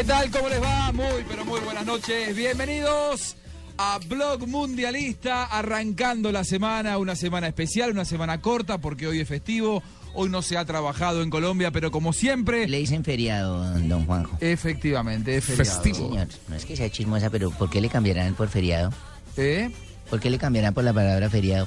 ¿Qué tal? ¿Cómo les va? Muy, pero muy buenas noches. Bienvenidos a Blog Mundialista, arrancando la semana, una semana especial, una semana corta, porque hoy es festivo. Hoy no se ha trabajado en Colombia, pero como siempre. Le dicen feriado, don Juanjo. Efectivamente, es feriado. Señor, no es que sea chismosa, pero ¿por qué le cambiarán por feriado? ¿Eh? ¿Por qué le cambiarán por la palabra feriado?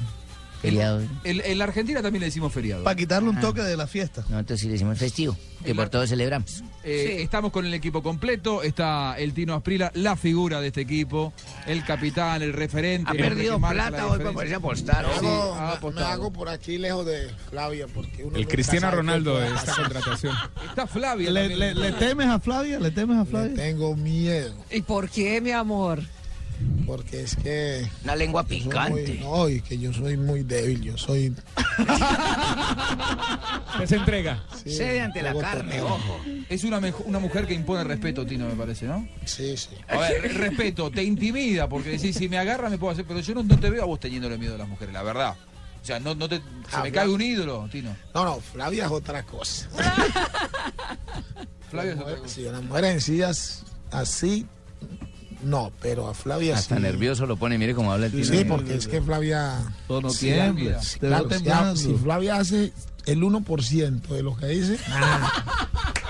Feriado. En, en la Argentina también le decimos feriado. Para quitarle un toque de la fiesta. Nosotros sí le decimos festivo, que por todo celebramos. Eh, Estamos con el equipo completo. Está el Tino Asprila, la figura de este equipo, el capitán, el referente. Ha el hombre perdido plata la hoy para diferencia. apostar. Sí, Hago- ha me apostado. hago por aquí lejos de Flavia porque uno El nunca Cristiano sabe qué Ronaldo puede de esta pasar. contratación. Está Flavia. ¿Le, también. le- le temes a Flavia? ¿Le temes a Le Flavia? tengo miedo ¿Y por qué, mi amor? Porque es que Una lengua muy, picante. no, y que yo soy muy débil, yo soy ¿Qué se entrega? sí, Cede ante la carne, ojo. Es una, una mujer que impone respeto, Tino, me parece, ¿no? Sí, sí. A ver, re- respeto, te intimida, porque decís, si me agarra me puedo hacer, pero yo no, no te veo a vos teniéndole miedo a las mujeres, la verdad. O sea, no, no te, se me cae un ídolo, Tino. No, no, Flavia es otra cosa. Flavio es otra cosa. Sí, las mujeres en sí as- así, no, pero a Flavia Hasta sí. nervioso lo pone, mire cómo habla el tío. Sí, porque es que Flavia, Todo Sí. Flavia. Te claro, veo si- temblando. si Flavia hace el 1% de lo que dice,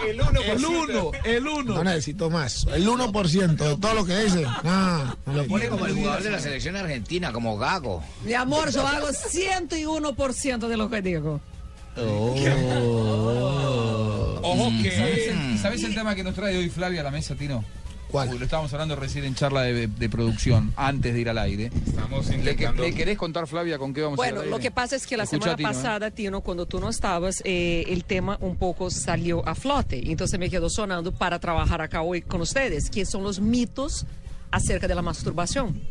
El uno, el uno. no necesito más. El 1% de todo lo que dice, no, no Lo pone como el jugador de la selección argentina, como Gago. Mi amor, yo hago 101% de lo que digo. Ojo que. ¿Sabes el, sabés el tema que nos trae hoy Flavia a la mesa, Tino? ¿Cuál? Uy, lo estábamos hablando recién en charla de, de producción, antes de ir al aire. Estamos ¿Le, intentando. le querés contar, Flavia, con qué vamos a ir Bueno, lo que pasa es que la Escucha, semana Tino, ¿eh? pasada, Tino, cuando tú no estabas, eh, el tema un poco salió a flote. Entonces me quedó sonando para trabajar acá hoy con ustedes, que son los mitos acerca de la masturbación.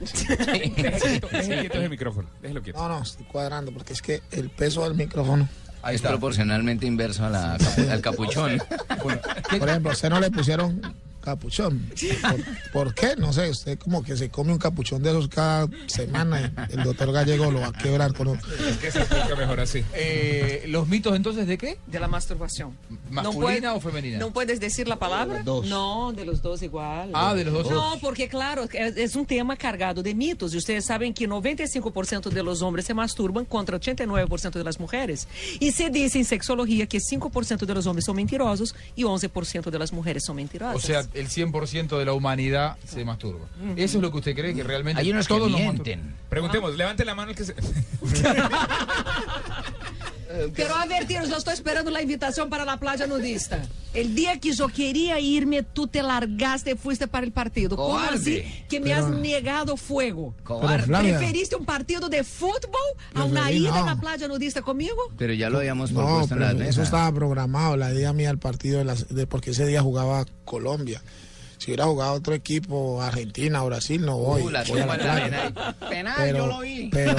Déjelo quieto, déjelo quieto ese micrófono. Déjelo quieto. No, no, estoy cuadrando porque es que el peso del micrófono. Ahí Es está. proporcionalmente inverso a la capu- al capuchón. Por ejemplo, a usted no le pusieron capuchón. ¿Por, por qué? No sé, usted como que se come un capuchón de esos cada semana y el doctor Gallego lo va a quebrar con un... Es que se explica mejor así. Eh, ¿Los mitos entonces de qué? De la masturbación. ¿Masculina puede- o femenina? ¿No puedes decir la palabra? dos. No, de los dos igual. Ah, de los dos. No, porque claro, es, es un tema cargado de mitos. Y ustedes saben que 95% de los hombres se masturban contra 89% de las mujeres. Y se dice en sexología que 5% de los hombres son mentirosos y 11% de las mujeres son mentirosas. O sea, el 100% de la humanidad se masturba. ¿Eso es lo que usted cree que realmente Hay unos que todos nos mienten. Preguntemos, levante la mano el que se. Pero a ver, Tino, yo estoy esperando la invitación para la playa nudista. El día que yo quería irme, tú te largaste y fuiste para el partido. ¿Cómo Cobarde. así que me has negado fuego? Cobarde. ¿Preferiste un partido de fútbol a una ida no. en la playa nudista conmigo? Pero ya lo habíamos No, propuesto en la eso estaba programado, la idea mía al partido de, las- de porque ese día jugaba Colombia. Si hubiera jugado otro equipo, Argentina o Brasil, no voy. Uh, la voy a tumba la de la playa. pena. Penal, Pero, yo lo vi. pero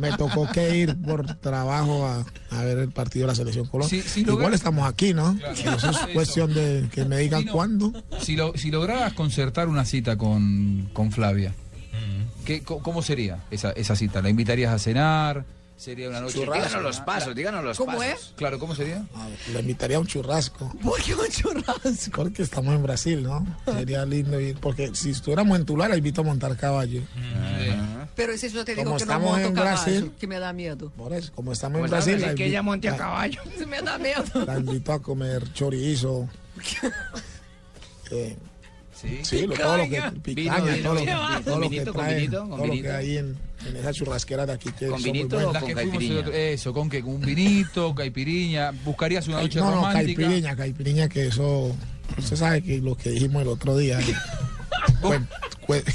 me tocó que ir por trabajo a, a ver el partido de la selección Colombia. Sí, sí, lo Igual estamos aquí, ¿no? Claro. Eso es Eso. cuestión de que me digan no. cuándo. Si, lo, si lograbas concertar una cita con, con Flavia, ¿qué, co- ¿cómo sería esa, esa cita? ¿La invitarías a cenar? ¿Sería una noche? Díganos los pasos, díganos los ¿Cómo pasos. es? Claro, ¿cómo sería? Ah, Le invitaría a un churrasco. ¿Por qué un churrasco? Porque estamos en Brasil, ¿no? Sería lindo ir. Porque si estuviéramos en Tula, la invito a montar caballo. Pero si yo te digo Como que no estamos monto en caballo, Brasil. que me da miedo. Por eso, como estamos Pues en Brasil, que ella invito- monte a caballo. Me da miedo. La invito a comer chorizo. Eh, Sí. sí, lo- todo lo que Picaña. Vino, todo lo, vino, que- vino. todo ¿Con lo que vinito, con trae, todo lo que hay en, en esa churrasquera de aquí que ¿Con muy vinito con que otro- eso, ¿con qué? ¿Con un vinito, caipiriña? ¿Buscarías una noche no, no, romántica? caipiriña, caipiriña, que eso, usted sabe que lo que dijimos el otro día, cuen-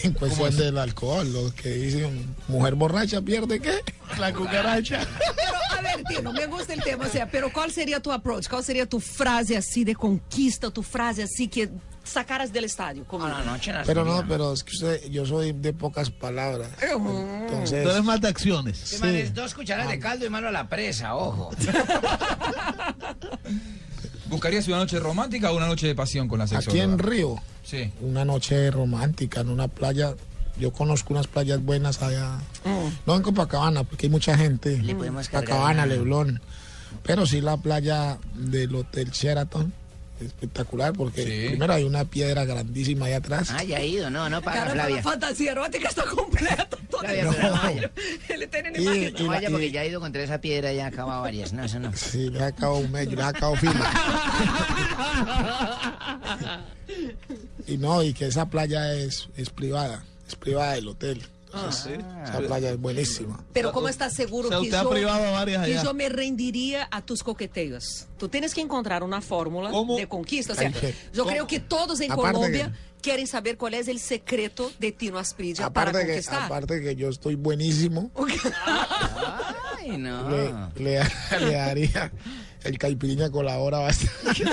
en cuestión del alcohol, lo que dicen, mujer borracha pierde qué? La cucaracha. Pero, a ver, Tino, me gusta el tema, o sea, pero ¿cuál sería tu approach? ¿Cuál sería tu frase así de conquista, tu frase así que sacaras del estadio? Como... A la noche en la Pero no, pero es que usted, yo soy de pocas palabras. Entonces, Tú eres más de acciones. Man sí. es dos cucharadas de caldo y mano a la presa, ojo. ¿Buscarías una noche romántica o una noche de pasión con la aquí en? Río, Sí. una noche romántica en una playa. Yo conozco unas playas buenas allá. No en Copacabana, porque hay mucha gente. Le podemos Copacabana, Leblon. Pero sí la playa del Hotel Sheraton. Espectacular porque Sí. primero hay una piedra grandísima ahí atrás. Ah, ya ha ido, no, no para Caramba, Flavia. la fantasía erótica está completa. Toda Flavia, pero no vaina. vaya. Y- No vaya porque y- ya ha ido contra esa piedra y ya acaba varias. No, eso no. Sí, le ha acabado un mes, le ha acabado fila. y no, y que esa playa es, es privada, es privada del hotel. Entonces, esa playa es buenísima. Pero como estás seguro O sea, que usted ha yo, privado varias que yo me rendiría a tus coqueteos? Tú tienes que encontrar una fórmula ¿Cómo? de conquista. O sea, que- yo ¿cómo? creo que todos en Aparte Colombia que- quieren saber cuál es el secreto de Tino Asprilla para Aparte que, conquistar. aparte que yo estoy buenísimo, Ay, no. le, le, le daría el la hora bastante.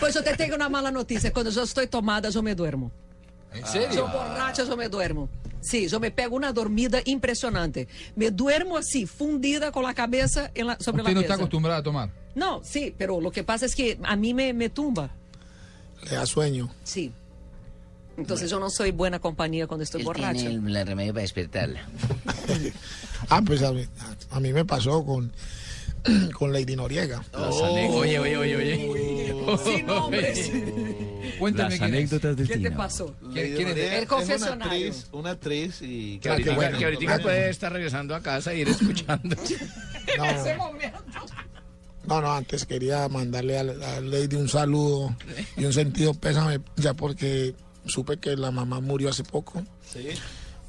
Pues yo te tengo una mala noticia. Cuando yo estoy tomada, yo me duermo. ¿En Yo serio? borracha, yo me duermo. Sí, yo me pego una dormida impresionante. Me duermo así, fundida con la cabeza en la- sobre Usted la no mesa. está acostumbrado a tomar. No, sí, pero lo que pasa es que a mí me, me tumba. Le da sueño. Sí. Entonces yo no soy buena compañía cuando estoy Él borracha. tiene el, el remedio para despertarla. Ah, pues a mí, a, a mí me pasó con, con Lady Noriega. Oye, oye, oye, oye. Sin nombres. Cuéntame Las anécdotas del ¿Qué te pasó? ¿Quién- quién es? El confesionario. Una actriz, una actriz y... Que Ah, ahorita, bueno. que ahorita puede estar regresando a casa e ir escuchando. No, Ese momento. no, no, antes quería mandarle a, a Lady un saludo y un sentido pésame, ya porque supe que la mamá murió hace poco Sí.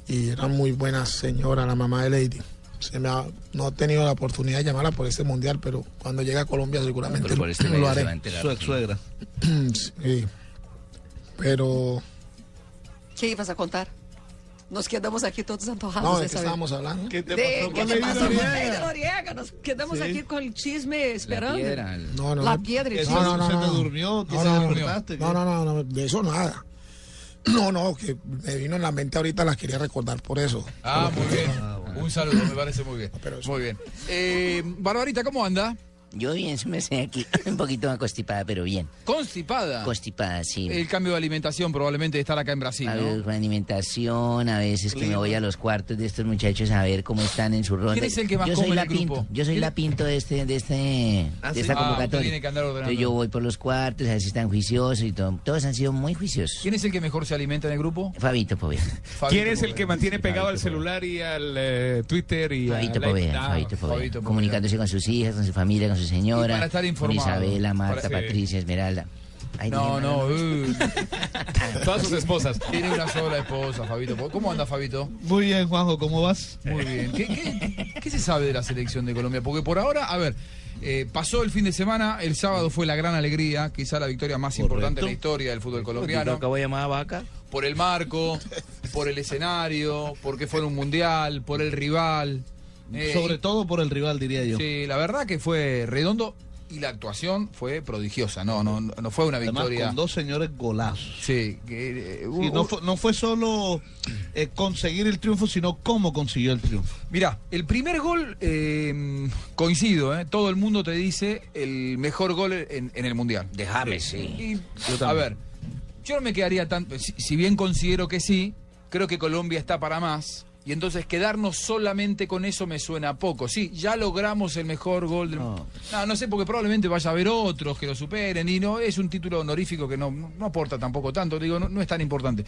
y era muy buena señora la mamá de Lady. Se me ha- no he tenido la oportunidad de llamarla por este mundial, pero cuando llegue a Colombia seguramente Pero por este lo haré. va a enterar. Su ex suegra. Sí. Pero ¿Qué ibas a contar? Nos quedamos aquí todos antojados no, de ¿de qué saber. estábamos hablando? ¿Qué te De- pasó ¿Qué con te Lady pasó con Noriega? Noriega? Nos quedamos Sí. aquí con el chisme La esperando. piedra. el- No, no, La piedra todo. No, no, se no, te no. durmió, No, te no, de eso nada. No, no, que me vino en la mente ahorita, la quería recordar por eso. Ah, muy bien. Un saludo, me parece muy bien. Pero eso- Muy bien. Eh, Barbarita, ¿cómo anda? Yo bien, me sé aquí. Un poquito más constipada, pero bien. Constipada. Constipada, sí. El cambio de alimentación probablemente de estar acá en Brasil, A ¿no? ver, alimentación, a veces que me voy a los cuartos de estos muchachos a ver cómo están en su ronda. ¿Quién es el que más yo come soy en la el grupo? Pinto, yo soy ¿Quién- la pinto de este, de este, Ah, de sí. esta Ah, convocatoria. tiene que andar ordenando. Entonces yo voy por los cuartos, a ver si están juiciosos y todo. Todos han sido muy juiciosos. ¿Quién es el que mejor se alimenta en el grupo? Fabito Poveda. Fabito ¿Quién es el que mantiene Sí, pegado al celular y al eh, Twitter y Fabito Poveda, Ah, Fabito Poveda. Comunicándose con sus hijas, con su familia, con su señora. Para estar con. Isabela, Marta, Para- sí. Patricia, Esmeralda. Ay, No, no, uh, Todas sus esposas. tiene una sola esposa, Fabito. ¿Cómo anda, Fabito? Muy bien, Juanjo, ¿cómo vas? Muy bien. ¿Qué, qué, qué se sabe de la selección de Colombia? Porque por ahora, a ver, eh, pasó el fin de semana, el sábado fue la gran alegría, quizá la victoria más importante en la historia del fútbol colombiano. acabo de llamar a Vaca. Por el marco, por el escenario, porque fue un mundial, por el rival. Eh, Sobre todo por el rival, diría yo. Sí, la verdad que fue redondo y la actuación fue prodigiosa. No, no, no fue una Además, victoria. con dos señores golazos. Sí, que, eh, no fue, no fue solo eh, conseguir el triunfo, sino cómo consiguió el triunfo. Mirá, el primer gol, eh, coincido, ¿eh? todo el mundo te dice el mejor gol en, en el Mundial. De James, sí. Y, Yo a ver, yo no me quedaría tan... Si, si bien considero que sí, creo que Colombia está para más. Y entonces quedarnos solamente con eso me suena poco. Sí, ya logramos el mejor gol del... No, no, sé, porque probablemente vaya a haber otros que lo superen y no es un título honorífico que no, no, no aporta tampoco tanto, digo, no, no es tan importante.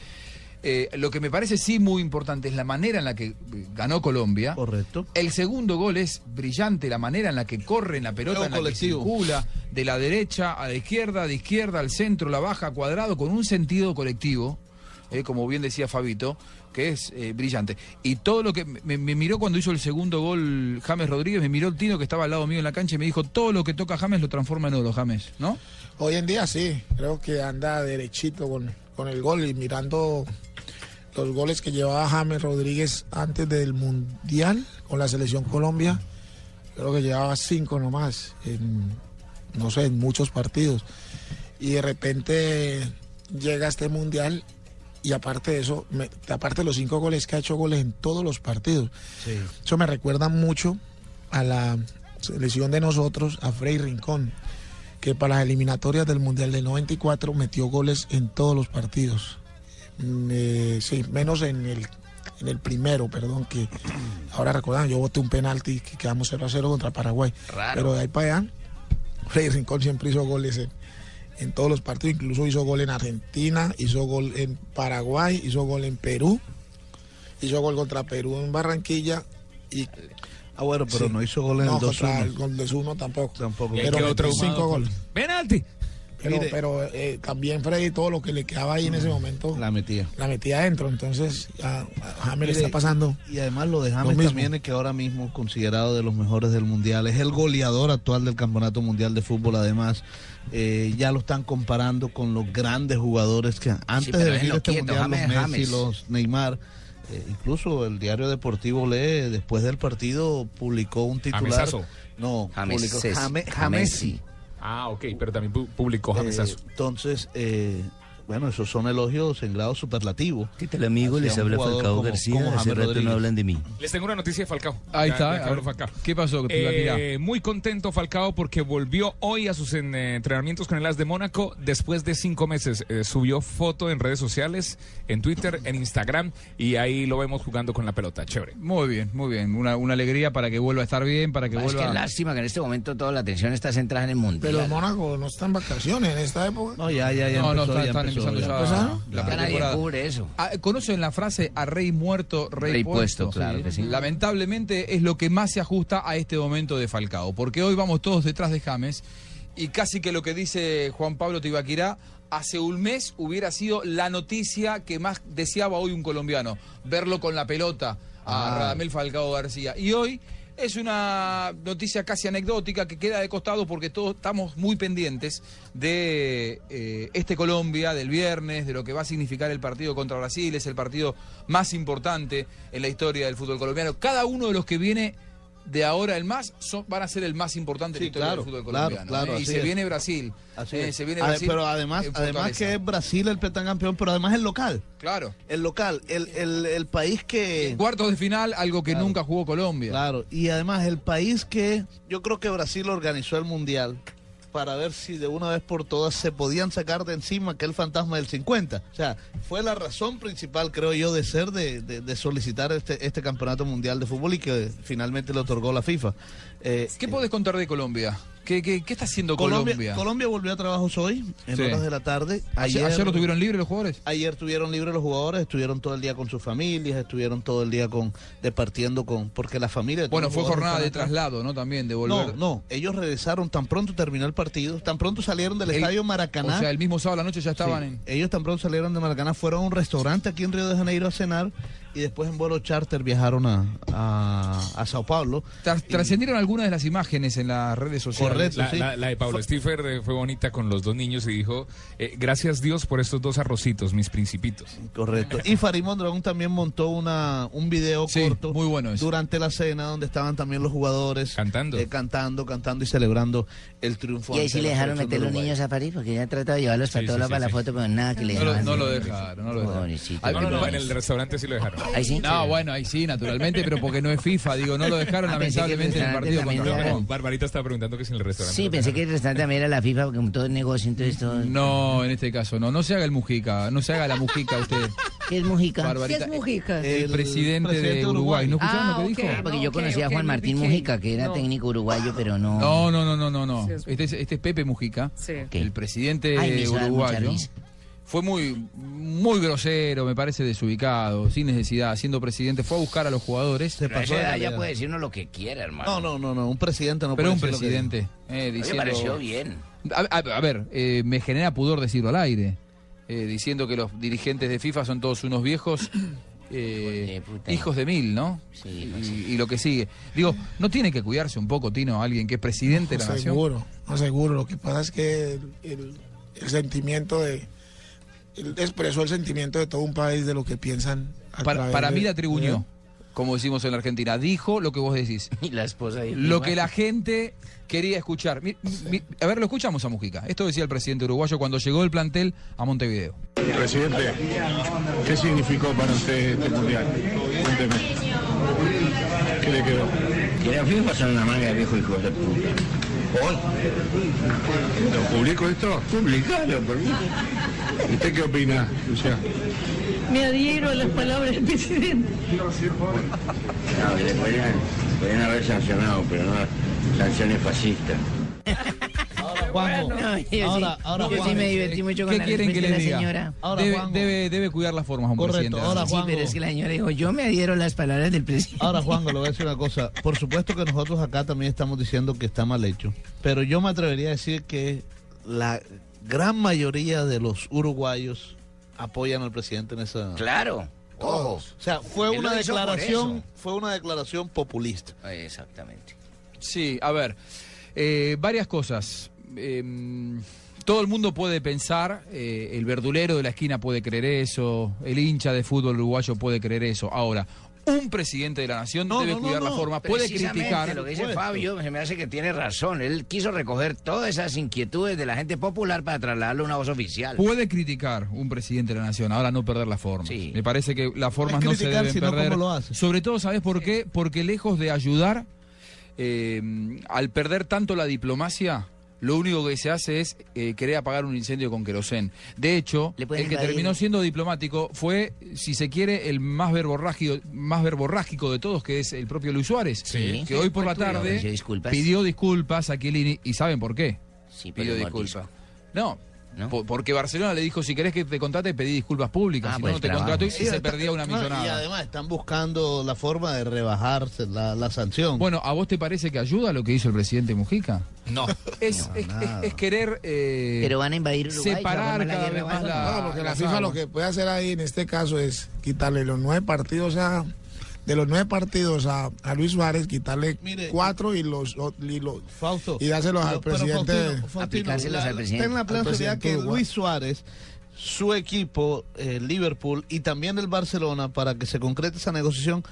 Eh, lo que me parece sí muy importante es la manera en la que eh, ganó Colombia. Correcto. El segundo gol es brillante, la manera en la que corre en la pelota, Juego en la colectivo. que circula, de la derecha a la izquierda, de izquierda al centro, la baja, cuadrado, con un sentido colectivo, eh, como bien decía Fabito, que es eh, brillante. Y todo lo que me, miró cuando hizo el segundo gol James Rodríguez, me miró el Tino que estaba al lado mío en la cancha y me dijo, todo lo que toca James lo transforma en oro, James, ¿no? Hoy en día sí, creo que anda derechito con, con el gol y mirando los goles que llevaba James Rodríguez antes del Mundial con la selección Colombia, creo que llevaba cinco nomás, en, no sé, en muchos partidos. Y de repente llega este Mundial y aparte de eso, me- aparte de los cinco goles que ha hecho goles en todos los partidos. Eso me recuerda mucho a la selección de nosotros, a Frei Rincón, que para las eliminatorias del Mundial del 94 metió goles en todos los partidos. Mm, eh, sí, menos en el, en el primero, perdón, que ahora recordan, yo boté un penalti que quedamos 0 a 0 contra Paraguay. Raro. Pero de ahí para allá, Freddy Rincón siempre hizo goles en, en todos los partidos, incluso hizo gol en Argentina, hizo gol en Paraguay, hizo gol en Perú, hizo gol contra Perú en Barranquilla y Ah, bueno, pero Sí. no hizo gol en no, el 2-1. contra el gol de uno tampoco. Tampoco. Pero traumado cinco goles. ¡Penalti! Pero, Mire. pero eh, también Freddy todo lo que le quedaba ahí en ese momento La metía. la metía adentro, entonces a, a James le está pasando. Y además lo de James también es que ahora mismo considerado de los mejores del mundial. Es el goleador actual del campeonato mundial de fútbol. Además, eh, ya lo están comparando con los grandes jugadores que antes de venir este quieto, mundial, los Messi, James. los Neymar. eh, incluso el diario deportivo lee después del partido publicó un titular. Jamesazo. No, James publicó James Jamesi. Ah, ok, pero también pu- publicó Eh, Jamesazo. entonces, eh, bueno, esos son elogios en grado superlativo. ¿Qué tal amigo? Les habla Falcao como- García. como Hace rato Rodríguez. no hablan de mí. Les tengo una noticia de Falcao. Ahí está. ver, Falcao. ¿Qué pasó? Eh, muy contento Falcao porque volvió hoy a sus en- eh, entrenamientos con el As de Mónaco después de cinco meses. Eh, subió foto en redes sociales, en Twitter, en Instagram y ahí lo vemos jugando con la pelota. Chévere. Muy bien, muy bien. Una, una alegría para que vuelva a estar bien, para que Ah, es que vuelva. lástima que en este momento toda la atención está centrada en el mundo. Pero el Mónaco no está en vacaciones en esta época. No, ya, ya, ya No, no, empezó, está- ya empezó, empezando ya. ya, ¿Empezaron? la nadie cubre eso. Ah, ¿Conocen la frase a rey muerto, rey, Rey puesto? puesto, claro que sí. Lamentablemente es lo que más se ajusta a este momento de Falcao, porque hoy vamos todos detrás de James y casi que lo que dice Juan Pablo Tibaquirá, hace un mes hubiera sido la noticia que más deseaba hoy un colombiano, verlo con la pelota a Ah. Radamel Falcao García. Y hoy es una noticia casi anecdótica que queda de costado porque todos estamos muy pendientes de eh, este Colombia, del viernes, de lo que va a significar el partido contra Brasil. Es el partido más importante en la historia del fútbol colombiano. Cada uno de los que viene de ahora el más son- van a ser el más importante Sí, en la historia claro, del fútbol colombiano. claro, ¿eh? Y se viene Brasil. Así eh, se viene Brasil. pero además, en además que es Brasil el campeón, pero además el local. Claro. El local, el, el, el país que... Cuartos de final, algo que nunca jugó Colombia. Claro, y además el país que yo creo que Brasil organizó el mundial para ver si de una vez por todas se podían sacar de encima aquel fantasma del 50. O sea, fue la razón principal, creo yo, de ser, de, de- de solicitar este, este campeonato mundial de fútbol y que finalmente le otorgó la FIFA. Eh, ¿Qué podés contar de Colombia? ¿Qué, qué, qué está haciendo Colombia, Colombia? Colombia volvió a trabajos hoy, en Sí. horas de la tarde. ¿Ayer, ayer lo tuvieron libre los jugadores? Ayer tuvieron libres los jugadores, estuvieron todo el día con sus familias, estuvieron todo el día con departiendo con porque la familia de Bueno, fue jornada de traslado, ¿no? También de No, volver. no, ellos regresaron tan pronto terminó el partido, tan pronto salieron del El- estadio Maracaná. O sea, el mismo sábado a la noche ya estaban Sí, en. Ellos tan pronto salieron de Maracaná, fueron a un restaurante aquí en Río de Janeiro a cenar y después en vuelo charter viajaron a, a, a Sao Paulo. Tra- Trascendieron algunas de las imágenes en las redes sociales. Correcto. La, sí. la- la de Pablo Stiffer eh, fue bonita con los dos niños y dijo, eh, gracias Dios por estos dos arrocitos, mis principitos. Correcto. Y Farid Mondragón también montó una, un video Sí, corto muy bueno eso. durante la cena donde estaban también los jugadores Cantando. eh, cantando, cantando y celebrando el triunfo. Y ahí sí le dejaron meter los niños a París porque ya han tratado de llevarlos para Sí, todos sí, para la foto, pero nada que le No lo, dejaban. no lo dejaron, no lo dejaron. Pobrecito. Ay, No, no, pero- no, en el restaurante sí lo dejaron. Ahí sí. No, bueno, ahí sí, naturalmente, pero porque no es FIFA, digo, no lo dejaron Ah, el lamentablemente en el partido contra Japón. Barbarita estaba preguntando que si en el restaurante. Sí, pensé que el restaurante también era la FIFA porque como todo es negocio, entonces todo... No, en este caso no, no se haga el Mujica, no se haga la Mujica usted, ¿Qué es Mujica? ¿Qué Barbarita. es Mujica? El, El presidente, presidente de Uruguay, Uruguay. ¿no escucharon Ah, lo que dijo? Ah, porque No, yo conocía a Juan Martín Mujica, que era no. técnico uruguayo, pero no... No, no, no, no, no, no. Sí, es- Este es, este es Pepe Mujica, Sí. ¿Qué? el presidente Ay, uruguayo. Fue muy, muy grosero, me parece desubicado, sin necesidad, siendo presidente, fue a buscar a los jugadores, Se a pasó esa de edad ya puede decir uno lo que quiera, hermano. No, no, no, no, un presidente no pero un puede decir lo que- presidente, eh, mí me diciendo... pareció bien. A, a- a ver, eh, me genera pudor decirlo al aire, eh, diciendo que los dirigentes de FIFA son todos unos viejos eh, Hijo de puta. hijos de mil, ¿no? Sí, y, y lo que sigue. Digo, ¿no tiene que cuidarse un poco, Tino, alguien que es presidente de la nación? Seguro, no seguro. Lo que pasa es que el, el- el sentimiento de. Expresó el sentimiento de todo un país de lo que piensan. a Para, través para de- mí la tribuñó, ¿Eh? como decimos en la Argentina. Dijo lo que vos decís. Y la esposa de Lo que la gente quería escuchar. Mi- mi- a ver, lo escuchamos a Mujica. Esto decía el presidente uruguayo cuando llegó el plantel a Montevideo. Presidente, ¿qué significó para usted este mundial? Cuénteme. ¿Qué le quedó? Que la FIFA son una manga de viejos hijos de puta. ¿Hoy? ¿Lo publico esto? Publicalo, por mí. ¿Usted qué opina, Luciano? Me adhiero a las palabras del presidente. No, que le podrían, podrían haber sancionado, pero no sanciones fascistas. Juanjo, No, yo sí- ahora, ahora, yo sí me divertí mucho con ¿Qué la quieren que les la diga? señora. Ahora, debe, debe, debe cuidar las formas un Correcto, presidente. ahora, Sí, Juanjo. pero es que la señora dijo, yo me adhiero a las palabras del presidente. Ahora, Juanjo, le voy a decir una cosa. Por supuesto que nosotros acá también estamos diciendo que está mal hecho. Pero yo me atrevería a decir que la gran mayoría de los uruguayos apoyan al presidente en esa. Claro, ojo. O sea, fue Él una declaración, fue una declaración populista. Exactamente. Sí, a ver, eh, varias cosas. Eh, todo el mundo puede pensar, eh, el verdulero de la esquina puede creer eso, el hincha de fútbol uruguayo puede creer eso. Ahora, un presidente de la nación No, debe no, no, cuidar la forma, puede criticar. Lo que dice supuesto. Fabio se me hace que tiene razón. Él quiso recoger todas esas inquietudes de la gente popular para trasladarlo a una voz oficial. Puede criticar un presidente de la nación, ahora no perder la forma. Sí. Me parece que las formas no se criticar, deben sino perder. cómo lo hace. Sobre todo, ¿sabes por qué? Porque lejos de ayudar, eh, al perder tanto la diplomacia, lo único que se hace es eh, querer apagar un incendio con querosén. De hecho, el que invadir. terminó siendo diplomático fue, si se quiere, el más verborrágico, más verborrágico de todos, que es el propio Luis Suárez, Sí. que hoy por la tarde pidió disculpas a Chiellini y ¿saben por qué? Sí, pidió disculpas. No, ¿No? po- porque Barcelona le dijo, si querés que te contrate, pedí disculpas públicas, Ah, si pues, no, no te contrato y Sí, se está- perdía una no, Y millonada. además están buscando la forma de rebajarse la, la sanción. Bueno, ¿a vos te parece que ayuda lo que hizo el presidente Mujica? No. Es, es, es- es querer eh, Pero van a invadir Uruguay. separar cada vez más la- No, porque la FIFA lo que puede hacer ahí en este caso es quitarle los nueve partidos a de los nueve partidos a, a Luis Suárez, quitarle Mire, cuatro y los, y los Fausto. y dárselos al presidente. Faustino, Faustino, Aplicárselos la- al presidente. Está en la plena seguridad que. Luis Suárez, su equipo, eh, Liverpool y también el Barcelona, para que se concrete esa negociación,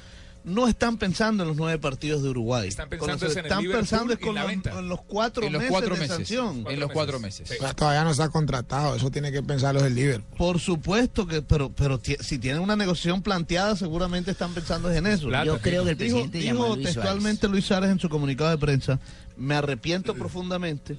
no están pensando en los nueve partidos de Uruguay. Están pensando en están pensando es con la los, venta. en los cuatro en los meses cuatro de meses. sanción. En los cuatro meses. Sí. Pues todavía no está contratado, eso tiene que pensarlo el Liverpool. Por supuesto que, pero, pero si tienen una negociación planteada, seguramente están pensando en eso. Plata, Yo creo que el Dijo, presidente llamó a dijo Luis textualmente Luis Suárez en su comunicado de prensa, me arrepiento profundamente,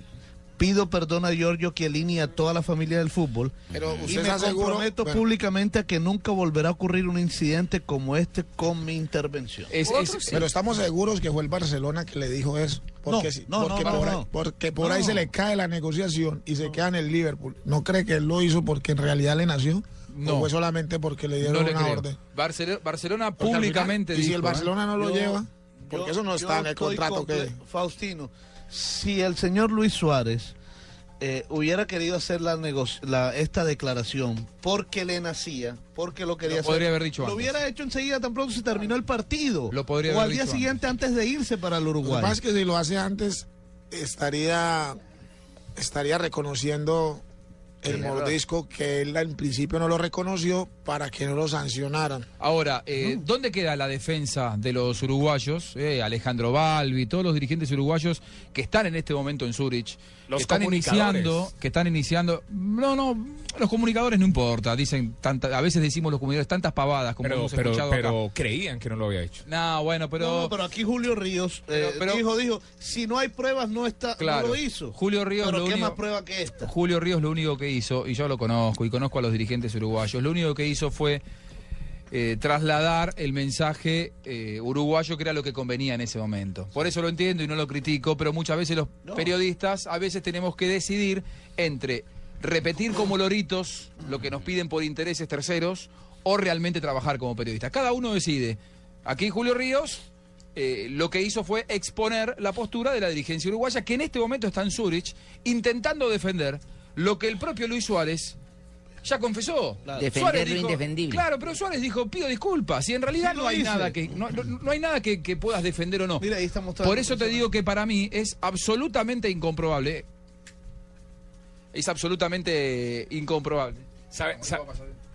pido perdón a Giorgio Chiellini y a toda la familia del fútbol Pero y usted me está seguro. comprometo bueno, públicamente a que nunca volverá a ocurrir un incidente como este con mi intervención. Es- es- pero estamos seguros que fue el Barcelona que le dijo eso. Porque, No, si- no, porque no, por, no, ahí, no. porque por ahí No. se le cae la negociación y se queda en el Liverpool. ¿No cree que él lo hizo porque en realidad le nació? No. ¿O fue solamente porque le no dieron le una creo. orden? Barcelona, al final- públicamente y si dijo, el ¿eh? Barcelona no lo Yo- lleva, porque yo- eso no está en el contrato que... Faustino, si el señor Luis Suárez eh, hubiera querido hacer la, la esta declaración porque le nacía, porque lo quería Lo hacer, podría haber dicho lo antes. hubiera hecho enseguida tan pronto se terminó el partido. Lo podría o haber al día dicho siguiente antes de irse para el Lo que Uruguay. pasa es que si lo hace antes, estaría, estaría reconociendo el mordisco que él en principio no lo reconoció para que no lo sancionaran. Ahora, eh, ¿dónde queda la defensa de los uruguayos? Eh, Alejandro Balbi, todos los dirigentes uruguayos que están en este momento en Zurich, Los que están comunicadores. iniciando, que están iniciando. No, no, los comunicadores no importa, dicen tanta, a veces decimos los comunicadores tantas pavadas como Pero, hemos pero, escuchado acá. pero creían que no lo había hecho. No, bueno, pero, No, no, pero aquí Julio Ríos eh, Pero- pero- dijo, dijo, si no hay pruebas no está, Claro. no lo hizo. Julio Ríos pero lo qué único- más prueba que esta. Julio Ríos lo único que hizo, y yo lo conozco, y conozco a los dirigentes uruguayos, lo único que hizo fue eh, trasladar el mensaje eh, uruguayo que era lo que convenía en ese momento. Por eso lo entiendo y no lo critico, pero muchas veces los periodistas a veces tenemos que decidir entre repetir como loritos lo que nos piden por intereses terceros o realmente trabajar como periodistas. Cada uno decide. Aquí Julio Ríos eh, lo que hizo fue exponer la postura de la dirigencia uruguaya, que en este momento está en Zurich, intentando defender lo que el propio Luis Suárez ya confesó. Defender Suárez lo indefendible. Claro, pero Suárez dijo, pido disculpas, y en realidad Sí no hay nada que no, hay nada que, que puedas defender o no. Mira, ahí está mostrando Por eso te digo que para mí es absolutamente incomprobable. Es absolutamente incomprobable. ¿Sabe, sa-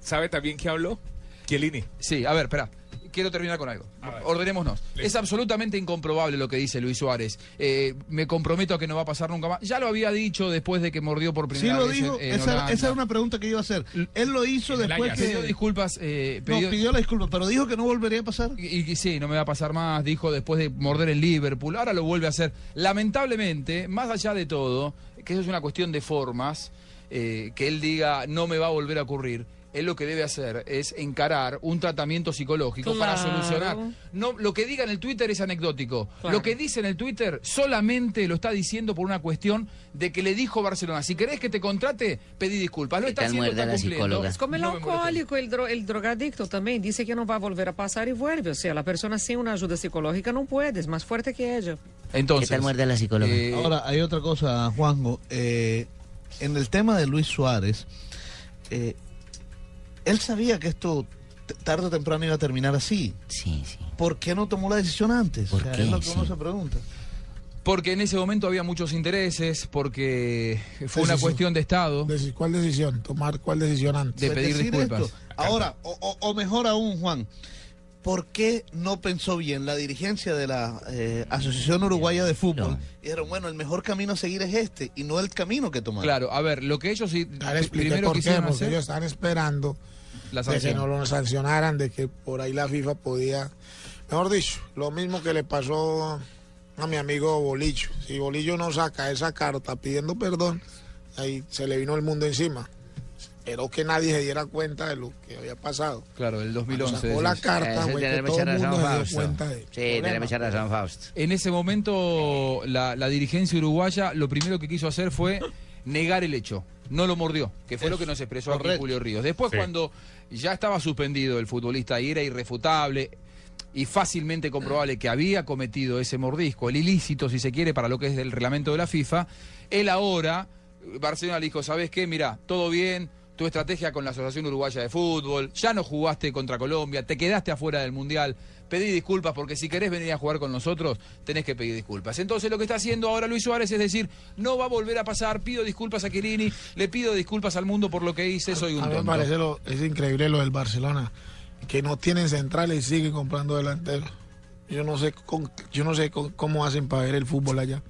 sabe también que habló? Chiellini. Sí, a ver, espera. Quiero terminar con algo. Ordenémonos. Es absolutamente incomprobable lo que dice Luis Suárez. Eh, me comprometo a que no va a pasar nunca más. Ya lo había dicho después de que mordió por Sí primera lo vez dijo, en- en esa, esa era una pregunta que iba a hacer. Él lo hizo En después que... Pidió disculpas. eh, No, pidió- pidió la disculpa, pero dijo que no volvería a pasar. Y, y sí, no me va a pasar más, dijo después de morder el Liverpool, ahora lo vuelve a hacer. Lamentablemente, más allá de todo, que eso es una cuestión de formas, eh, que él diga no me va a volver a ocurrir, él lo que debe hacer es encarar un tratamiento psicológico para solucionar. No, lo que diga en el Twitter es anecdótico. Claro. Lo que dice en el Twitter solamente lo está diciendo por una cuestión de que le dijo Barcelona, si querés que te contrate, pedí disculpas. Lo ¿Qué está haciendo, está la cumpliendo. psicóloga? Es como el No alcohólico, el, dro- el drogadicto también. Dice que no va a volver a pasar y vuelve. O sea, la persona sin una ayuda psicológica no puede, es más fuerte que ella. Entonces, ¿Qué tal muerde la psicóloga? eh, Ahora, hay otra cosa, Juanjo. Eh, en el tema de Luis Suárez, eh, él sabía que esto tarde o temprano iba a terminar así. Sí, sí. ¿Por qué no tomó la decisión antes? ¿Por O sea, qué? Es lo que uno se pregunta. porque en ese momento había muchos intereses, porque fue una cuestión de Estado ¿Cuál decisión? ¿Tomar cuál decisión antes? de pedir disculpas. esto. Ahora, o, o- o mejor aún, Juan, ¿por qué no pensó bien la dirigencia de la eh, Asociación Uruguaya de Fútbol? No. Y dijeron, bueno, el mejor camino a seguir es este y no el camino que tomaron. Claro, a ver, lo que ellos sí primero por qué, porque hacer ellos están esperando la de que no lo sancionaran, de que por ahí la FIFA podía, mejor dicho, lo mismo que le pasó a mi amigo Bolillo. Si Bolillo no saca esa carta pidiendo perdón, ahí se le vino el mundo encima. Esperó que nadie se diera cuenta de lo que había pasado. Claro, el Cuando 2011. sacó la carta, güey, que todo el mundo se dio cuenta de Sí, razón, Fausto. En ese momento, la, la dirigencia uruguaya lo primero que quiso hacer fue negar el hecho. No lo mordió, que fue lo que nos expresó aquí. Julio Ríos. Después, Sí. cuando ya estaba suspendido el futbolista y era irrefutable y fácilmente comprobable que había cometido ese mordisco, el ilícito, si se quiere, para lo que es el reglamento de la FIFA, él ahora, Barcelona le dijo, ¿sabes qué? Mira, todo bien, tu estrategia con la Asociación Uruguaya de Fútbol, ya no jugaste contra Colombia, te quedaste afuera del Mundial, pedí disculpas porque si querés venir a jugar con nosotros, tenés que pedir disculpas. Entonces lo que está haciendo ahora Luis Suárez es decir, no va a volver a pasar, pido disculpas a Chiellini, le pido disculpas al mundo por lo que hice, soy un A mí me tonto. parece lo, es increíble lo del Barcelona, que no tienen centrales y siguen comprando delanteros. Yo no sé con- yo no sé con- cómo hacen para ver el fútbol allá.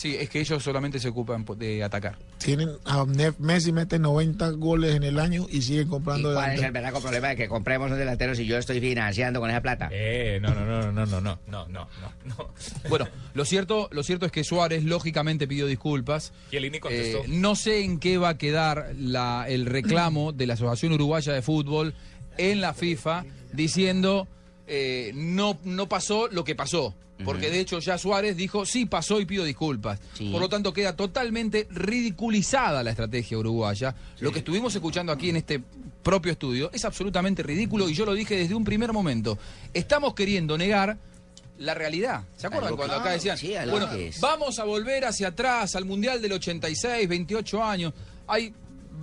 Sí, es que ellos solamente se ocupan de atacar. Tienen a Messi mete 90 goles en el año y siguen ¿Y comprando cuál es el delanteros. verdadero problema de que compremos un delantero si yo estoy financiando con esa plata? Eh, no, no, no, no, no, no, no, no, no, no. Bueno, lo cierto, lo cierto es que Suárez lógicamente pidió disculpas. Chiellini contestó. Eh, no sé en qué va a quedar la- el reclamo de la Asociación Uruguaya de Fútbol en la FIFA diciendo eh, no, no pasó lo que pasó. Porque de hecho ya Suárez dijo, sí pasó y pido disculpas. Sí. Por lo tanto queda totalmente ridiculizada la estrategia uruguaya. Lo que estuvimos escuchando aquí en este propio estudio es absolutamente ridículo y yo lo dije desde un primer momento. Estamos queriendo negar la realidad. ¿Se acuerdan cuando acá decían, sí, bueno, vamos a volver hacia atrás al Mundial del 86, 28 años? Hay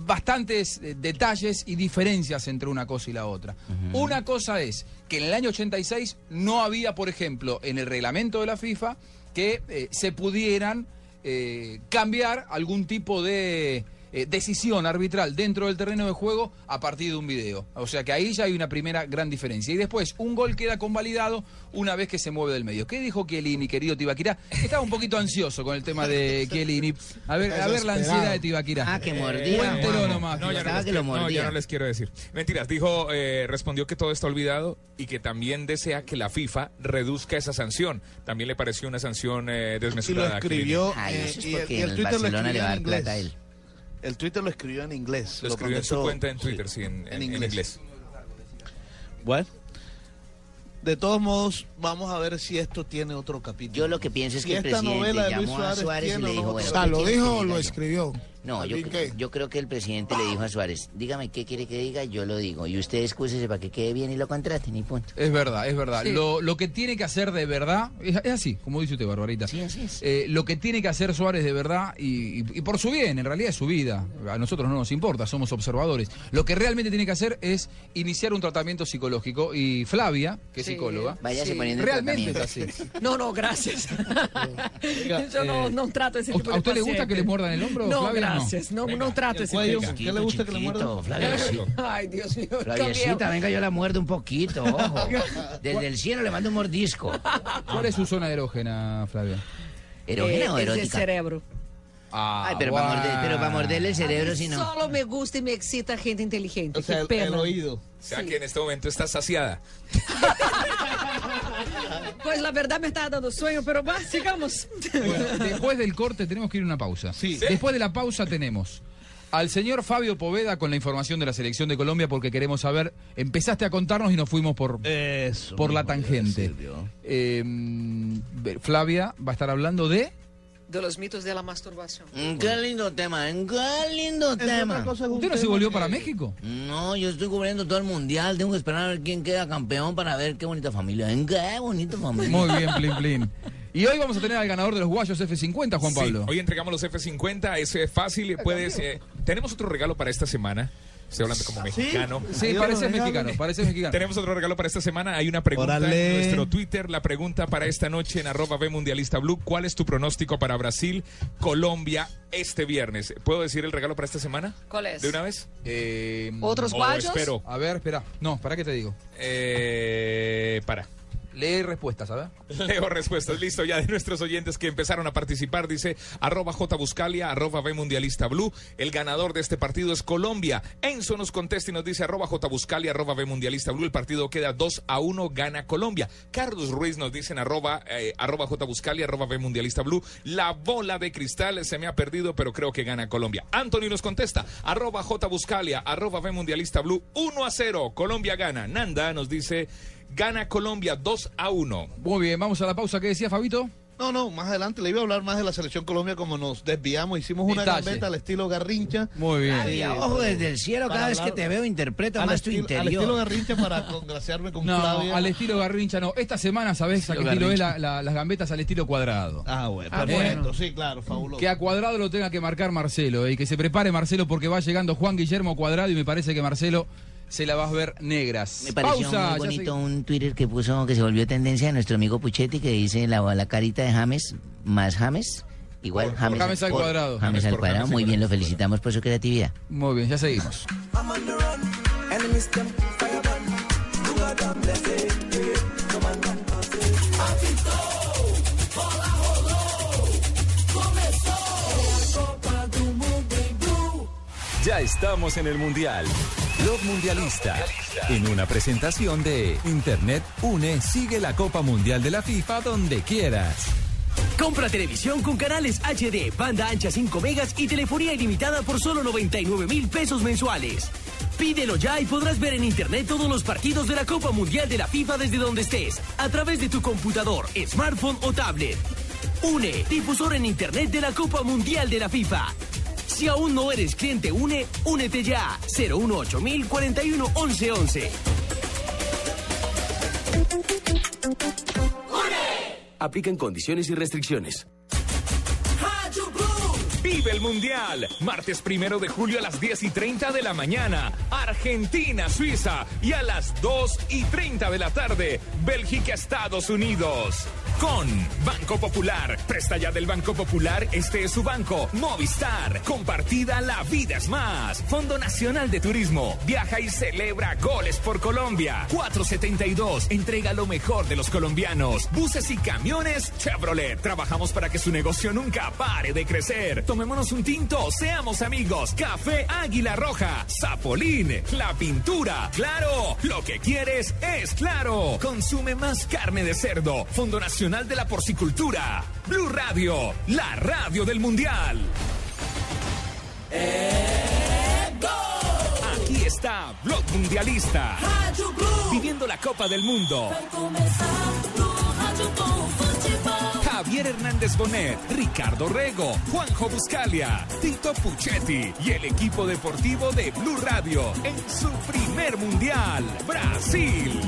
bastantes eh, detalles y diferencias entre una cosa y la otra. Una cosa es que en el año 86 no había, por ejemplo, en el reglamento de la FIFA que eh, se pudieran eh, cambiar algún tipo de eh, decisión arbitral dentro del terreno de juego a partir de un video. O sea que ahí ya hay una primera gran diferencia. Y después, un gol queda convalidado una vez que se mueve del medio. ¿Qué dijo Chiellini, querido Tibaquirá? Estaba un poquito ansioso con el tema de Chiellini. A ver, a ver la ansiedad de Tibaquirá. Ah, que mordía. Cuéntelo Juanjo. nomás. No, ya no, les que lo quiero- no, mordía. ya no les quiero decir. Mentiras, dijo, eh, respondió que todo está olvidado y que también desea que la FIFA reduzca esa sanción. También le pareció una sanción eh, Y lo desmesurada. a Chiellini. escribió Ay, eh, eso es y, el- porque y el el Twitter lo Barcelona le escribió va a en dar plata a inglés. él. El Twitter lo escribió en inglés. Lo escribió en su cuenta en sí, Twitter, sí, en, en- en inglés. Bueno, de todos modos, vamos a ver si esto tiene otro capítulo. Yo lo que pienso es Si que el esta presidente novela de Luis llamó a Suárez Suárez y le dijo, no bueno, O sea, ¿qué ¿lo dijo o lo yo? escribió? No, yo, yo creo que el presidente le dijo a Suárez, dígame qué quiere que diga, yo lo digo. Y usted excúsese para que quede bien y lo contraten y punto. Es verdad, es verdad. Sí. Lo, lo que tiene que hacer de verdad, es, es así, como dice usted, Barbarita. Sí, así es. Eh, lo que tiene que hacer Suárez de verdad, y, y- y por su bien, en realidad es su vida, a nosotros no nos importa, somos observadores. Lo que realmente tiene que hacer es iniciar un tratamiento psicológico. Y Flavia, que es Sí. psicóloga, Váyase Sí. poniendo el realmente es así. No, no, gracias. Yo no, eh, no trato ese ¿a- tipo a de usted le gusta que le muerdan el hombro, No, Flavia, no? gracias. No, no, trato ¿El ese cuello? ¿Qué le gusta que le? Flavia, sí. Ay, Dios mío. Flaviecita, venga, yo la muerdo un poquito, ojo. Desde el cielo le mando un mordisco. ¿Cuál es su zona erógena, Flavia? ¿Erógena o Eh, es el erótica? cerebro. Ah, Ay, pero para, morder, pero para morderle el cerebro, si no. Solo me gusta y me excita gente inteligente. O sea, el oído. O sea que en este momento está saciada. Pues la verdad me está dando sueño, pero va, sigamos. Bueno, después del corte tenemos que ir a una pausa. Sí. Después de la pausa tenemos al señor Fabio Poveda con la información de la selección de Colombia porque queremos saber, empezaste a contarnos y nos fuimos por, Eso. por la tangente. Eh, Flavia va a estar hablando de... De los mitos de la masturbación. Mm, Qué lindo tema, ¿eh? qué lindo tema. es un ¿Usted no se tema volvió para México? No, yo estoy cubriendo todo el mundial. Tengo que esperar a ver quién queda campeón para ver qué bonita familia. Qué bonita familia. Muy bien, Plin Plin. Y hoy vamos a tener al ganador de los guayos F50, Juan Sí, Pablo. hoy entregamos los F50, eso es fácil. Puedes, eh, tenemos otro regalo para esta semana. Estoy hablando como mexicano. Sí, parece mexicano, parece mexicano. Tenemos otro regalo para esta semana. Hay una pregunta en nuestro Twitter. La pregunta para esta noche en arroba B Mundialista Blue. ¿Cuál es tu pronóstico para Brasil, Colombia este viernes? ¿Puedo decir el regalo para esta semana? ¿Cuál es? ¿De una vez? Eh, ¿Otros guayos? espero. A ver, espera. No, ¿para qué te digo? Eh, para. Lee respuestas, ver. Leo respuestas, listo ya de nuestros oyentes que empezaron a participar, dice arroba J Buscalia, arroba B Mundialista Blue, el ganador de este partido es Colombia. Enzo nos contesta y nos dice arroba J Buscalia, arroba B Mundialista Blue, el partido queda 2 a 1, gana Colombia. Carlos Ruiz nos dice en arroba, eh, arroba J Buscalia, arroba B Mundialista Blue, la bola de cristal se me ha perdido, pero creo que gana Colombia. Anthony nos contesta, arroba J Buscalia, arroba B Mundialista Blue, 1 a 0, Colombia gana. Nanda nos dice, gana Colombia 2 a 1. Muy bien, vamos a la pausa. ¿Qué decía Fabito? No, no, más adelante le iba a hablar más de la selección Colombia como nos desviamos, hicimos una Detalle. gambeta al estilo Garrincha. Muy bien. Ay, ojo desde el cielo, cada vez que te veo interpreto Al, más tu estilo, al interior. estilo Garrincha para congraciarme con No, Flavia. al estilo Garrincha no. Esta semana, ¿sabés a qué Estilo es Garrincha. la- la- las gambetas al estilo cuadrado? Ah, bueno, Ah, perfecto, bueno. sí, claro, fabuloso. Que a cuadrado lo tenga que marcar Marcelo eh, y que se prepare Marcelo porque va llegando Juan Guillermo Cuadrado y me parece que Marcelo se la vas a ver negras. Me pareció Pausa, muy bonito un Twitter que puso, que se volvió tendencia de nuestro amigo Puchetti, que dice la, la carita de James más James, igual James, James al cuadrado. James James al cuadrado. James Muy bien, lo felicitamos por su creatividad. Muy bien, ya seguimos. Ya estamos en el Mundial. Blog Mundialista. En una presentación de Internet Une, sigue la Copa Mundial de la FIFA donde quieras. Compra televisión con canales HD, banda ancha 5 megas y telefonía ilimitada por solo 99 mil pesos mensuales. Pídelo ya y podrás ver en internet todos los partidos de la Copa Mundial de la FIFA desde donde estés, a través de tu computador, smartphone o tablet. UNE, difusor en internet de la Copa Mundial de la FIFA. Si aún no eres cliente UNE, únete ya. 018 41 11 11. Aplican condiciones y restricciones. Vive el Mundial. Martes primero de julio a las 10 y 30 de la mañana. Argentina, Suiza. Y a las 2 y 30 de la tarde. Bélgica, Estados Unidos. Con Banco Popular. Presta ya del Banco Popular. Este es su banco. Movistar. Compartida La Vida es Más. Fondo Nacional de Turismo. Viaja y celebra goles por Colombia. 472. Entrega lo mejor de los colombianos. Buses y camiones Chevrolet. Trabajamos para que su negocio nunca pare de crecer. Tomémonos un tinto. Seamos amigos. Café Águila Roja. Zapolín. La pintura. Claro. Lo que quieres es claro. Consume más carne de cerdo. Fondo Nacional de la Porcicultura. Blue Radio. La radio del Mundial. Aquí está Blog Mundialista. Viviendo la Copa del Mundo. Javier Hernández Bonet, Ricardo Rego, Juanjo Buscalia, Tito Puchetti y el equipo deportivo de Blue Radio en su primer mundial, Brasil.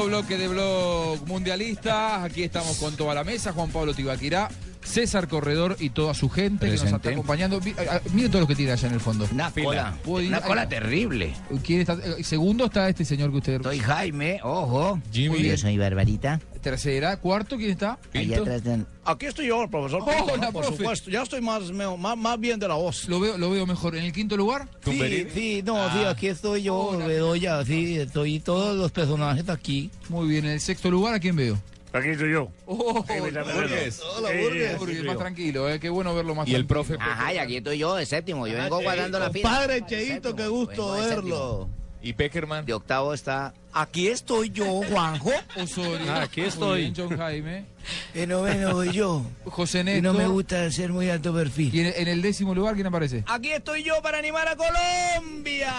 Segundo bloque de blog mundialista. Aquí estamos con toda la mesa. Juan Pablo Tibaquirá, César Corredor y toda su gente que nos está Presente. acompañando. Mi- ah, Mire todo lo que tiene allá en el fondo. Una cola, una cola terrible. ¿Quién está? Eh, Segundo está este señor que usted. Soy Jaime, ojo. Muy bien. Yo soy Barbarita. Tercera. Cuarto, ¿quién está? Allá atrás de... Aquí estoy yo, profesor. Hola, Pinto, ¿no? por profe. supuesto. Ya estoy más, meo- más, más bien de la voz. Lo veo, lo veo mejor. ¿En el quinto lugar? Sí, sí, no, sí, Ah. aquí estoy yo, Bedoya, sí, estoy todos los personajes aquí. Muy bien. ¿En el sexto lugar a quién veo? Aquí estoy yo. Oh, Burgues. Hola, Burgues. sí, Burgues, sí, más tranquilo, eh. Qué bueno verlo más Y el profe. Ajá, y aquí estoy yo, de séptimo. Yo vengo guardando la fila. Padre Cheito, qué gusto verlo. Y Peckerman. De octavo está. Aquí estoy yo, Juanjo. Osorio. Ah, aquí Muy estoy. bien, John Jaime. En noveno voy yo. José Y Néstor. no me gusta ser muy alto perfil. Y en, en el décimo lugar, ¿quién aparece? Aquí estoy yo para animar a Colombia.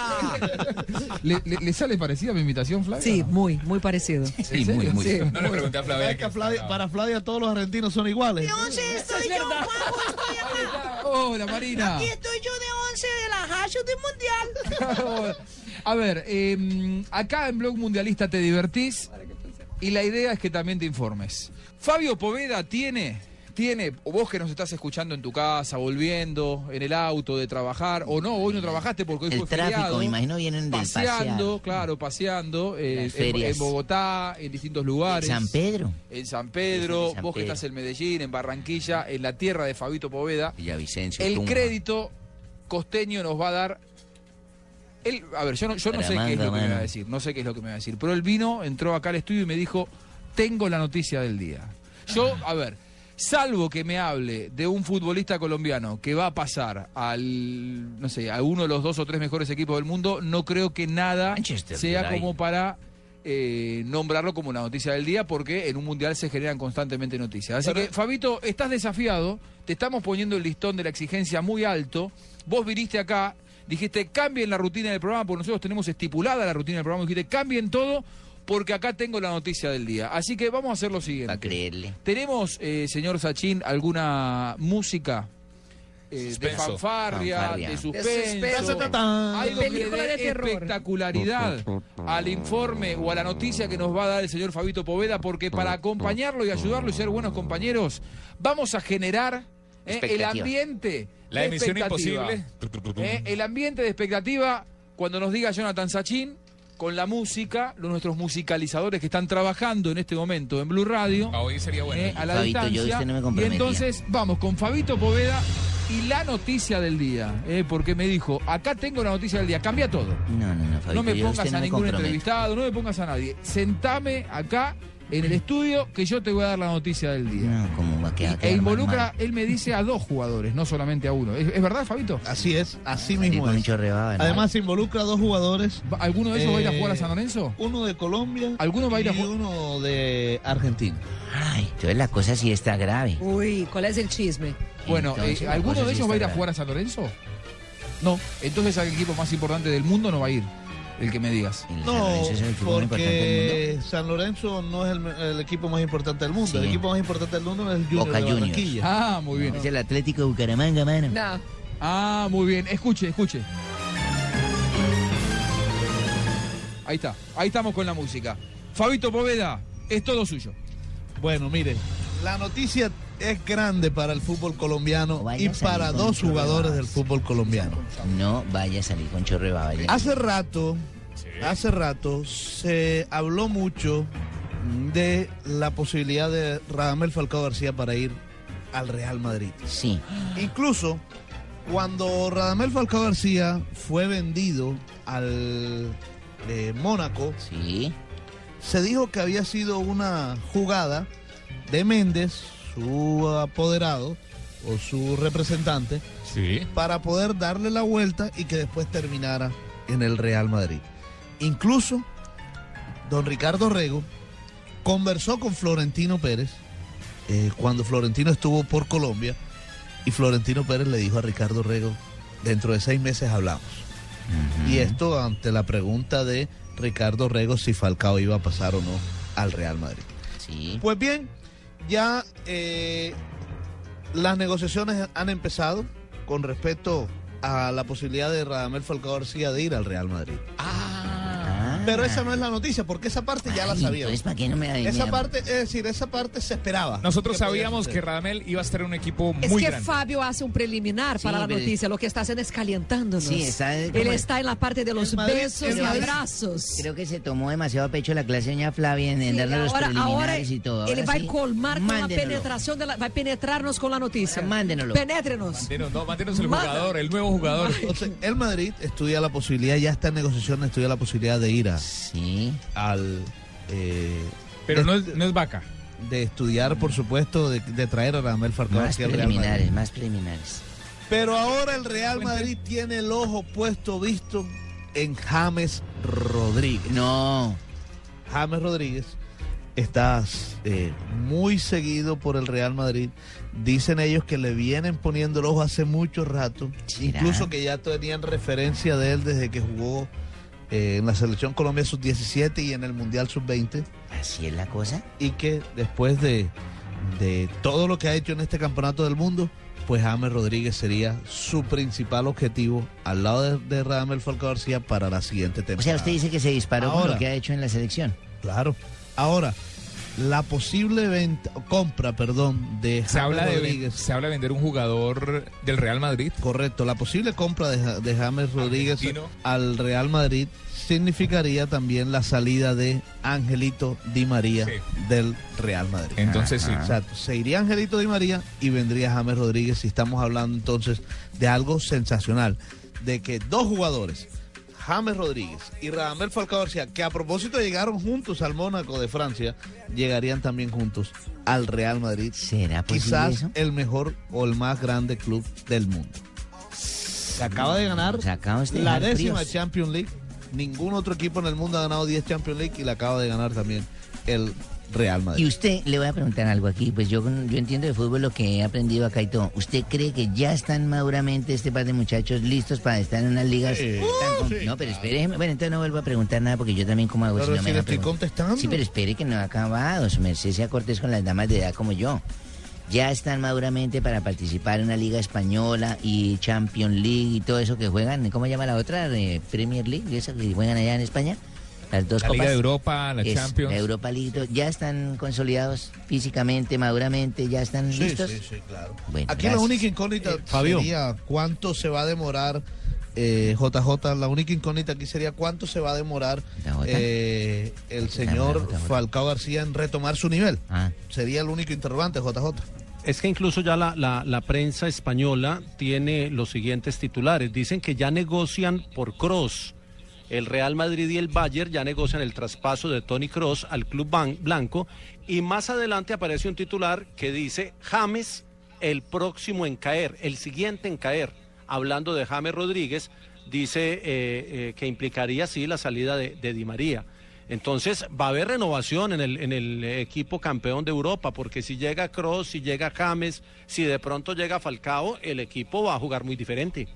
¿Le, le- le sale parecida mi invitación, Flavia? Sí, muy, muy parecido. Sí, muy, muy. Sí. No le pregunté a Flavia. ¿Sabes que para Flavia todos los argentinos son iguales? estoy yo, Hola, Marina. estoy yo de once de la Hashut del Mundial. A ver, eh, acá en Blog Mundialista te divertís y la idea es que también te informes. Fabio Poveda tiene, tiene, o vos que nos estás escuchando en tu casa, volviendo, en el auto de trabajar, o no, hoy no trabajaste porque hoy El fue tráfico, feriado, me imagino vienen del paseando, pasear. claro, paseando eh, en, Bogotá, en distintos lugares. San Pedro. En San Pedro, En San vos que Pedro. estás en Medellín, en Barranquilla, en la tierra de Fabito Poveda. Villavicencio. El crédito costeño nos va a dar. Él, a ver, yo no, yo no sé qué es lo que me va a decir, no sé qué es lo que me va a decir, pero él vino, entró acá al estudio y me dijo, tengo la noticia del día. Yo, a ver, salvo que me hable de un futbolista colombiano que va a pasar al, no sé, a uno de los dos o tres mejores equipos del mundo, no creo que nada Manchester sea como para eh, nombrarlo como la noticia del día, porque en un mundial se generan constantemente noticias. Así Pero- que, Fabito, estás desafiado, te estamos poniendo el listón de la exigencia muy alto. Vos viniste acá, dijiste cambien la rutina del programa, porque nosotros tenemos estipulada la rutina del programa, dijiste cambien todo, porque acá tengo la noticia del día. Así que vamos a hacer lo siguiente. Para creerle. ¿Tenemos, eh, señor Sachin, alguna música eh, de Suspenso. fanfarria, Fanfarria. de De suspenso? Ta-ta-ta. Algo que dé de espectacularidad al informe o a la noticia que nos va a dar el señor Fabito Poveda, porque para acompañarlo y ayudarlo y ser buenos compañeros, vamos a generar eh, el ambiente. La de emisión imposible. Eh, el ambiente de expectativa cuando nos diga Jonathan Sachin con la música, los nuestros musicalizadores que están trabajando en este momento en Blue Radio. Ah, Hoy sería bueno. eh, a la Fabito, yo distancia. usted no me y entonces vamos con Fabito Poveda y la noticia del día, eh, porque me dijo, acá tengo la noticia del día, cambia todo. No, no, no, Fabito. no me yo pongas no a me ningún entrevistado, no me pongas a nadie. Sentame acá en el estudio que yo te voy a dar la noticia del día. No, ¿cómo va a quedar? e quedar involucra, mal? él me dice a dos jugadores, no solamente a uno. ¿Es, es verdad, Fabito? Así es, así Sí, mismo es. chorreado, ¿no? Además involucra a dos jugadores, ¿Va- ¿Alguno de ellos va a ir a Eh, jugar a San Lorenzo? uno de Colombia ¿Alguno va a ir a y uno de Argentina. Ay, entonces la cosa sí está grave. Uy, ¿cuál es el chisme? Bueno, Entonces, eh, ¿alguno de sí ellos va a ir a jugar a San Lorenzo? No. Entonces al equipo más importante del mundo no va a ir. El que me digas. No, porque San Lorenzo no es el, el equipo más importante del mundo. Sí. El equipo más importante del mundo es el Junior Boca de. Barranquilla. Ah, muy bien. Es el Atlético de Bucaramanga, mano. No. Ah, muy bien. Escuche, escuche. Ahí está. Ahí estamos con la música. Fabito Poveda, es todo suyo. Bueno, mire, la noticia es grande para el fútbol colombiano y para dos jugadores del fútbol colombiano. No vaya a salir con chorreba, vaya. Hace rato, hace rato se habló mucho de la posibilidad de Radamel Falcao García para ir al Real Madrid. Sí. Incluso cuando Radamel Falcao García fue vendido al eh, Mónaco, Sí. se dijo que había sido una jugada de Méndez, su apoderado o su representante, Sí. para poder darle la vuelta y que después terminara en el Real Madrid. Incluso don Ricardo Rego conversó con Florentino Pérez eh, cuando Florentino estuvo por Colombia y Florentino Pérez le dijo a Ricardo Rego, dentro de seis meses hablamos. Y esto ante la pregunta de Ricardo Rego si Falcao iba a pasar o no al Real Madrid. Sí. Pues bien, ya eh, las negociaciones han empezado con respecto a la posibilidad de Radamel Falcao García de ir al Real Madrid. Ah. Pero esa no es la noticia, porque esa parte ya la sabíamos. Entonces, ¿para qué no me Esa parte, es decir, esa parte se esperaba. Nosotros que sabíamos que. Radamel iba a estar en un equipo Es muy que grande. Fabio hace un preliminar Sí, para la noticia. Lo que está haciendo es calentándonos. Sí, está- Él está en la parte de los Madrid- besos y abrazos. Creo que se tomó demasiado a pecho la clase de doña Flavia en, Sí, darle los ahora, ahora preliminares y todo. él Ahora va a colmar con la penetración de la, va a penetrarnos con la noticia. Mándenoslo. Penétrenos. Mándenos, no, mándenos el jugador, el nuevo jugador. Entonces, el Madrid estudia la posibilidad, ya está en negociaciones, estudia la posibilidad de ir a, Sí. al... eh, Pero no es, no es vaca. de estudiar, por supuesto, de, de traer a Radamel Falcao Más aquí al Real Madrid. preliminares, más preliminares. Pero ahora el Real Madrid tiene el ojo puesto, visto en James Rodríguez. No. James Rodríguez está eh, muy seguido por el Real Madrid. Dicen ellos que le vienen poniendo el ojo hace mucho rato. Incluso que ya tenían referencia de él desde que jugó eh, en la selección Colombia sub-17 y en el Mundial sub-20. Así es la cosa. Y que después de, de todo lo que ha hecho en este campeonato del mundo, pues James Rodríguez sería su principal objetivo al lado de, de Radamel Falcao García para la siguiente O sea, temporada. usted dice que se disparó con Ahora. lo que ha hecho en la selección. Claro. Ahora, la posible venta, compra, perdón, de Se habla, James de, Rodríguez. se habla de vender un jugador del Real Madrid. Correcto, la posible compra de, Ja- de James Rodríguez Argentino. al Real Madrid significaría también la salida de Angelito Di María Sí. del Real Madrid. Entonces sí. Exacto, se iría Angelito Di María y vendría James Rodríguez y estamos hablando entonces de algo sensacional, de que dos jugadores, James Rodríguez y Radamel Falcao García, que a propósito llegaron juntos al Mónaco de Francia, llegarían también juntos al Real Madrid. ¿Será Quizás eso? el mejor o el más grande club del mundo. Se acaba de ganar de la décima fríos. Champions League. Ningún otro equipo en el mundo ha ganado 10 Champions League y la acaba de ganar también el Real Y Madrid. usted, le voy a preguntar algo aquí, pues yo, yo entiendo de fútbol lo que he aprendido acá y todo. ¿Usted cree que ya están maduramente este par de muchachos listos para estar en unas ligas tan com- No, pero espere, bueno, entonces no vuelvo a preguntar nada porque yo también como hago Pero si no si me estoy contestando. Sí, pero espere que no ha acabado, su merced sea cortés con las damas de edad como yo. Ya están maduramente para participar en una liga española y Champions League y todo eso que juegan, ¿cómo se llama la otra? Eh, Premier League, y eso que juegan allá en España. Las dos La copas. Liga de Europa, la Es, Champions. La Europa League, ya están consolidados físicamente, maduramente, ya están Sí, listos. sí, sí, claro. Bueno, Aquí la gracias. única incógnita Fabio. sería cuánto se va a demorar eh, JJ. La única incógnita aquí sería cuánto se va a demorar eh, el señor JJ. Falcao García en retomar su nivel. Ah, Sería el único interrogante, JJ. Es que incluso ya la, la- la prensa española tiene los siguientes titulares. Dicen que ya negocian por Cross. El Real Madrid y el Bayern ya negocian el traspaso de Tony Cross al club blanco. Y más adelante aparece un titular que dice James, el próximo en caer, el siguiente en caer. Hablando de James Rodríguez, dice eh, eh, que implicaría sí la salida de, de Di María. Entonces va a haber renovación en el, en el equipo campeón de Europa, porque si llega Cross, si llega James, si de pronto llega Falcao, el equipo va a jugar muy diferente.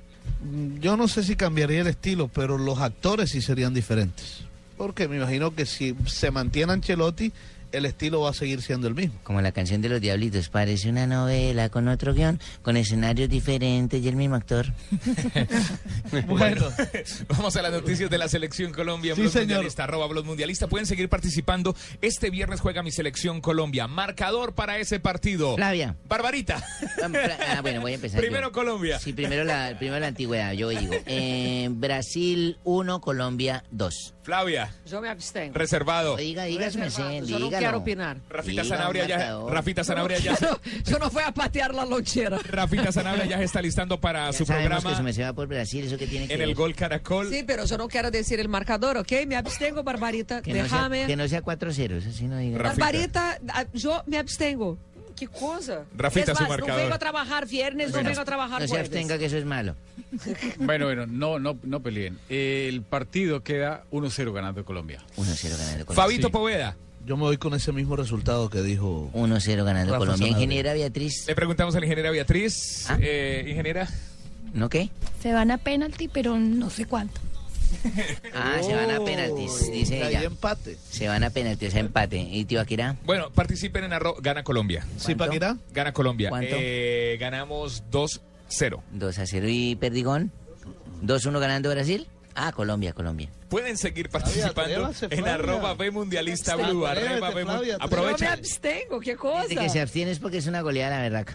Mm, Yo no sé si cambiaría el estilo, pero los actores sí serían diferentes. Porque me imagino que si se mantiene Ancelotti, el estilo va a seguir siendo el mismo. como la canción de los Diablitos, parece una novela con otro guion, con escenarios diferentes y el mismo actor. Bueno, vamos a las noticias de la selección Colombia. Sí, Blog señor. Mundialista, arroba Blog Mundialista. Pueden seguir participando. Este viernes juega mi selección Colombia. Marcador para ese partido. Flavia. Barbarita. Ah, bueno, voy a empezar. yo. Primero Colombia. Sí, primero la, primero la antigüedad, yo digo. Eh, Brasil 1, Colombia 2. Flavia. Yo me abstengo. Reservado. Diga, dígasme, Reservado. No quiero opinar. Rafita Diga, Sanabria ya. Rafita Sanabria ya. Yo no, yo no voy a patear la lonchera. Rafita Sanabria ya se está listando para Ya su que programa su merced va por Brasil, eso que tiene que en ver? el Gol Caracol. Sí, pero yo no quiero decir el marcador, ¿ok? Me abstengo, Barbarita. Que no, sea, Déjame. que no sea 4-0, así no. Rafita. Barbarita, ah, yo me abstengo. ¿Qué cosa? Rafita, es su más, no marcador. vengo a trabajar viernes, no vengo a trabajar No se jueves. abstenga que eso es malo. Bueno, bueno, no, no, no peleen. El partido queda 1-0 ganando Colombia. 1-0 ganando Colombia. Fabito Sí. Poveda. Yo me voy con ese mismo resultado que dijo 1-0 ganando Rafa Colombia. Sanabria. Ingeniera Beatriz. Le preguntamos a la ingeniera Beatriz. Ah. Eh, ingeniera. ¿No qué? Se van a penalti, pero no sé cuánto. Ah, se van a penaltis, dice Ahí ella. empate. Se van a penaltis, empate. ¿Y tío Akira? Bueno, participen en arro Gana Colombia. ¿Sí, Paquirá? Gana Colombia. ¿Cuánto? Eh, ganamos 2-0. 2 a 0. ¿Y Perdigón? 2-1 ganando Brasil. Ah, Colombia, Colombia. Pueden seguir participando en arroba B Mundialista Blue. Arroba B Flavia, Yo me Aprovecha. abstengo, ¿qué cosa? Dice que se abstiene es porque es una goleada, la verdad.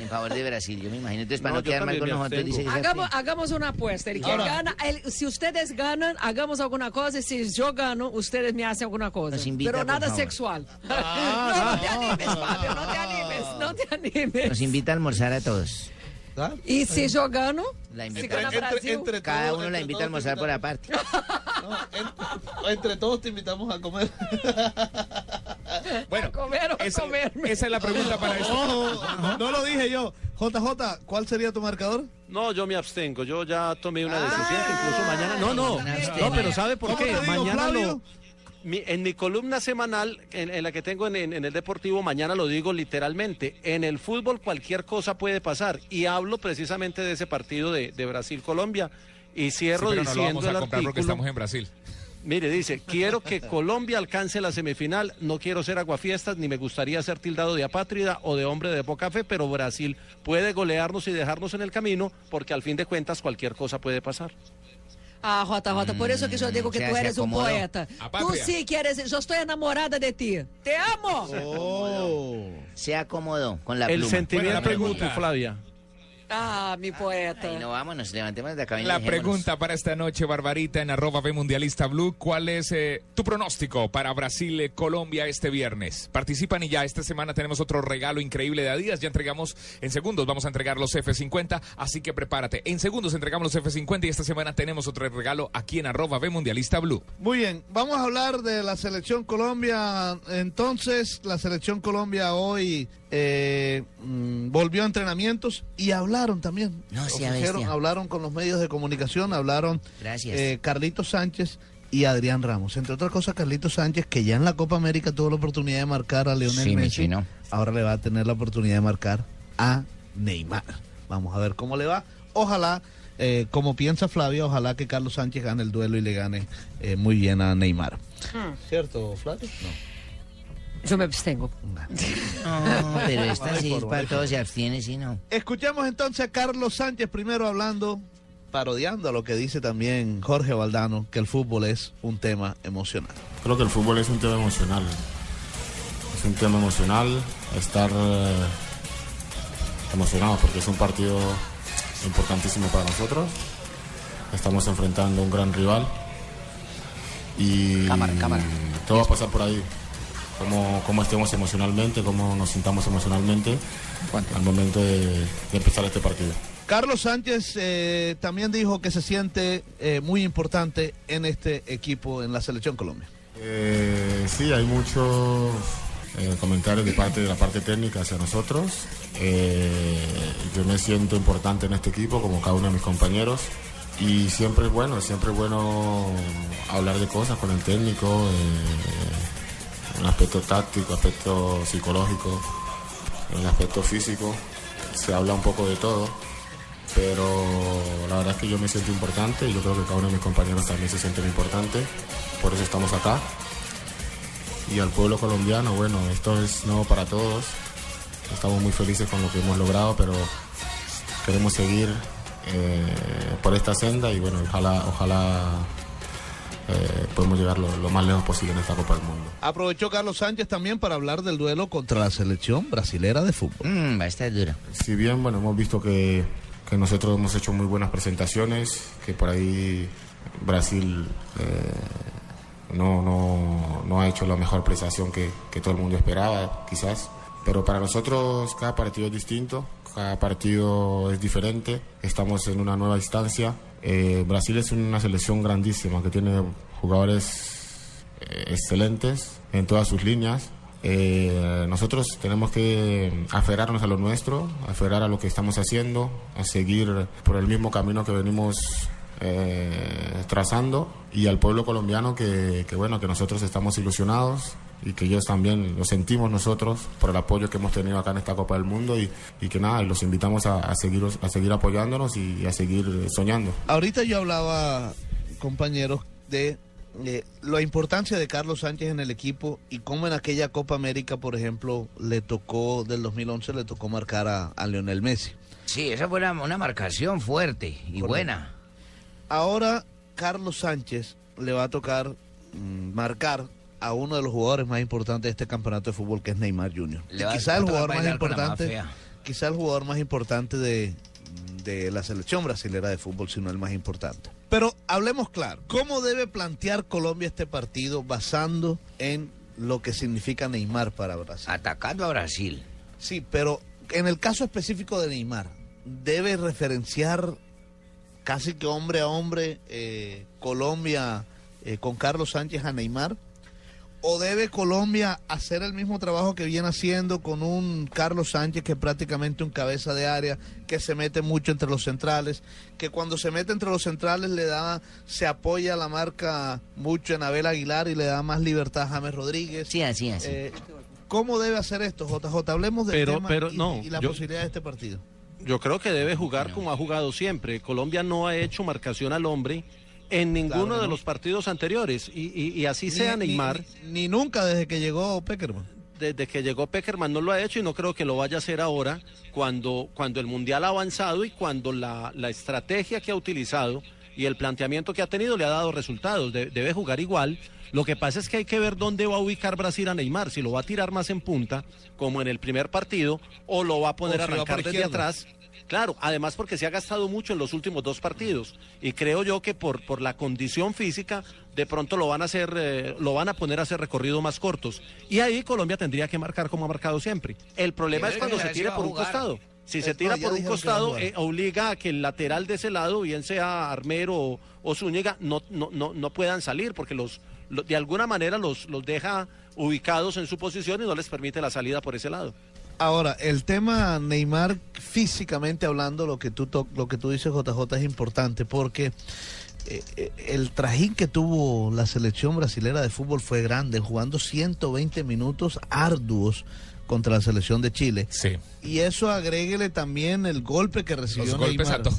En favor de Brasil, yo me imagino. Entonces, para No, no, quedar mal con nosotros, dice que Hagamos, hagamos una apuesta. El que Ahora. gana, el- si ustedes ganan, hagamos alguna cosa. Y si yo gano, ustedes me hacen alguna cosa. Nos invita, Pero nada sexual. no, no te animes, Fabio, no te animes, no te animes. Nos invita a almorzar a todos. ¿Ah? Y si yo gano, La si invita- gana Entre- Brasil, entre Cada todos- uno la invita a almorzar por aparte. No, entre, entre todos te invitamos a comer. Bueno, comer o esa, comerme. esa es la pregunta para. Ojo, no lo dije yo. JJ, ¿cuál sería tu marcador? No, yo me abstengo. Yo ya tomé una decisión que incluso mañana. No, no. No, pero ¿sabe por ¿Cómo qué? digo, mañana Flavio? lo. Mi- en mi columna semanal, en, en la que tengo en, en- en el Deportivo, mañana lo digo literalmente. En el fútbol cualquier cosa puede pasar. Y hablo precisamente de ese partido de, de Brasil-Colombia. Y Sí, cierro pero no lo diciendo vamos a el comprar porque estamos en Brasil. Mire, dice, quiero que Colombia alcance la semifinal, no quiero ser aguafiestas, ni me gustaría ser tildado de apátrida o de hombre de poca fe, pero Brasil puede golearnos y dejarnos en el camino, porque al fin de cuentas cualquier cosa puede pasar. Ah, Rota, Rota, por eso que yo digo que tú se eres un acomodó. poeta. Patria. sí que eres, yo estoy enamorada de ti. Te amo. Oh. Se acomodó con la el pluma. sentimiento Bueno, pregunta. mutuo, Flavia. Ah, mi poeta. Ahí no vámonos, levantemos de acá. La dejémonos. pregunta para esta noche, Barbarita, en arroba B Mundialista Blue. ¿Cuál es eh, tu pronóstico para Brasil-Colombia este viernes? Participan y ya esta semana tenemos otro regalo increíble de Adidas. Ya entregamos en segundos, vamos a entregar los F50, así que prepárate. En segundos entregamos los F50 y esta semana tenemos otro regalo aquí en arroba B Mundialista Blue. Muy bien, vamos a hablar de la selección Colombia. Entonces, la selección Colombia hoy eh, mm, volvió a entrenamientos y hablaron también. No, hablaron con los medios de comunicación, hablaron eh, Carlitos Sánchez y Adrián Ramos. Entre otras cosas, Carlitos Sánchez, que ya en la Copa América tuvo la oportunidad de marcar a Leonel Sí, mi Messi, chino. ahora le va a tener la oportunidad de marcar a Neymar. Vamos a ver cómo le va. Ojalá, eh, como piensa Flavia, ojalá que Carlos Sánchez gane el duelo y le gane eh, muy bien a Neymar. ¿Cierto, Flavio? No. Yo me abstengo. No, pero esta sí es para todos, se abstiene, sí, no. Escuchemos entonces a Carlos Sánchez primero hablando, parodiando a lo que dice también Jorge Valdano, que el fútbol es un tema emocional. Creo que el fútbol es un tema emocional. Es un tema emocional estar eh, emocionados porque es un partido importantísimo para nosotros. Estamos enfrentando a un gran rival y todo va a pasar por ahí. Cómo, cómo estemos emocionalmente, cómo nos sintamos emocionalmente al momento de, de empezar este partido. Carlos Sánchez eh, también dijo que se siente eh, muy importante en este equipo, en la selección Colombia. Eh, sí, hay muchos eh, comentarios de parte de la parte técnica hacia nosotros. Eh, yo me siento importante en este equipo, como cada uno de mis compañeros. Y siempre es bueno, siempre es bueno hablar de cosas con el técnico, eh, en el aspecto táctico, aspecto psicológico, en el aspecto físico. Se habla un poco de todo, pero la verdad es que yo me siento importante y yo creo que cada uno de mis compañeros también se sienten importante. Por eso estamos acá. Y al pueblo colombiano, bueno, esto es nuevo para todos. Estamos muy felices con lo que hemos logrado, pero queremos seguir eh, por esta senda y bueno, ojalá, ojalá eh, podemos llegar lo, lo más lejos posible en esta Copa del Mundo. Aprovechó Carlos Sánchez también para hablar del duelo contra la selección brasilera de fútbol. Mm, va a estar duro. Si bien, bueno, hemos visto que, que nosotros hemos hecho muy buenas presentaciones, que por ahí Brasil eh, no, no, no ha hecho la mejor prestación que, que todo el mundo esperaba, quizás. Pero para nosotros cada partido es distinto, cada partido es diferente, estamos en una nueva instancia. Eh, Brasil es una selección grandísima que tiene jugadores eh, excelentes en todas sus líneas. Eh, nosotros tenemos que aferrarnos a lo nuestro, aferrar a lo que estamos haciendo, a seguir por el mismo camino que venimos trazando y al pueblo colombiano que, bueno que nosotros estamos ilusionados y que ellos también lo sentimos nosotros por el apoyo que hemos tenido acá en esta Copa del Mundo y, y que nada, los invitamos a, a seguir, a seguir apoyándonos y, y a seguir soñando. Ahorita yo hablaba, compañeros, de eh, la importancia de Carlos Sánchez en el equipo y cómo en aquella Copa América, por ejemplo, le tocó, del 2011, le tocó marcar a, a Lionel Messi. Sí, esa fue una, una marcación fuerte y Correcto. buena. Ahora, Carlos Sánchez le va a tocar mm, marcar a uno de los jugadores más importantes de este campeonato de fútbol, que es Neymar Jr. Le Y va a quizá el jugador más importante, quizá el jugador más importante de, de la selección brasilera de fútbol, si no el más importante. Pero hablemos claro, ¿cómo debe plantear Colombia este partido basando en lo que significa Neymar para Brasil? Atacando a Brasil. Sí, pero en el caso específico de Neymar, debe referenciar casi que hombre a hombre eh, Colombia eh, con Carlos Sánchez a Neymar ¿O debe Colombia hacer el mismo trabajo que viene haciendo con un Carlos Sánchez que es prácticamente un cabeza de área, que se mete mucho entre los centrales, que cuando se mete entre los centrales le da, se apoya a la marca mucho en Abel Aguilar y le da más libertad a James Rodríguez? Sí, así, así. Eh, ¿Cómo debe hacer esto, JJ? Hablemos del Pero- tema pero y, no, y la yo- posibilidad de este partido. Yo creo que debe jugar como ha jugado siempre. Colombia no ha hecho marcación al hombre en ninguno Claro, de ¿no? los partidos anteriores. Y, y- y así Ni- sea Neymar. Ni, ni nunca desde que llegó Peckerman. Desde que llegó Peckerman no lo ha hecho y no creo que lo vaya a hacer ahora cuando, cuando el Mundial ha avanzado y cuando la, la estrategia que ha utilizado y el planteamiento que ha tenido le ha dado resultados. De- debe jugar igual. Lo que pasa es que hay que ver dónde va a ubicar Brasil a Neymar. Si lo va a tirar más en punta, como en el primer partido, o lo va a poner O a arrancar desde izquierda. atrás. Claro, además porque se ha gastado mucho en los últimos dos partidos y creo yo que por, por la condición física de pronto lo van a hacer, eh, lo van a poner a hacer recorridos más cortos y ahí Colombia tendría que marcar como ha marcado siempre. El problema es cuando se se tire va a por un costado. Si Es- se tira por un costado, eh, obliga a que el lateral de ese lado, bien sea Armero o, o Zúñiga, no, no, no, no puedan salir porque los, lo- de alguna manera los, los deja ubicados en su posición y no les permite la salida por ese lado. Ahora, el tema Neymar, físicamente hablando, lo que tú, lo que tú dices, JJ, es importante porque eh, eh, el trajín que tuvo la selección brasilera de fútbol fue grande, jugando 120 minutos arduos contra la selección de Chile. Sí. Y eso agréguele también el golpe que recibió Los golpes Neymar. a todos.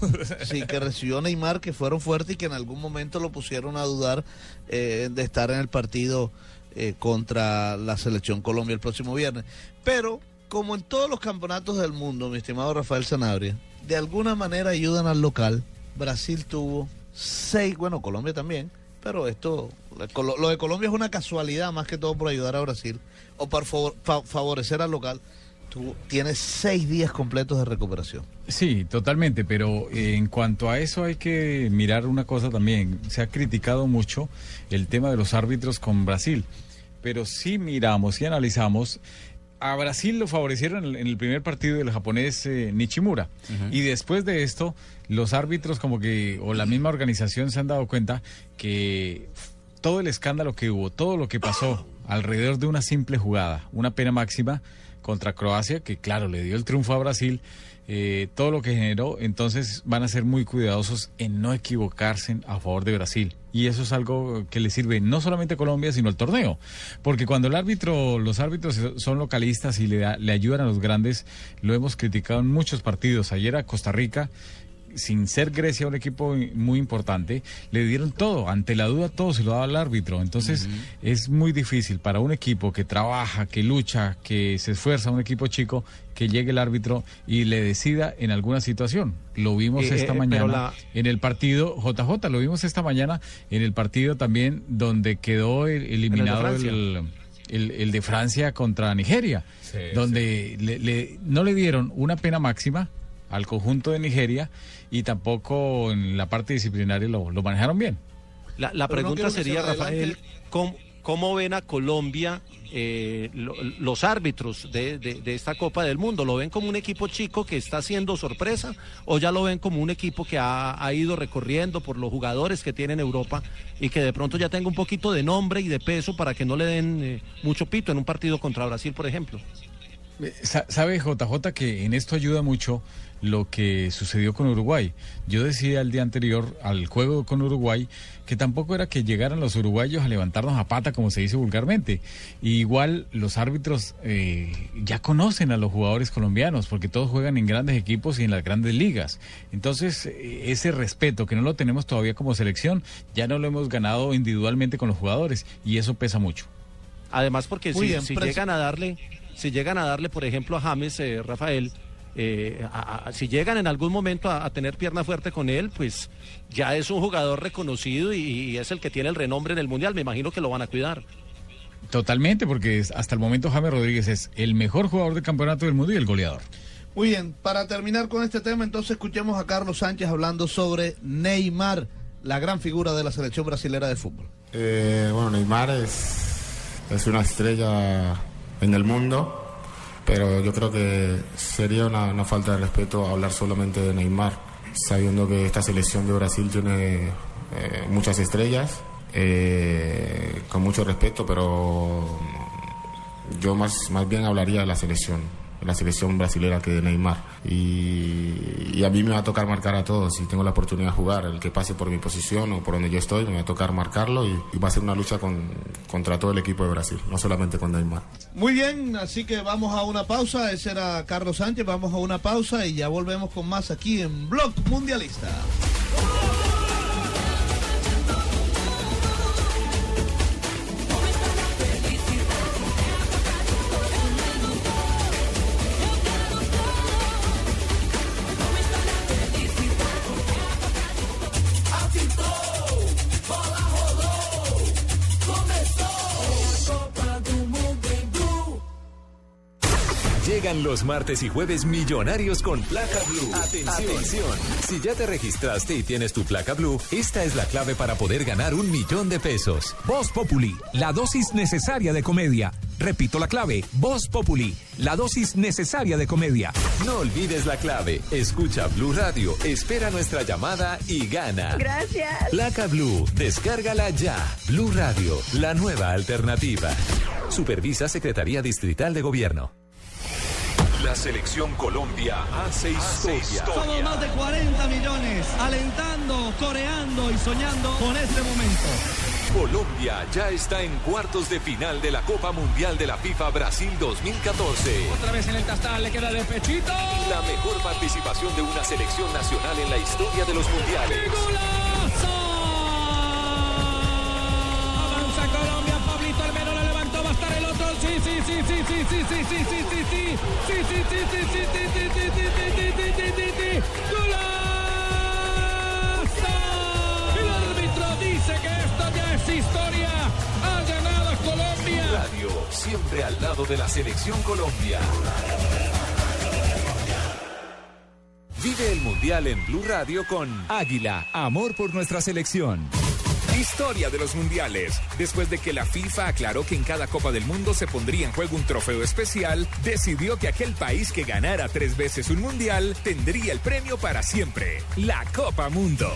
Sí, que recibió Neymar, que fueron fuertes y que en algún momento lo pusieron a dudar eh, de estar en el partido eh, contra la selección Colombia el próximo viernes. Pero, como en todos los campeonatos del mundo, mi estimado Rafael Sanabria, de alguna manera ayudan al local. Brasil tuvo seis, bueno, Colombia también, pero esto, lo de Colombia es una casualidad más que todo por ayudar a Brasil o fa- favorecer al local. Tú tienes seis días completos de recuperación. Sí, totalmente, pero eh, en cuanto a eso hay que mirar una cosa también. Se ha criticado mucho el tema de los árbitros con Brasil, pero si miramos y analizamos, a Brasil lo favorecieron en el, primer partido del japonés eh, Nichimura. Y después de esto, los árbitros como que, o la misma organización se han dado cuenta que todo el escándalo que hubo, todo lo que pasó alrededor de una simple jugada, una pena máxima contra Croacia, que claro, le dio el triunfo a Brasil, eh, todo lo que generó, entonces van a ser muy cuidadosos en no equivocarse a favor de Brasil. Y eso es algo que le sirve no solamente a Colombia, sino al torneo. Porque cuando el árbitro, los árbitros son localistas y le, le ayudan a los grandes, lo hemos criticado en muchos partidos. Ayer a Costa Rica, sin ser Grecia un equipo muy importante, le dieron todo, ante la duda todo se lo daba al árbitro. Entonces es muy difícil para un equipo que trabaja, que lucha, que se esfuerza, un equipo chico, que llegue el árbitro y le decida en alguna situación. Lo vimos Eh, esta eh, mañana la- en el partido, JJ, lo vimos esta mañana en el partido también donde quedó el- eliminado el, el- el de Francia contra Nigeria, Sí, donde le- le- no le dieron una pena máxima al conjunto de Nigeria y tampoco en la parte disciplinaria lo, lo manejaron bien. La, la no pregunta se sería. Rafael, ¿cómo, cómo ven a Colombia eh, lo- los árbitros de, de- de esta Copa del Mundo? ¿Lo ven como un equipo chico que está haciendo sorpresa o ya lo ven como un equipo que ha, ha ido recorriendo por los jugadores que tiene en Europa y que de pronto ya tenga un poquito de nombre y de peso para que no le den eh, mucho pito en un partido contra Brasil, por ejemplo? Sa- Sabe JJ que en esto ayuda mucho lo que sucedió con Uruguay. Yo decía el día anterior al juego con Uruguay que tampoco era que llegaran los uruguayos a levantarnos a pata como se dice vulgarmente. Y igual los árbitros eh, ya conocen a los jugadores colombianos porque todos juegan en grandes equipos y en las grandes ligas. Entonces eh, ese respeto que no lo tenemos todavía como selección ya no lo hemos ganado individualmente con los jugadores y eso pesa mucho. Además, porque si, llegan a darle, si llegan a darle, por ejemplo, a James, eh, Rafael, eh, a- a- si llegan en algún momento a, a tener pierna fuerte con él, pues ya es un jugador reconocido y, y es el que tiene el renombre en el mundial. Me imagino que lo van a cuidar. Totalmente, porque hasta el momento James Rodríguez es el mejor jugador del campeonato del mundo y el goleador. Muy bien, para terminar con este tema, entonces escuchemos a Carlos Sánchez hablando sobre Neymar, la gran figura de la selección brasilera de fútbol. Eh, bueno, Neymar es, es una estrella en el mundo, pero yo creo que sería una, falta de respeto hablar solamente de Neymar, sabiendo que esta selección de Brasil tiene eh, muchas estrellas eh, con mucho respeto, pero yo más, más bien hablaría de la selección, la selección brasilera que de Neymar. Y, y a mí me va a tocar marcar a todos si tengo la oportunidad de jugar. El que pase por mi posición o por donde yo estoy, me va a tocar marcarlo y, y va a ser una lucha con, contra todo el equipo de Brasil, no solamente con Neymar. Muy bien, así que vamos a una pausa. Ese era Carlos Sánchez. Vamos a una pausa y ya volvemos con más aquí en Blog Mundialista. Los martes y jueves millonarios con placa blue. Atención. Atención. Si ya te registraste y tienes tu placa blue, esta es la clave para poder ganar un millón de pesos. Voz Populi, la dosis necesaria de comedia. Repito la clave, Voz Populi, la dosis necesaria de comedia. No olvides la clave. Escucha Blue Radio, espera nuestra llamada y gana. Gracias. Placa Blue, descárgala ya. Blue Radio, la nueva alternativa. Supervisa Secretaría Distrital de Gobierno. La selección Colombia hace historia. Somos más de 40 millones alentando, coreando y soñando con este momento. Colombia ya está en cuartos de final de la Copa Mundial de la FIFA Brasil 2014. Otra vez en el tastal, le queda de pechito. La mejor participación de una selección nacional en la historia de los mundiales. Historia. Ha ganado Colombia. Radio, siempre al lado de la selección Colombia. Vive el Mundial en Blue Radio con Águila, amor por nuestra selección. Historia de los mundiales. Después de que la FIFA aclaró que en cada Copa del Mundo se pondría en juego un trofeo especial, decidió que aquel país que ganara tres veces un mundial tendría el premio para siempre, la Copa Mundo.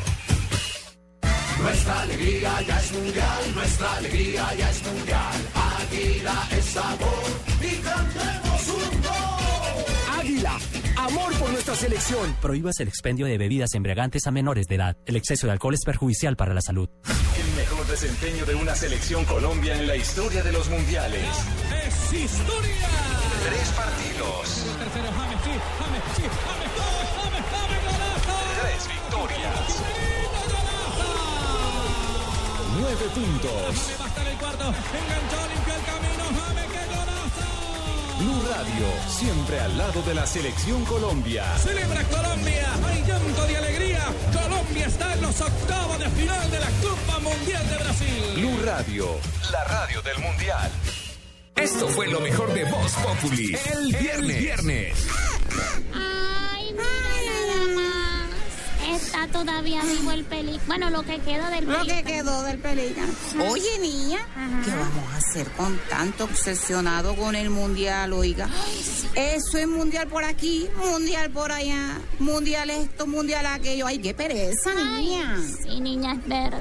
Nuestra alegría ya es mundial, nuestra alegría ya es mundial. Águila es sabor y cantemos un gol. Águila, amor por nuestra selección. Prohíbas el expendio de bebidas embriagantes a menores de edad. El exceso de alcohol es perjudicial para la salud. Mejor desempeño de una selección Colombia en la historia de los mundiales. Es historia. Tres partidos, Tercero, James, sí, James, sí, James, James, James, James, golazo. tres victorias, nueve puntos. Va a estar el cuarto, enganchó, limpió el camino, James. Blue Radio, siempre al lado de la selección Colombia. Celebra Colombia, hay llanto de alegría. Colombia está en los octavos de final de la Copa Mundial de Brasil. Blue Radio, la radio del mundial. Esto fue lo mejor de Voz Populi. El viernes. viernes. Ay, todavía vivo el pelícano. Bueno, lo que queda del Lo pelícano. que quedó del pelícano. Oye, niña, ¿qué vamos a hacer con tanto obsesionado con el mundial, oiga? Eso es mundial por aquí, mundial por allá, mundial esto, mundial aquello. Ay, qué pereza, Ay, niña. sí, niña, es verdad.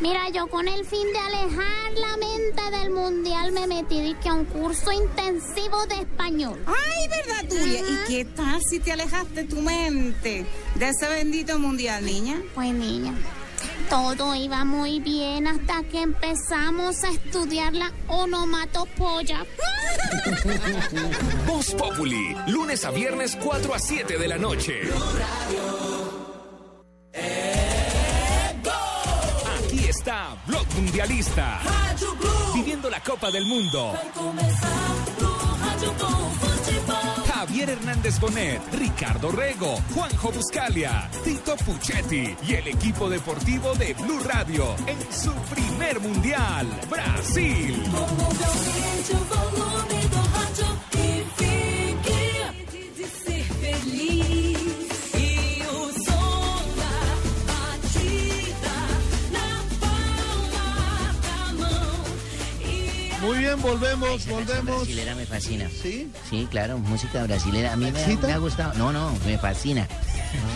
Mira, yo con el fin de alejar la mente del mundial me metí dizque, a un curso intensivo de español. Ay, ¿verdad tuya? ¿Y qué tal si te alejaste tu mente de ese bendito mundial, niña? Pues niña, todo iba muy bien hasta que empezamos a estudiar la onomatopoya. Voz Populi, lunes a viernes 4 a 7 de la noche. Blog Mundialista. Viviendo la Copa del Mundo. Javier Hernández Bonet, Ricardo Rego, Juanjo Buscalia, Tito Puchetti y el equipo deportivo de Blue Radio en su primer mundial, Brasil. Muy bien, volvemos, volvemos. brasilera me fascina. ¿Sí? Sí, claro, música brasilera. A mí me, me ha gustado. No, no, me fascina.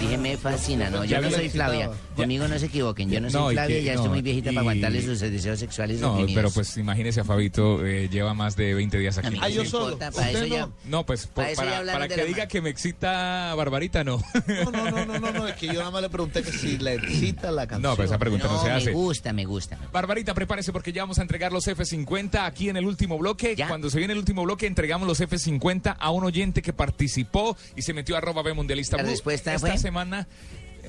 Dije, me fascina, no, yo Ya no soy. Flavia. Conmigo no se equivoquen, yo no soy Flavia, que- ya no, estoy muy viejita para aguantarle sus deseos sexuales No, pero pues imagínese a Fabito, eh, lleva más de 20 días aquí. Ah, yo solo. importa, para ¿Usted eso ya- no? Pues por- para de que diga que me excita Barbarita, no. No, no, no, no, no, no, es que yo nada más le pregunté que si le excita la canción. No, pues esa pregunta no, se hace. Me gusta, me gusta. Barbarita, prepárese porque ya vamos a entregar los F50 aquí en el último bloque. Cuando se viene el último bloque, entregamos los F50 a un oyente que participó y se metió a arroba B Mundialista ¿La Blue. respuesta Esta fue? semana.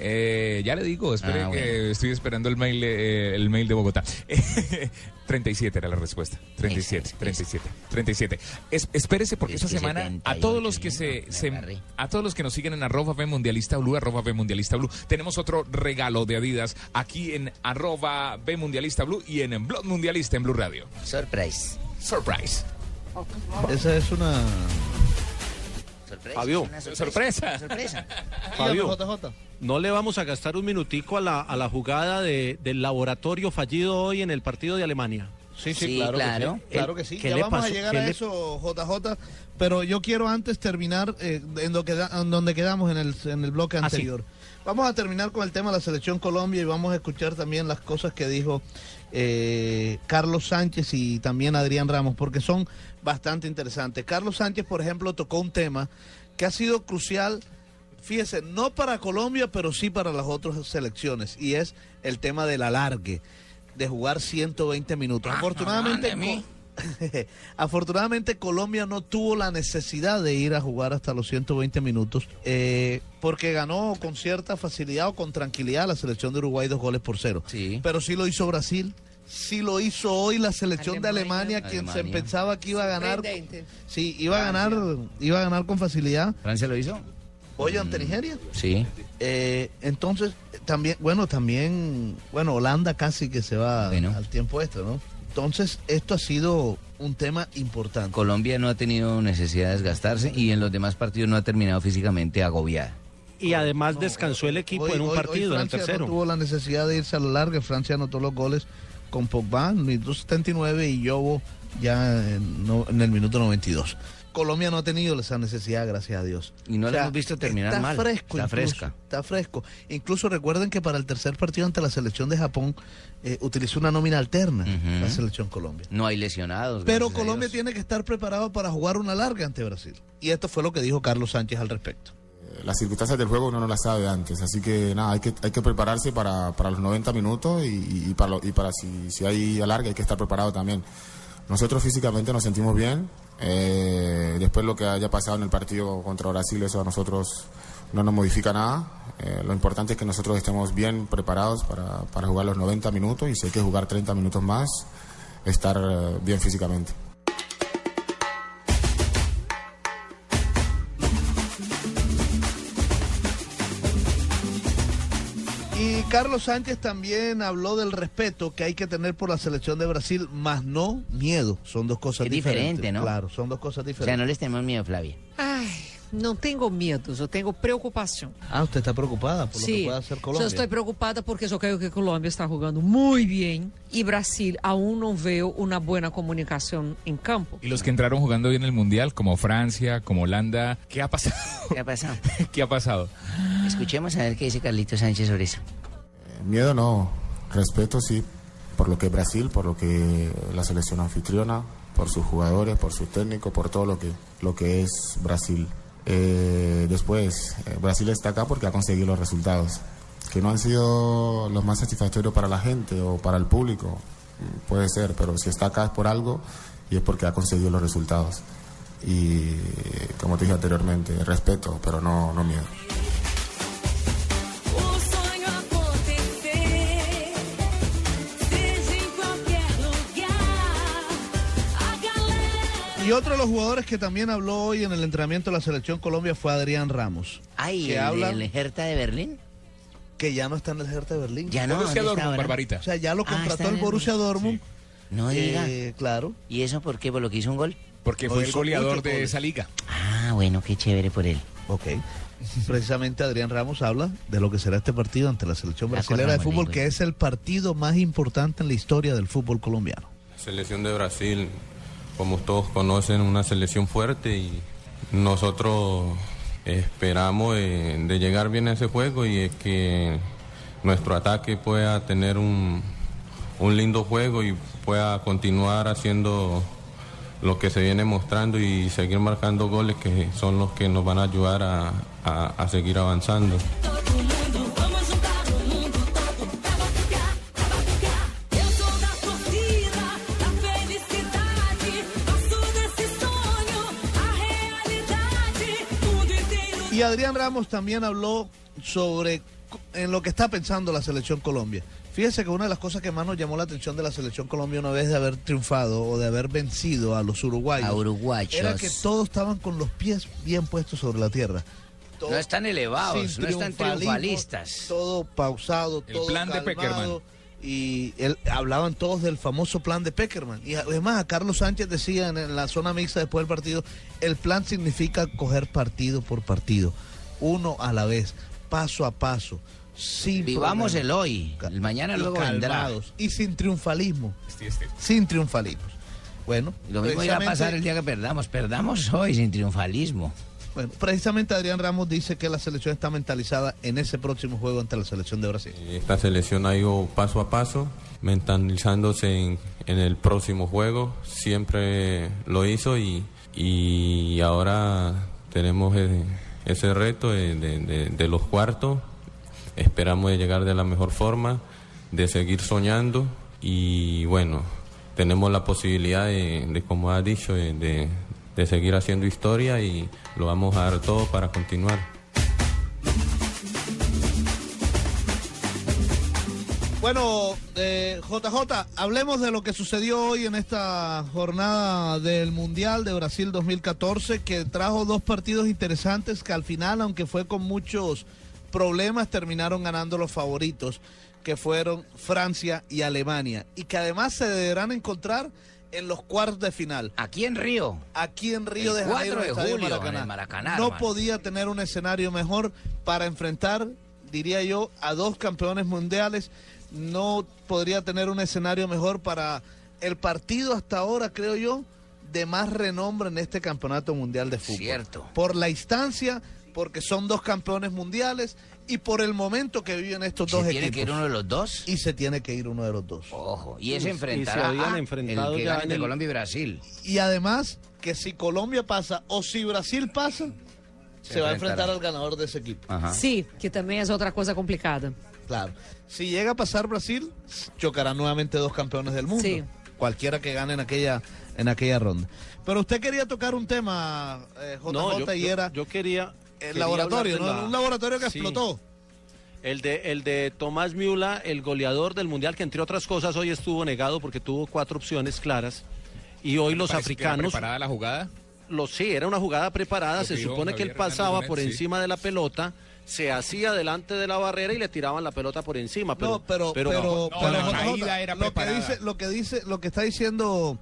eh, ya le digo, espere Ah, estoy esperando el mail, eh, el mail de Bogotá. 37 era la respuesta. 37, 37, 37. Es- espérese porque Es esta semana a 78, todos los que se, a todos los que nos siguen en arroba B Mundialista Blue, arroba B Mundialista Blue, tenemos otro regalo de Adidas aquí en arroba B Mundialista Blue y en, en Blog Mundialista en Blue Radio. Surprise. Surprise. Esa es una... Sorpresa. Fabio. una Sorpresa. Sorpresa. Fabio, JJ. ¿no le vamos a gastar un minutico a la, a la jugada de- del laboratorio fallido hoy en el partido de Alemania? Sí, sí, claro, Que sí. Claro que sí. ¿Qué Ya le vamos pasó? a llegar ¿Qué a le- eso, JJ. Pero yo quiero antes terminar eh, en, lo que da- en donde quedamos en el, en el bloque Ah, sí. anterior. Vamos a terminar con el tema de la selección Colombia y vamos a escuchar también las cosas que dijo eh, Carlos Sánchez y también Adrián Ramos, porque son bastante interesantes. Carlos Sánchez, por ejemplo, tocó un tema que ha sido crucial, fíjese, no para Colombia, pero sí para las otras selecciones, y es el tema del alargue, de jugar 120 minutos. Afortunadamente, Co- Afortunadamente Colombia no tuvo la necesidad de ir a jugar hasta los 120 minutos eh, porque ganó con cierta facilidad o con tranquilidad la selección de Uruguay dos goles por cero. Pero sí lo hizo Brasil, sí lo hizo hoy la selección de Alemania, quien se pensaba que iba a ganar. Sí, iba a ganar, iba a ganar con facilidad. ¿Francia lo hizo? Hoy ante Nigeria. Sí. Eh, entonces, también, bueno, también, bueno, Holanda casi que se va al tiempo extra, ¿no? Entonces, esto ha sido un tema importante. Colombia no ha tenido necesidad de desgastarse y en los demás partidos no ha terminado físicamente agobiada. Y además descansó el equipo Hoy- en un hoy- hoy partido, en el Francia tercero. No tuvo la necesidad de irse a la larga. Francia anotó los goles con Pogba en el minuto 79 y Yobo ya en, no- en el minuto 92. Colombia no ha tenido esa necesidad, gracias a Dios. Y no la hemos visto terminar está mal. Fresco Está incluso, fresca. Está fresco. Incluso recuerden que para el tercer partido ante la selección de Japón eh, utilizó una nómina alterna la selección Colombia. No hay lesionados. Pero Colombia Dios. tiene que estar preparado para jugar una larga ante Brasil. Y esto fue lo que dijo Carlos Sánchez al respecto. las circunstancias del juego uno no las sabe antes, así que nada, hay que, hay que prepararse para, para los 90 minutos y, para, lo- y para si, si hay alargue hay que estar preparado también. Nosotros físicamente nos sentimos bien, eh, después lo que haya pasado en el partido contra Brasil, eso a nosotros no nos modifica nada. Eh, lo importante es que nosotros estemos bien preparados para, para jugar los 90 minutos y si hay que jugar 30 minutos más, estar eh, bien físicamente. Carlos Sánchez también habló del respeto que hay que tener por la selección de Brasil, más no miedo. Son dos cosas Es diferentes. diferente, ¿no? Claro, son dos cosas O sea, diferentes. no les tenemos miedo, Flavia. Ai, não tenho medos, eu tenho preocupação. Ah, usted está preocupada por lo que pueda hacer só Colombia. estou preocupada porque eu creio que a Colômbia está jogando muito bem e Brasil aún não veio uma boa comunicação em campo. Y los que entraron jugando bien el Mundial, como Francia, como Holanda, ¿qué ha pasado? ¿Qué ha pasado? ¿Qué ha pasado? Escuchemos a ver qué dice Carlitos Sánchez sobre eso. Miedo no, respeto sí, por lo que es Brasil, por lo que la selección anfitriona, por sus jugadores, por su técnico, por todo lo que, lo que es Brasil. Eh, después, eh, Brasil está acá porque ha conseguido los resultados, que no han sido los más satisfactorios para la gente o para el público, puede ser, pero si está acá es por algo y es porque ha conseguido los resultados. Y como te dije anteriormente, respeto, pero no, no miedo. Y otro de los jugadores que también habló hoy en el entrenamiento de la selección Colombia fue Adrián Ramos. Ay, que el habla del Hertha de Berlín. que ya no está en el Hertha de Berlín. Ya no, Borussia ¿dónde está Dortmund, ahora? Barbarita. O sea, ya lo Ah, contrató el el- Borussia Dortmund. No diga. Eh, claro. ¿Y eso por qué? ¿Por lo que hizo un gol? Porque fue el goleador de goles. esa liga. Ah, bueno, qué chévere por él. Ok. Precisamente Adrián Ramos habla de lo que será este partido ante la selección La brasileña de fútbol, que es el partido más importante en la historia del fútbol colombiano. Selección de Brasil, como todos conocen, una selección fuerte y nosotros esperamos eh, de llegar bien a ese juego y es que nuestro ataque pueda tener un, un lindo juego y pueda continuar haciendo lo que se viene mostrando y seguir marcando goles que son los que nos van a ayudar a, a- a seguir avanzando. Y Adrián Ramos también habló sobre en lo que está pensando la selección Colombia. Fíjese que una de las cosas que más nos llamó la atención de la selección Colombia una vez de haber triunfado o de haber vencido a los uruguayos, A uruguayos. era que todos estaban con los pies bien puestos sobre la tierra. No están elevados, no están triunfalistas. Todo pausado, El todo plan de calmado, Y él- hablaban todos del famoso plan de Peckerman. Y además a Carlos Sánchez decía en, en la zona mixta después del partido, el plan significa coger partido por partido, uno a la vez, paso a paso. Sin Vivamos el hoy, el mañana Y luego vendrá. Y sin triunfalismo. Sin triunfalismo. Bueno, Lo mismo irá a pasar el día que perdamos. Perdamos hoy sin triunfalismo. Precisamente Adrián Ramos dice que la selección está mentalizada en ese próximo juego ante la selección de Brasil. Esta selección ha ido paso a paso, mentalizándose en, el próximo juego. Siempre lo hizo y, y ahora tenemos eh, ese reto de, los cuartos. Esperamos de llegar de la mejor forma, de seguir soñando y bueno, tenemos la posibilidad de, como ha dicho, de- de seguir haciendo historia y lo vamos a dar todo para continuar. Bueno, eh, JJ, hablemos de lo que sucedió hoy en esta jornada del Mundial de Brasil 2014, que trajo dos partidos interesantes que al final, aunque fue con muchos problemas, terminaron ganando los favoritos, que fueron Francia y Alemania, y que además se deberán encontrar en los cuartos de final. Aquí en Río. Aquí en Río El de 4 Janeiro, en de el Estadio julio, Maracaná. en el Maracaná, No hermano. podía tener un escenario mejor para enfrentar, diría yo, a dos campeones mundiales. No podría tener un escenario mejor para el partido hasta ahora, creo yo, de más renombre en este campeonato mundial de fútbol. Cierto. Por la instancia, porque son dos campeones mundiales y por el momento que viven estos ¿Se dos tiene equipos. que ir uno de los dos? Y se tiene que ir uno de los dos. Ojo, y es enfrentar se a enfrentado el que ya gane en de el- Colombia y Brasil. Y además, que si Colombia pasa o si Brasil pasa, se, va a enfrentar al ganador de ese equipo. Sí, que também é outra coisa complicada. Claro. Si llega a pasar Brasil, chocarán nuevamente dos campeones del mundo. Sí. Cualquiera que gane en aquella, en aquella ronda. Pero usted quería tocar un tema, eh, JJ, No, yo- y yo- era yo quería... el laboratorio, Un laboratorio que Sí. explotó. El de, el de Tomás Miula, el goleador del Mundial, que entre otras cosas hoy estuvo negado porque tuvo cuatro opciones claras. Y hoy los africanos... preparada la jugada? Lo, sí, era una jugada preparada. Lo Se pidió supone que él pasaba por sí. encima de la pelota, se hacía delante de la barrera y le tiraban la pelota por encima. Pero, no, pero, pero, pero, JJ, lo que dice, lo que dice, lo que está diciendo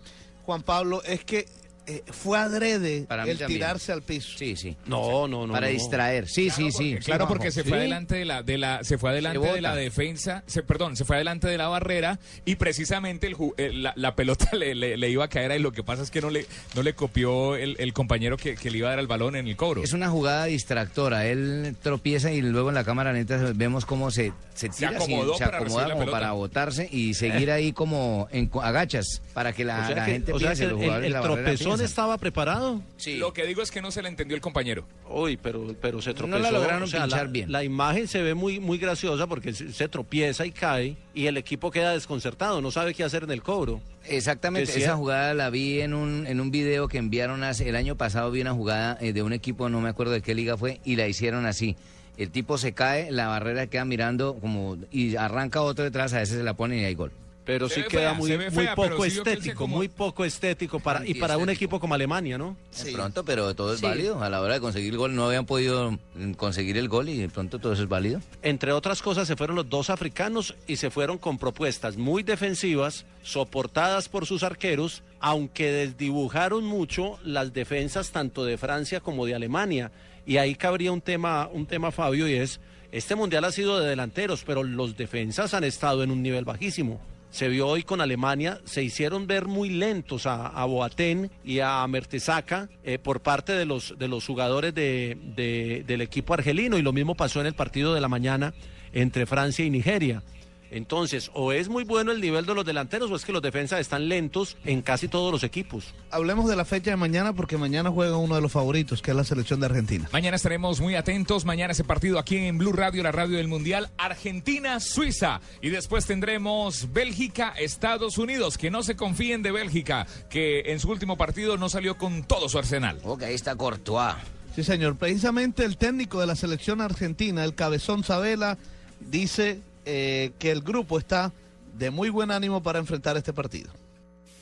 Juan Pablo es que eh, fue adrede Para mí el también. tirarse al piso. Sí, sí. No, no, no. Para no. distraer. Sí, sí, sí. Claro, porque se Sí. fue adelante de la, de la, se fue adelante de la bota. defensa, se, perdón, se fue adelante de la barrera y precisamente el, ju- eh, la, la pelota le, le- le iba a caer ahí. Lo que pasa es que no le, no le copió el, el compañero que, que le iba a dar el balón en el cobro. Es una jugada distractora. Él tropieza y luego en la cámara neta vemos cómo se, se tira, así, acomodó se para acomoda recibir la como pelota. para botarse y seguir ahí como en agachas para que la, O sea la que- gente o sea piense, que los el- jugadores el de la barrera tropezón piensan. estaba preparado. Lo que digo es que no se le entendió el compañero. Uy, pero, pero se No tropezó. la lograron o sea, pinchar la, bien. La imagen se ve muy, muy graciosa porque se, se tropieza y cae y el equipo queda desconcertado, no sabe qué hacer en el cobro. Exactamente, esa jugada la vi en un, en un video que enviaron hace, el año pasado, vi una jugada eh, de un equipo, no me acuerdo de qué liga fue, y la hicieron así. El tipo se cae, la barrera queda mirando como y arranca otro detrás, a veces se la pone y hay gol. Pero Se sí queda fea, muy, poco estético, como- muy poco estético para y para un equipo como Alemania, ¿no? De pronto, pero todo es Sí. válido. A la hora de conseguir el gol, no habían podido mm, conseguir el gol y de pronto todo eso es válido. Entre otras cosas, se fueron los dos africanos y se fueron con propuestas muy defensivas, soportadas por sus arqueros, aunque desdibujaron mucho las defensas tanto de Francia como de Alemania. Y ahí cabría un tema, un tema Fabio, y es, este mundial ha sido de delanteros, pero los defensas han estado en un nivel bajísimo. Se vio hoy con Alemania, se hicieron ver muy lentos a, a Boateng y a Mertesaca eh, por parte de los, de los jugadores de- de- del equipo argelino y lo mismo pasó en el partido de la mañana entre Francia y Nigeria. Entonces, o es muy bueno el nivel de los delanteros o es que los defensas están lentos en casi todos los equipos. Hablemos de la fecha de mañana porque mañana juega uno de los favoritos, que es la selección de Argentina. Mañana estaremos muy atentos. Mañana ese partido aquí en Blue Radio, la radio del Mundial, Argentina-Suiza. Y después tendremos Bélgica-Estados Unidos. Que no se confíen de Bélgica, que en su último partido no salió con todo su arsenal. Ok, ahí está Courtois. Sí, señor. Precisamente el técnico de la selección argentina, el cabezón Sabela, dice eh, que el grupo está de muy buen ánimo para enfrentar este partido.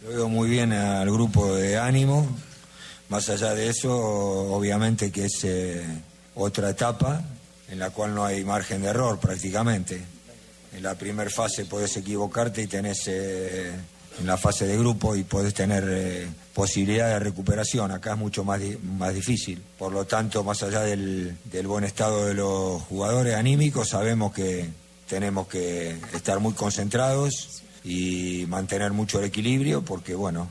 Lo veo muy bien al grupo de ánimo. Más allá de eso, obviamente que es eh, otra etapa en la cual no hay margen de error prácticamente. En la primera fase podés equivocarte y tenés eh, en la fase de grupo y podés tener eh, posibilidad de recuperación. Acá es mucho más, más difícil. Por lo tanto, más allá del, del buen estado de los jugadores anímicos, sabemos que tenemos que estar muy concentrados y mantener mucho el equilibrio porque, bueno,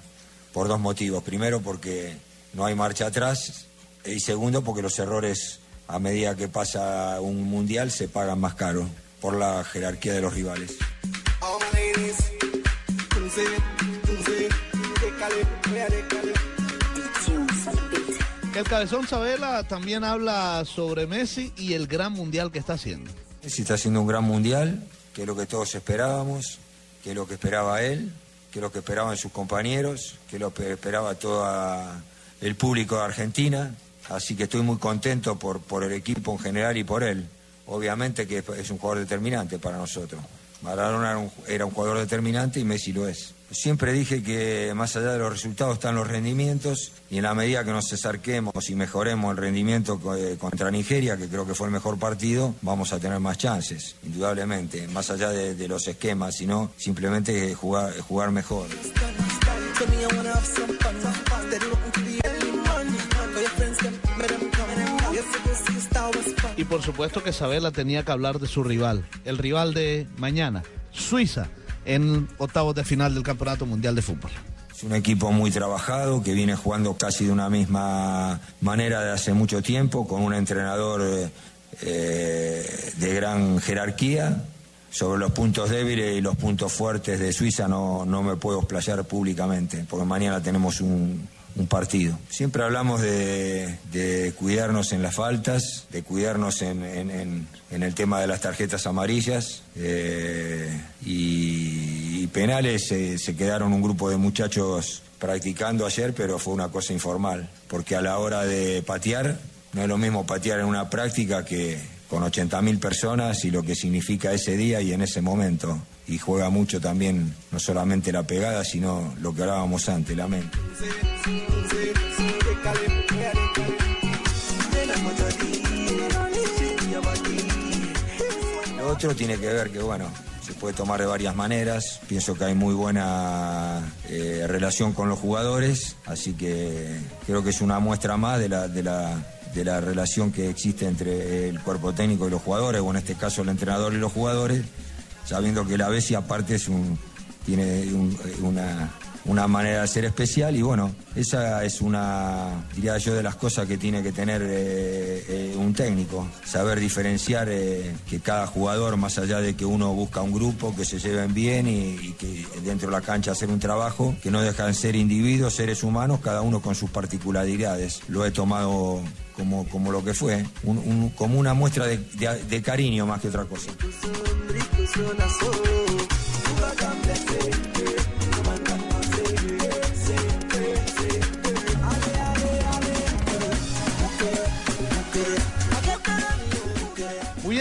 por dos motivos. Primero, porque no hay marcha atrás y segundo, porque los errores a medida que pasa un mundial se pagan más caro por la jerarquía de los rivales. El cabezón Sabela también habla sobre Messi y el gran mundial que está haciendo. Messi está haciendo un gran mundial, que es lo que todos esperábamos, que es lo que esperaba él, que es lo que esperaban sus compañeros, que es lo que esperaba todo el público de Argentina. Así que estoy muy contento por, por el equipo en general y por él. Obviamente que es un jugador determinante para nosotros. Maradona era un, era un jugador determinante y Messi lo es. Siempre dije que más allá de los resultados están los rendimientos y en la medida que nos acerquemos y mejoremos el rendimiento eh, contra Nigeria, que creo que fue el mejor partido, vamos a tener más chances, indudablemente, más allá de, de los esquemas, sino simplemente jugar, jugar mejor. Y por supuesto que Sabela tenía que hablar de su rival, el rival de mañana, Suiza, en octavos de final del Campeonato Mundial de Fútbol. Es un equipo muy trabajado que viene jugando casi de una misma manera de hace mucho tiempo, con un entrenador eh, eh, de gran jerarquía. Sobre los puntos débiles y los puntos fuertes de Suiza no, no me puedo explayar públicamente, porque mañana tenemos un, un partido. Siempre hablamos de, cuidarnos en las faltas, de cuidarnos en, el tema de las tarjetas amarillas eh, y, penales. se quedaron un grupo de muchachos practicando ayer, pero fue una cosa informal, porque a la hora de patear, no es lo mismo patear en una práctica que con 80.000 personas y lo que significa ese día y en ese momento. Y juega mucho también, no solamente la pegada, sino lo que hablábamos antes, la mente. Lo otro tiene que ver que, bueno, se puede tomar de varias maneras. Pienso que hay muy buena eh, relación con los jugadores, así que creo que es una muestra más de la, de la, de la relación que existe entre el cuerpo técnico y los jugadores, o en este caso el entrenador y los jugadores, sabiendo que la Bessi aparte es un, tiene un- una, una manera de ser especial y bueno, esa es una, diría yo, de las cosas que tiene que tener eh, eh, un técnico, saber diferenciar eh, que cada jugador, más allá de que uno busca un grupo, que se lleven bien y, que dentro de la cancha hacer un trabajo, que no dejan de ser individuos, seres humanos, cada uno con sus particularidades. Lo he tomado como, como lo que fue, como una muestra de- de cariño más que otra cosa.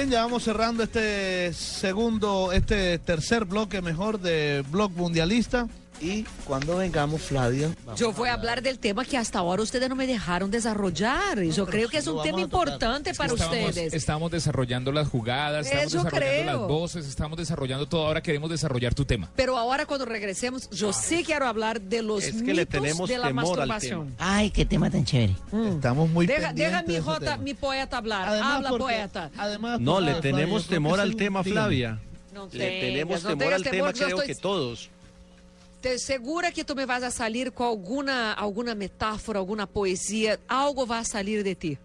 Bien, ya vamos cerrando este segundo, este tercer bloque mejor de Blog Mundialista. Y cuando vengamos, Flavia. Yo voy a hablar del tema que hasta ahora ustedes no me dejaron desarrollar. Y Yo creo que es un tema importante para Estábamos, ustedes. estamos desarrollando las jugadas, estamos Eso desarrollando creo. las voces, estamos desarrollando todo. Ahora queremos desarrollar tu tema. Pero ahora cuando regresemos, yo sí quiero hablar de los Es que le mitos tenemos de la temor al masturbación. Ay, qué tema tan chévere. Estamos muy Deja, deja mi, jota, mi poeta hablar. Además, Habla porque- poeta. Además, No, le tenemos temor al tema. Flavia. No Le tengas, tenemos no temor al temor, tema, creo estoy- que todos. Te segura que tú me vas a salir con alguna, alguna metáfora, alguna poesía, algo va a salir de ti.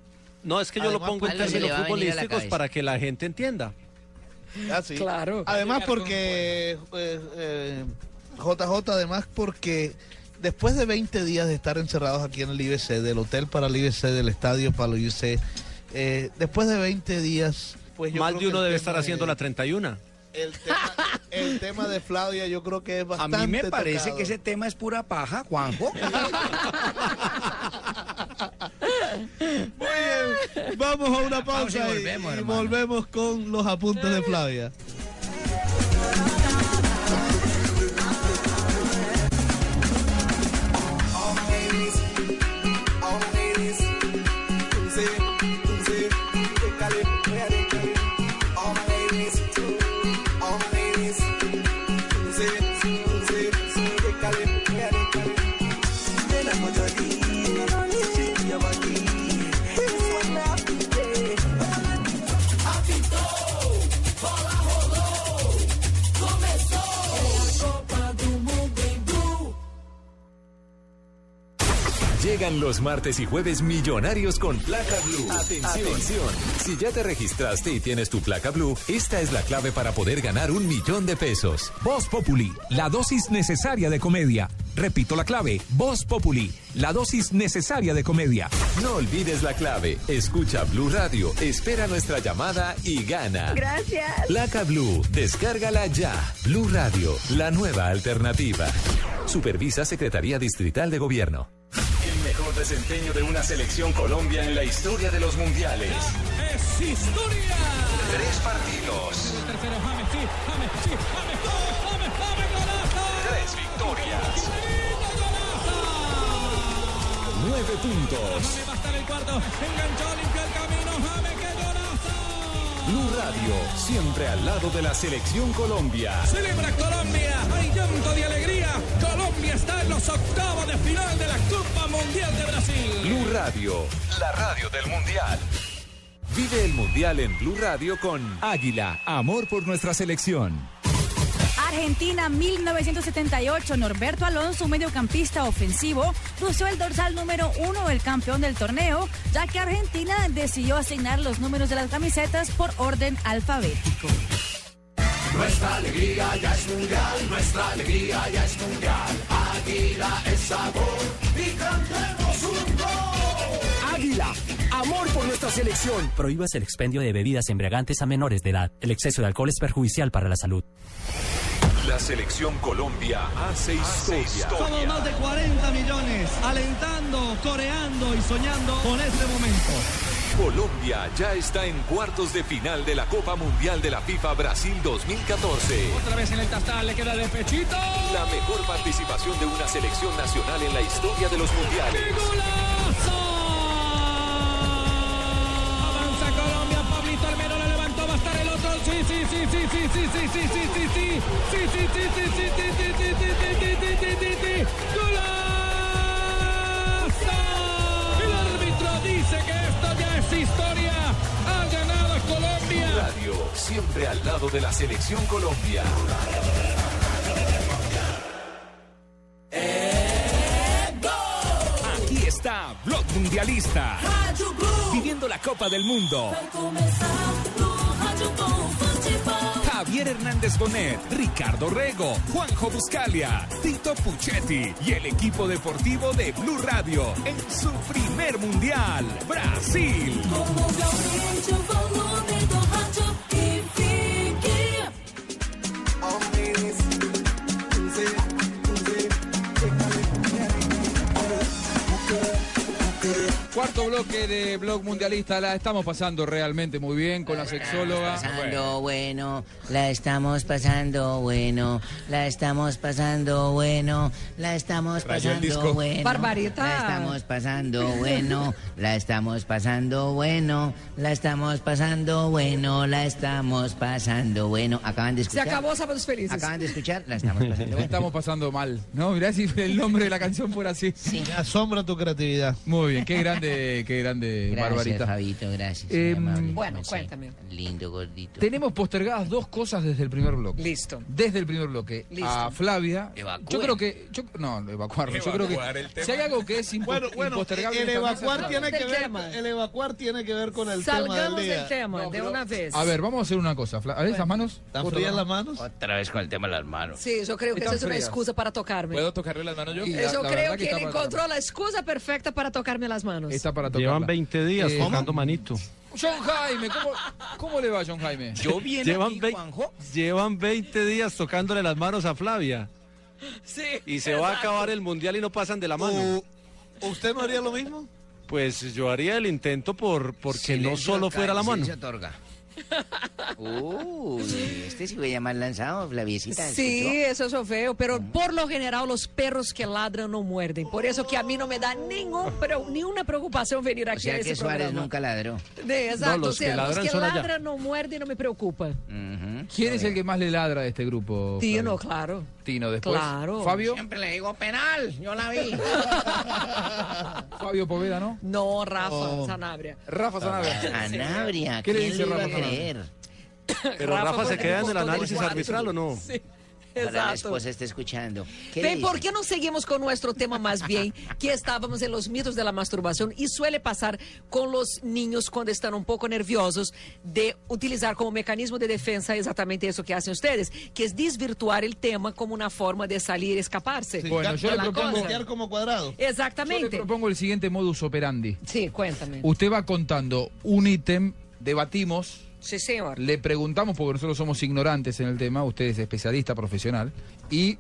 No, es que yo lo Además, pongo en términos futbolísticos para que la gente entienda. Ah, sí. Claro. Además porque eh, eh, JJ, además porque después de 20 días de estar encerrados aquí en el IBC, del hotel para el IBC, del estadio para el IBC, eh, después de 20 días, pues yo Más creo de uno debe estar haciendo de- la 31. El tema, el tema de Flavia yo creo que es A bastante mí me parece tocado. que ese tema es pura paja, Juanjo. Muy bien, vamos a una pausa y, volvemos, y volvemos con los apuntes de Flavia. Llegan los martes y jueves millonarios con placa blue. Atención. Si ya te registraste y tienes tu placa blue, esta es la clave para poder ganar un millón de pesos. Voz Populi, la dosis necesaria de comedia. Repito la clave, Voz Populi, la dosis necesaria de comedia. No olvides la clave. Escucha Blue Radio, espera nuestra llamada y gana. Gracias. Placa Blue, descárgala ya. Blue Radio, la nueva alternativa. Supervisa Secretaría Distrital de Gobierno. Mejor desempeño de una selección Colombia en la historia de los mundiales. Es historia. Tres partidos. Tres victorias. Nueve puntos. Va a estar el cuarto. Enganchó, limpió el camino. James. Blue Radio, siempre al lado de la selección Colombia. Celebra Colombia. Hay llanto de alegría. Colombia está en los octavos de final de la Copa Mundial de Brasil. Blue Radio, la radio del Mundial. Vive el Mundial en Blue Radio con Águila, amor por nuestra selección. Argentina 1978, Norberto Alonso, un mediocampista ofensivo, lució el dorsal número uno del campeón del torneo, ya que Argentina decidió asignar los números de las camisetas por orden alfabético. Nuestra alegría ya es mundial, nuestra alegría ya es mundial. Águila es sabor y cantemos un gol. Águila, amor por nuestra selección. Prohíbas el expendio de bebidas embriagantes a menores de edad. El exceso de alcohol es perjudicial para la salud. La selección Colombia hace historia. Somos más de 40 millones alentando, coreando y soñando con este momento. Colombia ya está en cuartos de final de la Copa Mundial de la FIFA Brasil 2014. Otra vez en el tastal, le queda de pechito. La mejor participación de una selección nacional en la historia de los mundiales. Sí, sí, sí, sí, sí, sí, sí, sí, sí, sí, sí. Sí, sí, sí, sí, sí, sí, sí, sí, sí, sí, sí, sí, sí, sí, sí. ¡Golazo! El árbitro dice que esto ya es historia. Ha ganado Colombia. Radio, siempre al lado de la selección Colombia. Aquí está Blog Mundialista. Viviendo la Copa del Mundo. Javier Hernández Bonet, Ricardo Rego, Juanjo Buscalia, Tito Puchetti y el equipo deportivo de Blue Radio en su primer mundial, Brasil. Cuarto bloque de Blog Mundialista, la estamos pasando realmente muy bien con la sexóloga. pasando bueno, la estamos pasando bueno, la estamos pasando bueno, la estamos pasando bueno. Barbaridad. La estamos pasando bueno, la estamos pasando bueno, la estamos pasando bueno, la estamos pasando bueno. Acaban de Se escuchar. acabó Sábados Felices. Acaban de escuchar, la estamos pasando La bueno. estamos pasando mal, ¿no? Mirá si el nombre de la canción fuera así. Me asombra tu creatividad. Muy bien, qué grande grande, qué grande, Gracias, Barbarita. Fabito, gracias. Eh, amable. Bueno, Sí, cuéntame. Lindo, gordito. Tenemos postergadas dos cosas desde el primer bloque. Listo. Desde el primer bloque. Listo. A Flavia. Evacúen. Yo creo que. Yo, no, evacuarlo. Yo creo Evacuar que. el tema. Si hay algo que es impo- Bueno, bueno, impostergable. el evacuar tiene que ver, tema. el evacuar tiene que ver con el tema Salgamos del día. del tema No, de una vez. A ver, vamos a hacer una cosa. Fla- A ver, esas manos. ¿Están las manos? Otra vez con el tema de las manos. Sí, yo creo que esa es una excusa para tocarme. ¿Puedo tocarle las manos yo? Yo creo que, él encontró la excusa perfecta para tocarme las manos. Está para Llevan tocarla. 20 días Eh, tocando manito. John Jaime, ¿cómo, ¿cómo le va, John Jaime? Yo bien Llevan, aquí, Juanjo. llevan 20 días tocándole las manos a Flavia. Sí. Y se va a acabar el mundial y no pasan de la mano. ¿U- ¿Usted no haría lo mismo? Pues yo haría el intento por porque no Silencio solo fuera la mano. otorga. Uy, este sí voy a llamar lanzado, Flaviecita. Sí, eso es feo, pero por lo general los perros que ladran no muerden. Por eso que a mí no me da ningún, pero, ni una preocupación venir O aquí a ese que Suárez programa. nunca ladró. De- exacto, No, los o sea, que ladran los que son allá. ladran no muerden no me preocupa. Ujú. ¿Quién es el que más le ladra de este grupo? Tino, Flavio? claro. Tino, después. Claro. Fabio. Siempre le digo penal, yo la vi. Fabio Poveda, ¿no? No, Rafa Oh. Sanabria. Rafa Sanabria. Anabria, ¿Qué le ¿quién dice le iba a Rafa Pero Rafa, se porque queda en el análisis cuatro. arbitral o no? Sí, la exacto. esposa esté escuchando. ¿Qué Ven, ¿por qué no seguimos con nuestro tema más bien? Que estábamos en los mitos de la masturbación y suele pasar con los niños cuando están un poco nerviosos de utilizar como mecanismo de defensa exactamente eso que hacen ustedes, que es desvirtuar el tema como una forma de salir y escaparse. Sí, Bueno, yo le propongo- como cuadrado. Yo le Exactamente. propongo el siguiente modus operandi. Sí, cuéntame. Usted va contando un ítem, debatimos, Sí, señor. le preguntamos, porque nosotros somos ignorantes en el tema, usted es especialista profesional, y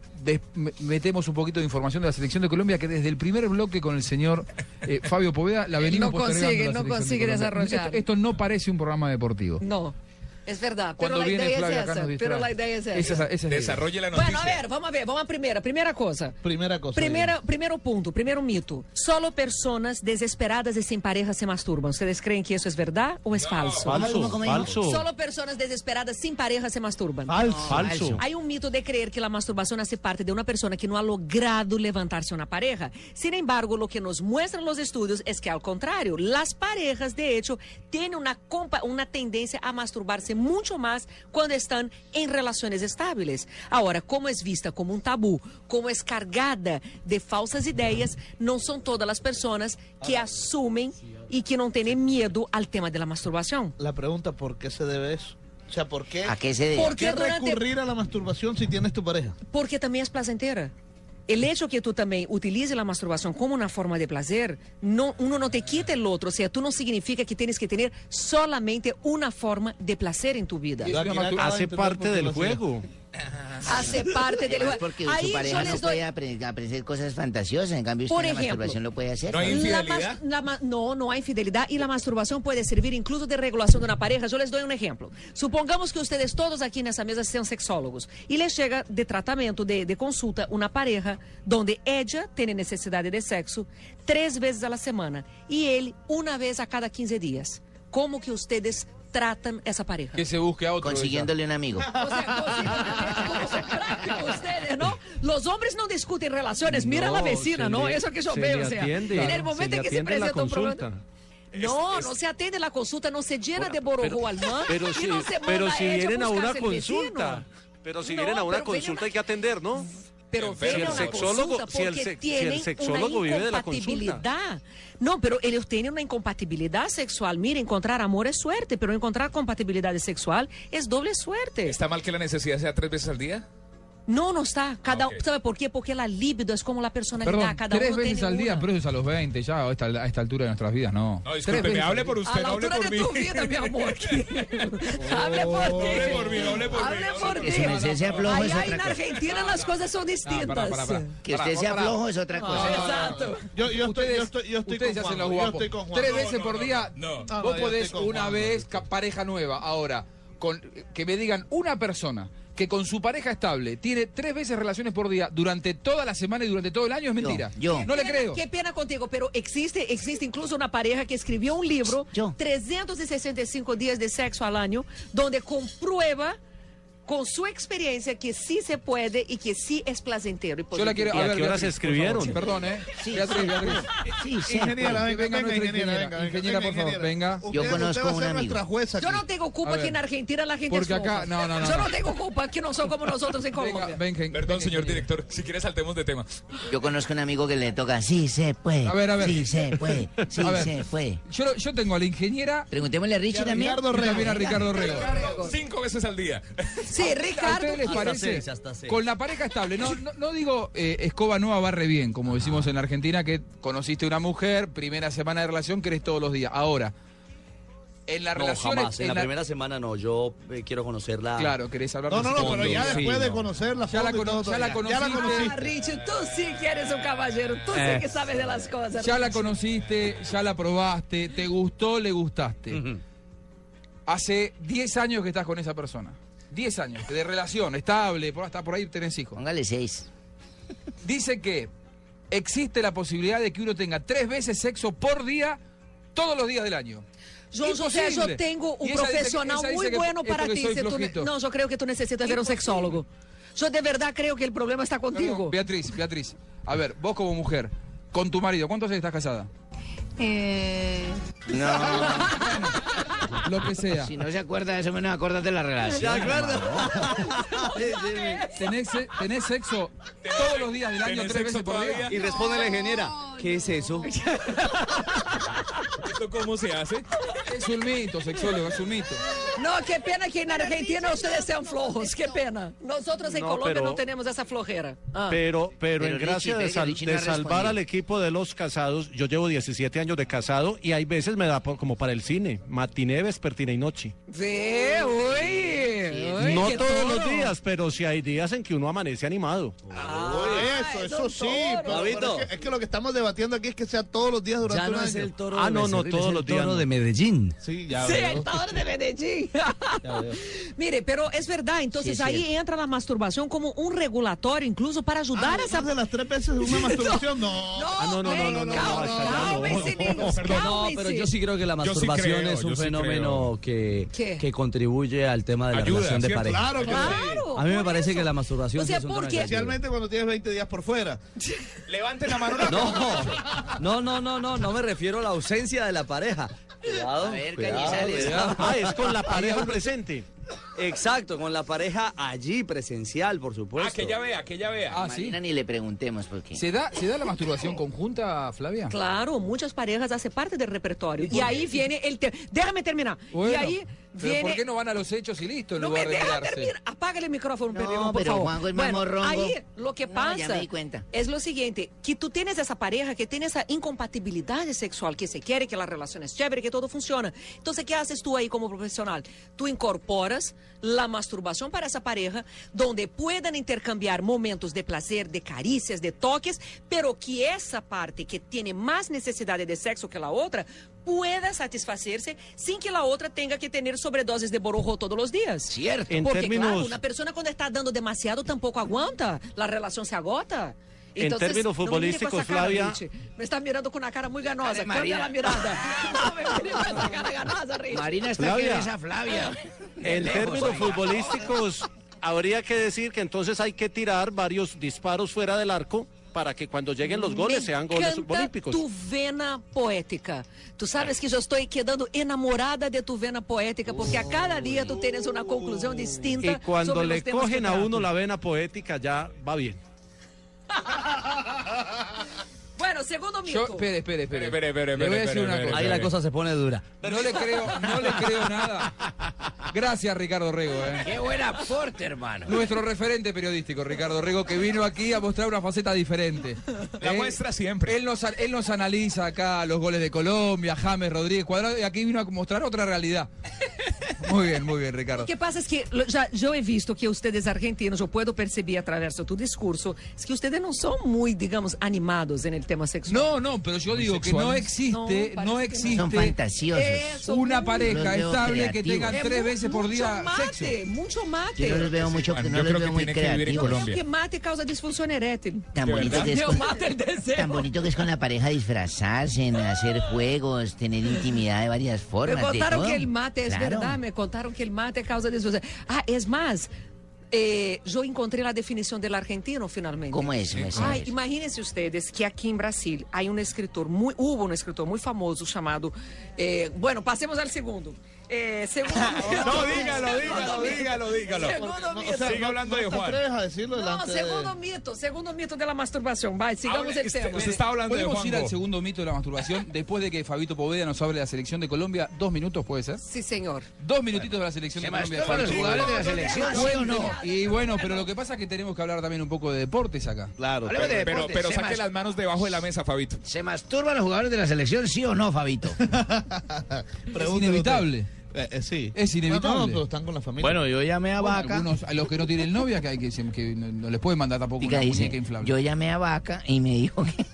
metemos un poquito de información de la selección de Colombia, que desde el primer bloque con el señor eh, Fabio Poveda la Él venimos no consigue, no de consigue Colombia. desarrollar. Esto, esto no parece un programa deportivo. No, es verdad. Cuando pero la viene idea Flavia es acá esa. nos distrae. Pero la idea es esa. Esa. Desarrolle la noticia. Bueno, a ver, vamos a ver, vamos a primera. Primera cosa. Primera cosa. Primeira, primeiro ponto, primeiro mito. Solo personas desesperadas e sem pareja se masturbam. Vocês creem que isso é verdade ou é falso? Falso, falso. Solo personas desesperadas sin pareja se masturban. Falso. Falso. Hay un mito de creer que la masturbación hace parte de una persona que no ha logrado levantarse una pareja. Sin embargo, lo que nos muestran los estudios es que al contrario, las parejas de hecho tienen una, compa- una tendencia a masturbarse mucho más cuando están en relaciones estables. Ahora, como es vista como un tabú, como es cargada de falsas ideas, no son todas las personas que asumen y que no tienen miedo al tema de la masturbación. La pregunta, ¿por qué se debe eso? O sea, ¿por qué, ¿A qué se debe? ¿por qué recurrir a la masturbación si tienes tu pareja? Porque também é placentera. El hecho que tú também utilices la masturbación como una forma de placer, no, uno no te quita el otro. O sea, tú no significa que tienes que tener solamente una forma de placer en tu vida. Hace parte del juego. Hace parte del Es porque Ahí su yo pareja no les doy- puede apre- aprender cosas fantasiosas, en cambio usted Por en la ejemplo. masturbación lo puede hacer. No hay. La infidelidad. mas- la ma- no, no hay infidelidad y la masturbación puede servir incluso de regulación de una pareja. Yo les doy un ejemplo. Supongamos que ustedes todos aquí en esa mesa sean sexólogos y les llega de tratamiento, de, de consulta, una pareja donde ella tiene necesidad de sexo tres veces a la semana y él una vez a cada 15 días. ¿Cómo que ustedes tratan esa pareja? Que se busque a otro. Consiguiéndole un amigo. O sea, prácticos ustedes, ¿no? Los hombres no discuten relaciones. Mira No, la vecina, se ¿no? le- Eso que yo veo. o sea, atiende, en el momento se en que se atiende la presenta un problema. consulta. No, no se atiende la consulta, no se llena de borojó al man. Pero y si, no se pero si ella vienen a una consulta, pero si No, vienen a una consulta hay que atender, ¿no? Pero Si el sexólogo- si el se- si el sexólogo vive de la consulta. No, pero ellos tienen una incompatibilidad sexual. Mira, encontrar amor es suerte, pero encontrar compatibilidad sexual es doble suerte. ¿Está mal que la necesidad sea tres veces al día? No, no está. Cada, Ah, ok. ¿Sabe por qué? Porque la libido es como la personalidad. Perdón, Cada tres uno veces tiene al día, una. pero eso es a los 20 ya, a esta, a esta altura de nuestras vidas, no. No, Tres discúlpeme, veces hable por día. usted, a la no hable altura por de mí. tu vida, mi amor. hable por ti. Hable por mí, hable por mí. Hable por ti. Que merced sea flojo es Allá otra en cosa. Argentina las cosas son distintas. Que usted sea flojo es otra cosa. Exacto. Yo, yo, estoy, Ustedes, yo estoy, yo estoy ustedes con Juanjo. Tres No, veces por día, vos podés una vez pareja nueva. Ahora, con que me digan una persona que con su pareja estable tiene tres veces relaciones por día durante toda la semana y durante todo el año es mentira. yo. No le creo. Qué pena contigo, pero existe, existe incluso una pareja que escribió un libro, Yo. 365 días de sexo al año, donde comprueba con su experiencia que sí se puede y que sí es placentero y Yo la quiero. ¿Y a ver, qué hora Beatriz, se por escribieron? favor. Perdón, ¿eh? Sí, Beatriz, sí. Beatriz. Sí, sí. Ingeniera, venga, venga, venga, nuestra ingeniera, ingeniera. venga, Ingeniera, por favor, venga. Yo conozco usted va a un ser amigo. nuestra jueza Yo no tengo A culpa que en Argentina la gente Porque es acá- no, no, no, Yo no. tengo culpa que no son como nosotros en Venga, Colombia. venga. Perdón, señor director, si quiere saltemos de tema. Yo conozco un amigo que le toca, sí se puede. A ver, a ver. Sí se puede. Sí A se puede. Yo, yo tengo a la ingeniera Preguntémosle a Richie a también. Ricardo Rego. a Ricardo Rego. Cinco veces al día. Sí, ¿A Ricardo. ustedes les Hasta parece? seis, hasta seis. Con la pareja estable, no, no, no digo eh, escoba nueva barre bien, como decimos en Argentina, que conociste una mujer, primera semana de relación, querés todos los días. Ahora, en la No, relación... jamás. En la primera semana no. Yo eh, quiero conocerla. Claro, querés hablar No, no, no, pero ya Sí, después de no. conocerla, Ya la cono- ya la Ya la conociste. Ah, Richie, tú sí que eres un caballero. Tú sí que sabes de las cosas. Ya la conociste, ya la probaste, te gustó, le gustaste. Hace 10 años que estás con esa persona. 10 años de relación, estable, por, hasta por ahí tenés hijos. Póngale seis. Dice que existe la posibilidad de que uno tenga tres veces sexo por día, todos los días del año. Imposible. yo tengo un profesional dice muy bueno para ti. si tú no, yo creo que tú necesitas ver un sexólogo. Yo de verdad creo que el problema está contigo. Beatriz, Beatriz. A ver, vos como mujer, con tu marido, ¿cuántos años estás casada? Eh... Lo que sea. Si no se acuerda de eso, menos acuérdate de la relación. ¿Tenés, tenés sexo todos los días del año, ¿Tenés tres veces por día? Y responde la ingeniera. ¿Qué es eso? ¿Esto cómo se hace? Es un mito, sexólogo, es un mito. No, qué pena que en Argentina ustedes sean flojos. Qué pena. Nosotros en No, Colombia pero- no tenemos esa flojera. Ah. Pero, pero, Pero en Richie, gracia de, sal- no de salvar al equipo de los casados, yo llevo 17 años de casado y hay veces me da por- como para el cine, matiné, vespertina y noche. Uy. uy, no todos toro. los días, pero sí hay días en que uno amanece animado. Eso, eso sí. Pero, pero Fabito. es, que, es que lo que estamos debatiendo aquí es que sea todos los días durante Ya un no año. es el toro Ah, no, no, todos es el los días toro no. de Medellín. Sí, ya Sí, el toro de Medellín. Mire, pero es verdad, entonces Sí, es ahí entra la masturbación como un regulatorio, incluso para ayudar a esa... Además de las tres veces una masturbación, no. No, Ah, no, no, no, no, no, no, no. niños, No, cálmense. pero yo sí creo que la sí masturbación creo, es un sí fenómeno que, ¿Qué? que contribuye al tema de la Ayuda, relación de ¿cierto? pareja. Claro que sí. Claro, A mí me parece eso. que la masturbación O sea, sí es un porque-. Especialmente cuando tienes 20 días por fuera. Levanten la mano. No, no, no, no, no, no me refiero a la ausencia de la pareja. Cuidado, A ver, cuidado, cuidado. Ah, es con la pareja presente. Exacto, con la pareja allí, presencial, por supuesto. Ah, que ya vea, que ya vea. Ah, sí. Marina ni le preguntemos por qué. ¿Se da, ¿Se da la masturbación conjunta, Flavia? Claro, muchas parejas hacen parte del repertorio. Y, ahí viene el tema. Déjame terminar. Bueno, y ahí pero viene. ¿por qué no van a los hechos y listo en No lugar me de deja terminar. Apágale el micrófono, No, Pedro, por pero favor. Juanjo es más bueno, ahí lo que No, pasa ya me di cuenta. es lo siguiente, que tú tienes esa pareja que tiene esa incompatibilidad sexual, que se quiere, que la relación es chévere, que todo funciona. Entonces, ¿qué haces tú ahí como profesional? Tú incorporas la masturbación para esa pareja, donde puedan intercambiar momentos de placer, de caricias, de toques, pero que esa parte que tiene más necesidad de sexo que la otra pueda satisfacerse sin que la otra tenga que tener sobredosis de borojo todos los días. Cierto. En Porque, términos- claro, una persona cuando está dando demasiado tampoco aguanta, la relación se agota. En términos futbolísticos, cara, Flavia-. Me está mirando con una cara muy ganosa. Cambia Marina. la mirada. No me mire con esa cara ganosa, Richie. Marina está Flavia. que esa Flavia. En términos futbolísticos, habría que decir que entonces hay que tirar varios disparos fuera del arco para que cuando lleguen los goles Me sean goles olímpicos. tu vena poética. Tú sabes que yo estoy quedando enamorada de tu vena poética porque a cada día tú tienes una conclusión distinta. Y cuando sobre le los temas que cogen a uno la vena poética ya va bien. Bueno, segundo mito. Yo, espere, espere, espere. Espere, espere, Le voy a espere, decir una espere, cosa. Ahí la cosa se pone dura. No le creo, no le creo nada. Gracias, Ricardo Rego. eh. Qué buen aporte, hermano. Nuestro referente periodístico, Ricardo Rego, que vino aquí a mostrar una faceta diferente. La Eh, muestra siempre. Él nos, él nos analiza acá los goles de Colombia, James Rodríguez Cuadrado, y aquí vino a mostrar otra realidad. Muy bien, muy bien, Ricardo. Lo que pasa es que lo- ya, yo he visto que ustedes argentinos, yo puedo percibir a través de tu discurso, es que ustedes no son muy, digamos, animados en el tema No, no, pero yo digo que no existe, No, existe Son fantasiosos. Una pareja estable que tengan Es tres veces por día mucho mate, sexo. mucho mate. Yo no los veo mucho, no yo los creo veo que muy creativos. Colombia. Que mate causa disfunción erétil. Tan ¿De bonito que es Yo con, mate el deseo. tan bonito que es con la pareja disfrazarse, en hacer juegos, tener intimidad de varias Me formas. de contaron todo. que el mate es Claro. verdad, me contaron que el mate causa disfunción. Ah, es más, Eh, yo encontré la definición del argentino finalmente. ¿Cómo es? Ay, imagínense ustedes que aquí en Brasil hay un escritor muy, hubo un escritor muy famoso llamado, eh, bueno, pasemos al segundo. Eh, segundo No, dígalo, dígalo, dígalo, dígalo. Segundo No, mito. siga hablando de ¿No te Juan. atreves a decirlo No, de- segundo mito, segundo mito de la masturbación. Vai, sigamos el este- tema. usted está hablando de ¿Podemos ir al segundo mito de la masturbación después de que Fabito Poveda nos hable de la selección de Colombia? Dos minutos, ¿puede ser? Sí, señor. Dos minutitos de la selección ¿Se de Colombia. masturban los jugadores de la selección, sí o no? Y bueno, pero lo que pasa es que tenemos que hablar también un poco de deportes acá. Claro. Pero, pero, pero saque las manos debajo de la mesa, Fabito. ¿Se masturban los jugadores de la selección, sí o no, Fabito? Es inevitable. Eh, eh, sí. Es inevitable. No, no, pero están con la familia. Bueno, yo llamé a Bueno, Vaca. algunos, a los que no tienen novia, que, hay que, que no, no les pueden mandar tampoco una dice, muñeca inflable. yo llamé a Vaca y me dijo que...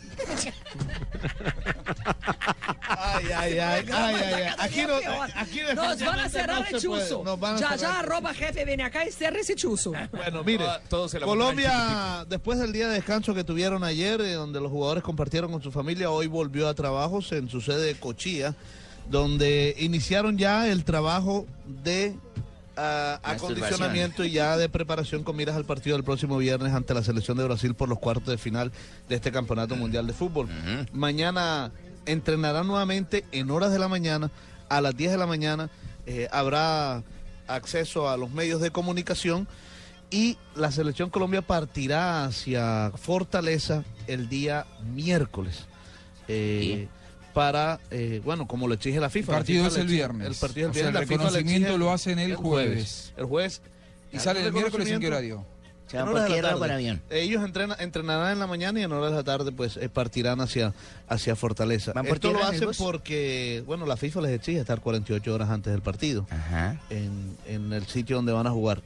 Ay, ay, ay, ay, ay, ay. Aquí no, aquí Nos van a cerrar no el chuzo. Ya, ya, arroba jefe, ven acá y cierra ese chuzo. Bueno, mire, Todos se la Colombia, después del día de descanso que tuvieron ayer, eh, donde los jugadores compartieron con su familia, hoy volvió a trabajos en su sede de Cochía, donde iniciaron ya el trabajo de ah, acondicionamiento y ya de preparación con miras al partido del próximo viernes ante la selección de Brasil por los cuartos de final de este Campeonato Mundial de Fútbol. Mañana entrenarán nuevamente en horas de la mañana, a las 10 de la mañana, eh, habrá acceso a los medios de comunicación y la selección Colombia partirá hacia Fortaleza el día miércoles. eh, Para, eh, bueno, como lo exige la FIFA. El partido FIFA es el exige- viernes. El partido es O el sea, el reconocimiento lo hacen el jueves. El jueves. ¿Y sale el miércoles en qué horario? Se van por horas de la tierra tarde. avión. Ellos entrena- entrenarán en la mañana y en horas de la tarde pues eh, partirán hacia, hacia Fortaleza. ¿Van por Esto lo hacen porque, bueno, la FIFA les exige estar 48 horas antes del partido Ajá. en, en el sitio donde van a jugar.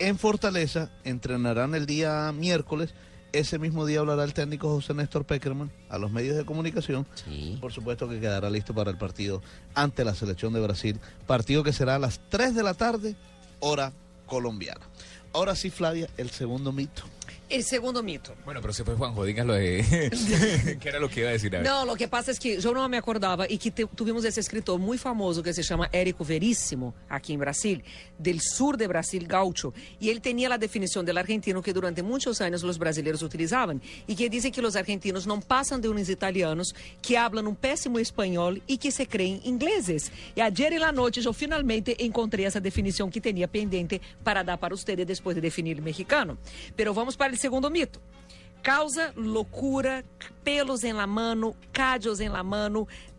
En Fortaleza entrenarán el día miércoles. Ese mismo día hablará el técnico José Néstor Peckerman a los medios de comunicación. Sí. Por supuesto que quedará listo para el partido ante la selección de Brasil. Partido que será a las 3 de la tarde, hora colombiana. Ahora sí, Flavia, el segundo mito. El segundo mito. Bueno, pero se fue Juanjo, díganlo de... ¿Qué era lo que iba a decir? A ver. Não, o que passa é que eu não me acordava e que te- tivemos esse escritor muito famoso que se chama Érico Veríssimo, aqui em Brasil, del sur de Brasil, gaúcho. E ele tinha a definição do argentino que durante muitos anos os brasileiros utilizavam e que dizem que os argentinos não passam de uns italianos que hablam um péssimo espanhol e que se creem ingleses. E ayer na noite eu finalmente encontrei essa definição que tinha pendente para dar para vocês depois de definir o mexicano. Pero vamos para o segundo mito. Causa loucura, pelos en la mano, en la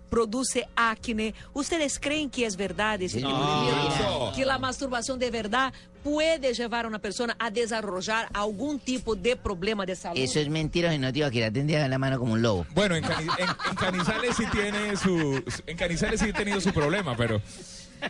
produce acné. ¿Ustedes creen que es verdad ese tipo de mito? Que la masturbación de verdad puede llevar a una persona a desarrollar algún tipo de problema de salud? Eso es mentira, si no te iba a quedar tendría la mano como un lobo. Bueno, en, Cani- en- en Canizales sí tiene su... En Canizales sí ha tenido su problema, pero...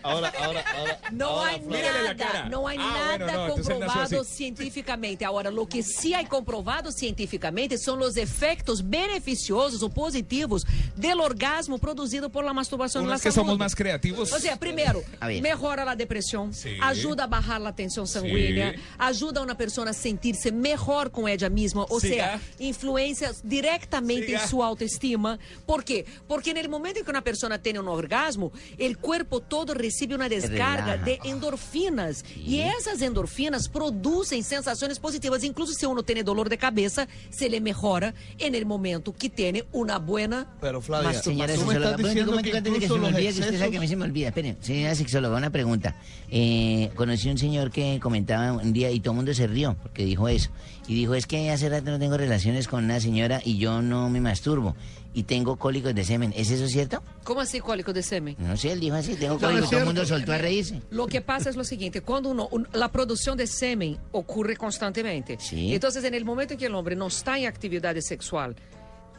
Ahora, ahora, ahora. No ahora, hay nada, no hay Ah, nada bueno, no, comprobado así. científicamente. Ahora, lo que sí hay comprobado científicamente son los efectos beneficiosos o positivos del orgasmo produzido por la masturbación es que salud. somos más creativos. O sea, primero, mejora la depresión, Sí. ayuda a bajar la tensión sanguínea, Sí. ayuda a una persona a sentirse mejor con ella misma, o Siga. sea, influencia directamente Siga. en su autoestima. ¿Por qué? Porque en el momento en que una persona tiene un orgasmo, el cuerpo todo recibe una descarga relaja. de endorfinas. Y esas endorfinas producen sensaciones positivas. Incluso si uno tiene dolor de cabeza, se le mejora en el momento que tiene una buena Pero Flavia, Señora tú me sexóloga, estás un diciendo que antes de que se me olvide, que usted sabe que a mí se me olvida. Esperen, señora sexóloga, una pregunta. Eh, conocí un señor que comentaba un día y todo el mundo se rió porque dijo eso. Y dijo, es que hace rato no tengo relaciones con una señora y yo no me masturbo. Y tengo cólicos de semen. ¿Es eso cierto? ¿Cómo así cólico de semen? No sé, él dijo así, tengo cólicos. no todo el mundo soltó a reírse. Lo que pasa es lo siguiente, cuando uno, un- la producción de semen ocurre constantemente. Sí. Entonces, en el momento en que el hombre no está en actividad sexual,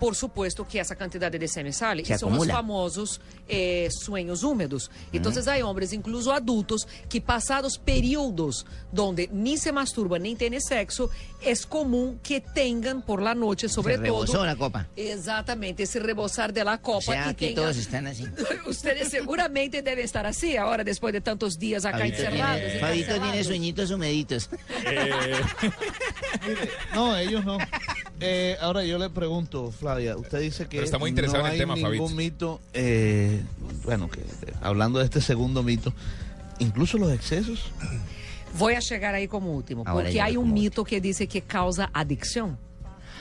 por supuesto que essa quantidade de sêmen sale. Se e são os acumula. famosos eh, sueños húmedos. Então, há homens, incluso adultos, que passados períodos donde nem se masturban nem têm sexo, é comum que tenham por la noche, sobretudo. rebosó la copa. Exatamente, esse rebosar de la O copa. sea, e aquí tenga- todos están así. Ustedes seguramente deben estar así ahora, después de tantos días acá Fabito encerrados. tiene, Fabito tiene encarcelados. sueñitos humeditos. No, ellos no. Eh, ahora yo le pregunto, Flavia, usted dice que Pero está muy interesado no en el hay tema, ningún mito, eh, bueno, que eh, hablando de este segundo mito, incluso los excesos. Voy a llegar ahí como último, Ahora porque llega hay un como mito que dice que causa adicción.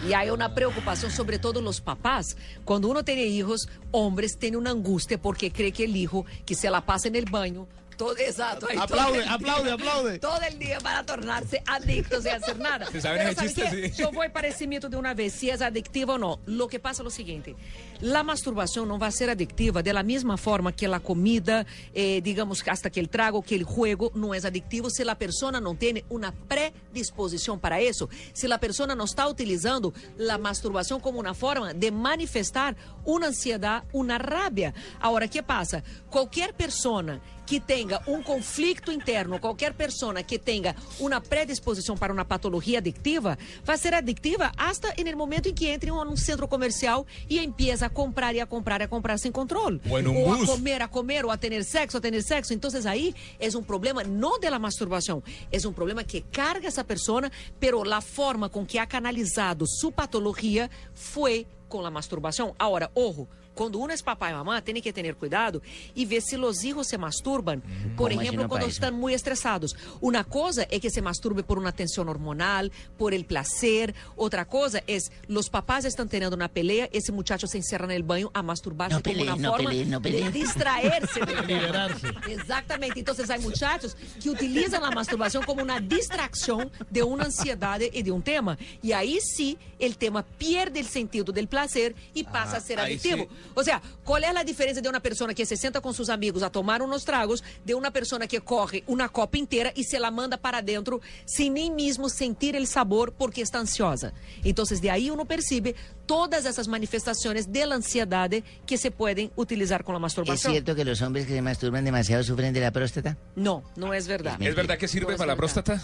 Y hay una preocupación, sobre todo los papás. Cuando uno tiene hijos, hombres, tiene una angustia porque cree que el hijo que se la pasa en el baño, todo exacto. ahí todo Aplaude, día, aplaude, aplaude. Todo el día para tornarse adictos y hacer nada. ¿Se saben Pero ese ¿sabe chiste? Sí. Yo voy para ese mito de una vez, si es adictiva o no. Lo que pasa es lo siguiente, la masturbación no va a ser adictiva de la misma forma que la comida, eh, digamos, hasta que el trago, que el juego no es adictivo si la persona no tiene una predisposición para eso, si la persona no está utilizando la masturbación como una forma de manifestar una ansiedad, una rabia. Ahora, ¿qué pasa? Cualquier persona que tenga un conflicto interno, qualquer persona que tenha uma predisposição para uma patologia adictiva, vai ser adictiva en el momento em que entre em um centro comercial e empieza a comprar e a comprar e a comprar sem controle. Ou en un ou bus. a comer, a comer, ou a ter sexo, a ter sexo. Então, aí é um problema não de la masturbação, é um problema que carga essa pessoa, pero la forma com que ha canalizado sua patologia foi com a masturbação. Agora, ojo, quando uno es papá y mamá, tiene que tener cuidado y ver si los hijos se masturban, por ¿Cómo así ejemplo, cuando están muy estresados. Una cosa es que se masturbe por una tensión hormonal, por el placer. Otra cosa es, los papás están teniendo una pelea, ese muchacho se encierra en el baño a masturbarse No como una no forma no de peleen. distraerse. tema. Liberarse. Exactamente. Entonces hay muchachos que utilizan la masturbación como una distracción de una ansiedad y de un tema. Y ahí sí el tema pierde el sentido del placer y pasa Ah, a ser ahí adictivo. sí. O sea, ¿cuál es la diferencia de una persona que se sienta con sus amigos a tomar unos tragos de una persona que corre una copa entera y se la manda para adentro sin ni mismo sentir el sabor porque está ansiosa? Entonces, de ahí uno percibe todas esas manifestaciones de la ansiedad que se pueden utilizar con la ¿Es masturbación. cierto que los hombres que se masturban demasiado sufren de la próstata? No, no es verdad. ¿Es verdad que sirve No para la verdad. próstata?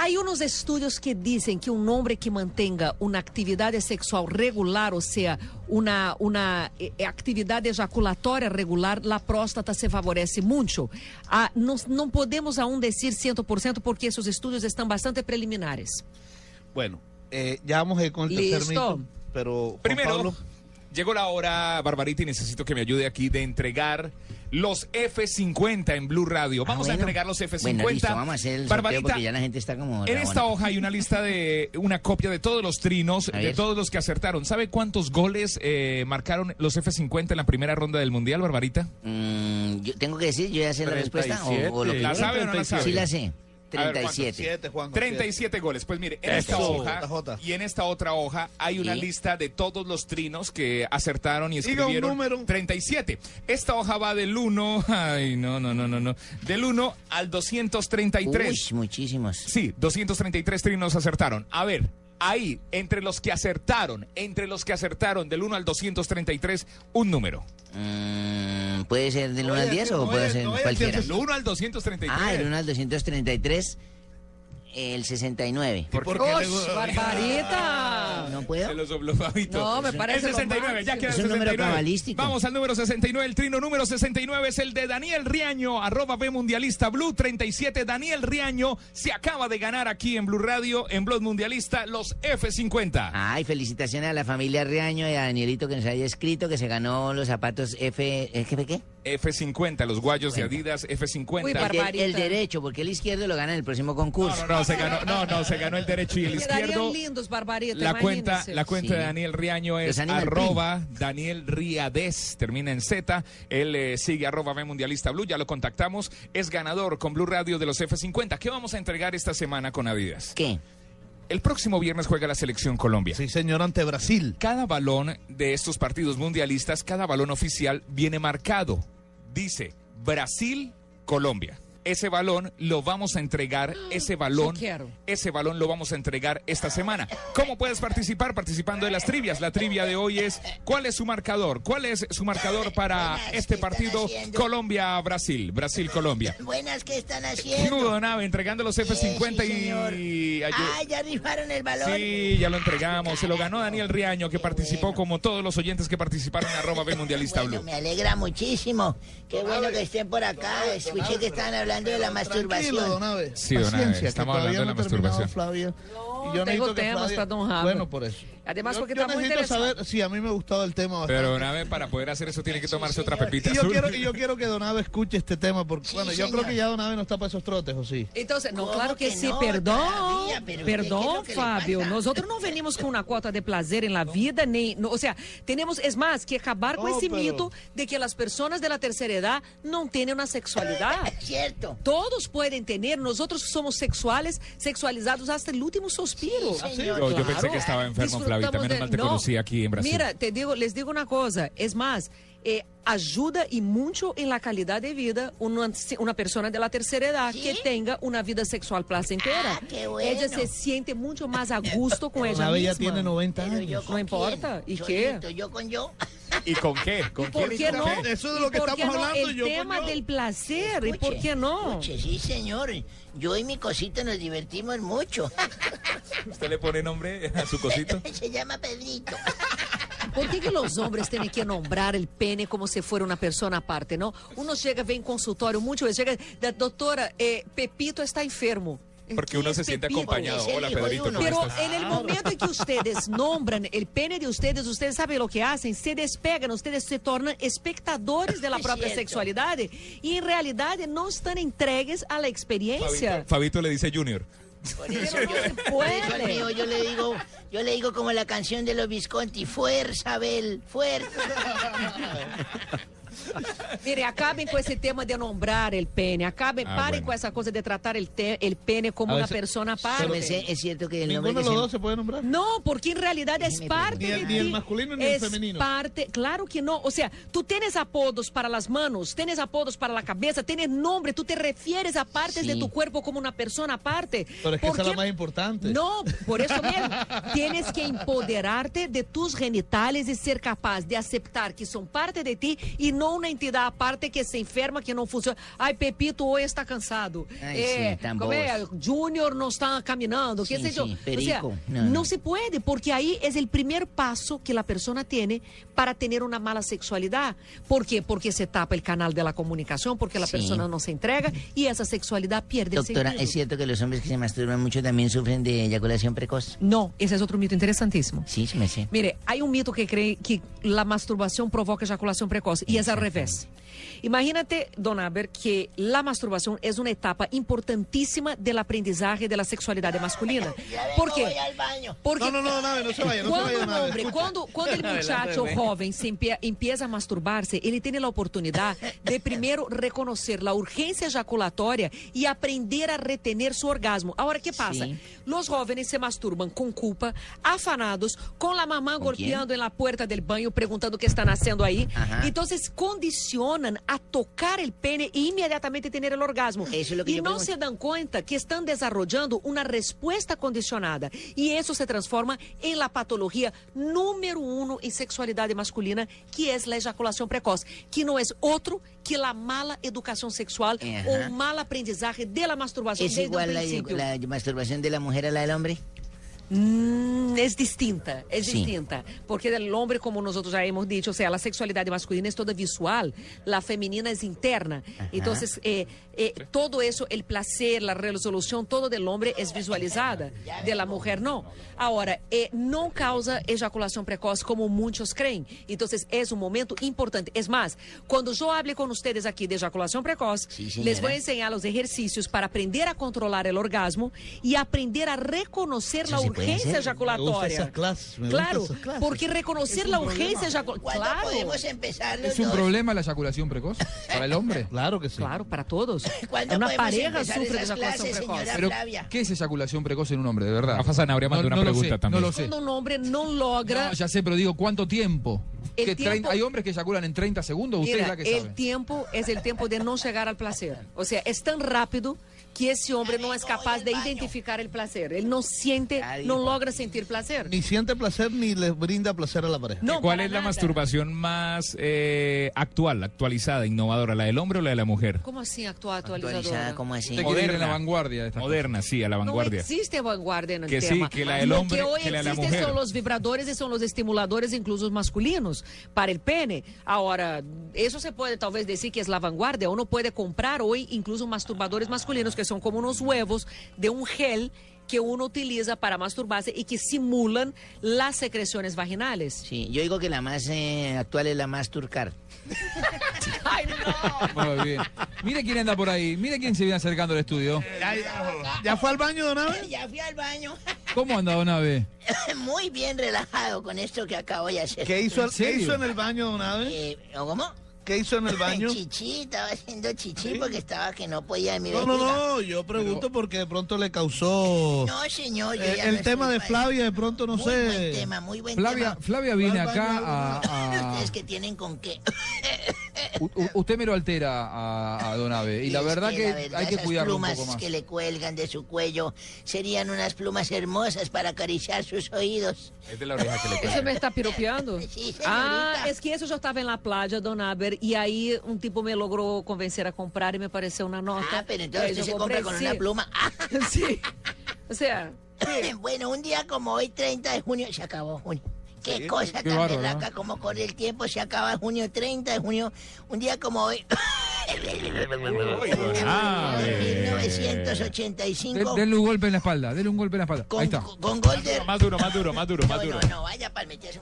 Hay unos estudios que dicen que un hombre que mantenga una actividad sexual regular, o sea, una, una eh, actividad ejaculatoria regular, la próstata se favorece mucho. Ah, no, no podemos aún decir 100% porque esos estudios están bastante preliminares. Bueno, eh, ya vamos a ir con el tercer Listo. mito, pero Juan Primero, Pablo, llegó la hora, Barbarita, y necesito que me ayude aquí de entregar los F50 en Blue Radio. Vamos Ah, a bueno. entregar los F50. Bueno, listo, vamos a hacer el Barbarita, porque ya la gente está como... en rabona. esta hoja hay una lista de una copia de todos los trinos, A de todos los que acertaron. ¿Sabe cuántos goles eh, marcaron los F50 en la primera ronda del Mundial, Barbarita? Mm, yo tengo que decir, yo ya sé la respuesta o, o lo que ¿La sabe o no la sabe? Sí la sé. A ver, ¿cuántos? 37. 37 goles. Pues mire, en esta hoja JJ. y en esta otra hoja hay una ¿Y? lista de todos los trinos que acertaron y Diga un escribieron. número. 37. Esta hoja va del 1, ay, no, no, no, no, no. Del 1 al 233. Uy, muchísimos. Sí, 233 trinos acertaron. A ver, ahí, entre los que acertaron, entre los que acertaron del 1 al 233, un número. Mm, ¿Puede ser del 1 al vaya, 10 o no puede vaya, ser no cualquiera? Del 1 al 233. Ah, del 1 al 233, el 69. ¿Por qué? ¡Ush, barbarita! ¿No puedo? Se lo sopló Fabito. No, me parece El lo 69, ya queda Es el un número 69. cabalístico. Vamos al número 69. El trino número 69 es el de Daniel Riaño, arroba B Mundialista Blue 37. Daniel Riaño se acaba de ganar aquí en Blue Radio, en Blog Mundialista, los F50. Ay, felicitaciones a la familia Reaño y a Danielito que nos haya escrito que se ganó los zapatos F... ¿eh, ¿Qué? qué? F50, los guayos de Adidas F50. Uy, El, el derecho, porque el izquierdo lo gana en el próximo concurso. no, no, no, se ganó, no, no, se ganó el derecho y el izquierdo. lindos, barbarita. La cuenta, la cuenta Sí. de Daniel Riaño es arroba Daniel Riades, termina en Z. Él eh, sigue arroba B Mundialista Blue, ya lo contactamos. Es ganador con Blue Radio de los F50. ¿Qué vamos a entregar esta semana con Adidas? ¿Qué? El próximo viernes juega la selección Colombia. sí señor, ante Brasil. Cada balón de estos partidos mundialistas, cada balón oficial viene marcado. Dice Brasil, Colombia. Ese balón lo vamos a entregar, ese balón, ese balón lo vamos a entregar esta semana. ¿Cómo puedes participar? Participando de las trivias. La trivia de hoy es ¿cuál es su marcador? ¿Cuál es su marcador para Buenas, este ¿qué están partido? Colombia-Brasil? Brasil-Colombia. Buenas, ¿qué están haciendo? Nudo nave entregando los F50 Sí, señor. y... Ah, ya rifaron el balón. Sí, ya lo entregamos. Se lo ganó Daniel Riaño, que participó como todos los oyentes que participaron en arroba B Mundialista Bueno, Blue. me alegra muchísimo. Qué bueno que estén por acá. Escuché que estaban hablando de la Tranquilo, masturbación. don Abe. Sí, don Abe, estamos todavía hablando de no la terminado masturbación. Flavia. No, Y yo tengo temas para don Rafa. Bueno, por eso. Además, Yo, porque yo está muy necesito interesante. saber si a mí me ha gustado el tema bastante. Pero Nave, para poder hacer eso, tiene que tomarse otra pepita y yo azul. quiero, y yo quiero que Donave escuche este tema porque, bueno, yo creo que ya Donave no está para esos trotes, ¿o sí? Entonces, no, ¿Cómo claro que, que sí, no, perdón, todavía? Pero usted, ¿qué es perdón, Fabio. Nosotros no venimos con una cuota de placer en la vida, ni, no, o sea, tenemos, es más, que acabar con No, ese pero- mito de que las personas de la tercera edad no tienen una sexualidad. Cierto. Todos pueden tener, nosotros somos sexuales, sexualizados hasta el último suspiro. Yo, yo pensé que estaba enfermo, Flavita. Disfrutamos Menos de- mal te no. conocí aquí en Brasil. Mira, te digo, les digo una cosa, es más, eh, ayuda y mucho en la calidad de vida una, una persona de la tercera edad que tenga una vida sexual placentera. Ah, qué bueno. Ella se siente mucho más a gusto con ella misma. tiene 90 años. No importa. ¿Y qué? Yo con yo. ¿Y con qué? ¿Con ¿Por qué no? Eso de ¿Y lo que estamos no? hablando, El yo con tema yo. del placer, ¿y por qué no? Escuche, sí, señor. Yo y mi cosita nos divertimos mucho. ¿Usted le pone nombre a su cosito? Se llama Pedrito. ¿Por qué, que los hombres tienen que nombrar el pene como si fuera una persona aparte, no? Uno llega, vem em consultório, muchas veces llega, da- doctora, eh, Pepito está enfermo. Porque uno se siente Pepito? acompañado. Hola, Pedrito, ¿cómo Pero estás? en el momento en que ustedes nombran el pene de ustedes, ustedes saben lo que hacen, se despegan, ustedes se tornan espectadores de la propia sexualidad y en realidad no están entregues a la experiencia. Fabito le dice Junior. Por eso, Pero no yo, se por eso puede. al mío yo le digo, yo le digo como la canción de los Visconti, fuerza, Abel, fuerza. Mire, acabem com esse tema de nombrar el pene, acabem, Ah, parem bueno. com essa coisa de tratar el, te- el pene como una persona aparte. ese- es cierto que el nombre Ninguno de los se- dos se puede nombrar. No, porque en realidad es parte Ni el- de ni el masculino ni el Es femenino. parte, claro que no. O sea, tú tienes apodos para las manos, tienes apodos para la cabeza, tienes nombre, tú te refieres a partes Sí. de tu cuerpo como una persona aparte. Pero es que ¿Por esa es la más importante. No, por eso mismo. Tienes que empoderarte de tus genitales y ser capaz de aceptar que son parte de ti y no una entidad aparte que se enferma, que no funciona. Ay, Pepito hoy está cansado. Ay, Eh, sí, tan como é? Junior no está caminando, qué Sí, sé yo. sí, o sea, perico. Se puede, porque ahí es el primer paso que la persona tiene para tener una mala sexualidad. ¿Por qué? Porque se tapa el canal de la comunicación, porque la Sí. persona no se entrega y esa sexualidad pierde el Doctora. ¿es cierto que los hombres que se masturban mucho también sufren de eyaculación precoz? No, ese es otro mito interesantísimo. Sí, sí me sé. Mire, hay un mito que cree que la masturbación provoca eyaculación precoz y es al revés. Imagínate, Don Aber, que la masturbación es una etapa importantísima del aprendizaje de la sexualidad masculina. ¿Por qué? Al. Porque No, no, no, Nave, no se vaya, no se cuando vaya, un Nave, hombre, cuando, cuando el muchacho joven se empie- empieza a masturbarse, ele tem a oportunidad de primero reconocer la urgencia ejaculatoria y aprender a retener su orgasmo. Ahora, ¿qué pasa? Sí. Los jóvenes se masturban con culpa, afanados, con la mamá ¿Con golpeando en la puerta del baño, preguntando qué están haciendo ahí. Ajá. Entonces, condicionan a tocar el pene e inmediatamente tener el orgasmo. Eso es lo que y yo no pregunto. se dan cuenta que están desarrollando una respuesta condicionada. Y eso se transforma en la patología número uno en sexualidad masculina, que es la eyaculación precoz, que no es otro que la mala educación sexual Ajá. o mal aprendizaje de la masturbación ¿Es desde igual la, la masturbación de la mujer a la del hombre? Mm, es distinta, es Sí. distinta. Porque el hombre, como nosotros ya hemos dicho, o sea, la sexualidad masculina es toda visual, la femenina es interna. Entonces, eh, eh, todo eso, el placer, la resolución, todo del hombre es visualizada, de la mujer no. Ahora, eh, no causa eyaculación precoz como muchos creen. Entonces, es un momento importante. Es más, cuando yo hable con ustedes aquí de eyaculación precoz, señora. les voy a enseñar los ejercicios para aprender a controlar el orgasmo y aprender a reconocer Eso la puede urgencia hacer. ejaculatoria. Me gusta esas clases, me gusta claro, esas clases. porque reconocer la problema. urgencia ejaculatoria. ¿Cuándo Claro. podemos empezar los ¿Es un dos? problema la eyaculación precoz para el hombre? Claro que sí. Claro, para todos. ¿Cuándo Una pareja sufre de eyaculación precoz. Pero? ¿qué es eyaculación precoz en un hombre, de verdad? Rafa Zanabria mandó una lo pregunta sé, también. No lo sé. Cuando un hombre no logra No, ya sé, pero digo, ¿cuánto tiempo? ¿Qué, tiempo- 30 hay hombres que eyaculan en 30 segundos, usted Mira, es la que el tiempo es el tiempo de no llegar al placer. O sea, es tan rápido que ese hombre no es capaz de identificar el placer. Él no siente, no logra sentir placer. Ni siente placer ni le brinda placer a la pareja. No, ¿Cuál es la nada. masturbación más eh, actual, actualizada, innovadora? ¿La del hombre o la de la mujer? ¿Cómo así actual Actualizada? ¿cómo así? En la vanguardia de Moderna, sí, a la No vanguardia. existe vanguardia en el Que sí, tema. que la del Lo hombre, que hoy que la de la son los vibradores y son los estimuladores incluso masculinos para el pene. Ahora, eso se puede tal vez decir que es la vanguardia. Uno puede comprar hoy incluso masturbadores masculinos que son como unos huevos de un gel que uno utiliza para masturbarse y que simulan las secreciones vaginales. Sí, yo digo que la más eh, actual es la más turcar. Muy bien. Mire quién anda por ahí. Mire quién se viene acercando al estudio. ¿Ya fue al baño, don Abe? Ya fui al baño. ¿Cómo anda, Don Ave? Muy bien relajado con esto que acabo de hacer. ¿Qué hizo, ¿En hizo en el baño, don Abe? Eh, ¿Cómo? ¿Qué hizo en el baño? Chichi, estaba haciendo chichi porque estaba que no podía mi No, no, no, yo pregunto porque de pronto le causó... No, señor, yo Eh, ya el no tema de Flavia, de pronto no Muy sé. buen tema, muy buen Flavia, tema. Flavia viene ¿Va al acá a... a- Ustedes que tienen con qué. u- usted me lo altera a, a Don Ave. Y la Es verdad que, la verdad, hay que cuidarlo un plumas poco más. que le cuelgan de su cuello serían unas plumas hermosas para acariciar sus oídos. Es de la oreja que le Você me está piropeando? Sí, ah, es que eso yo estaba en la playa, Don Aber, y ahí un tipo me logró convencer a comprar y me pareció una nota. Ah, pero entonces yo se compra con sí. una pluma. Sí. O sea, bueno, un día como hoy, 30 de junio, se acabó junio. Qué Sí, cosa qué tan berraca, como corre el tiempo, se acaba junio, 30 de junio, un día como hoy. Ave. 1985. De- denle un golpe en la espalda, denle un golpe en la espalda. Ahí está. Con gol de... Más duro, más duro, más duro, más duro. no, no, vaya palmeteazo.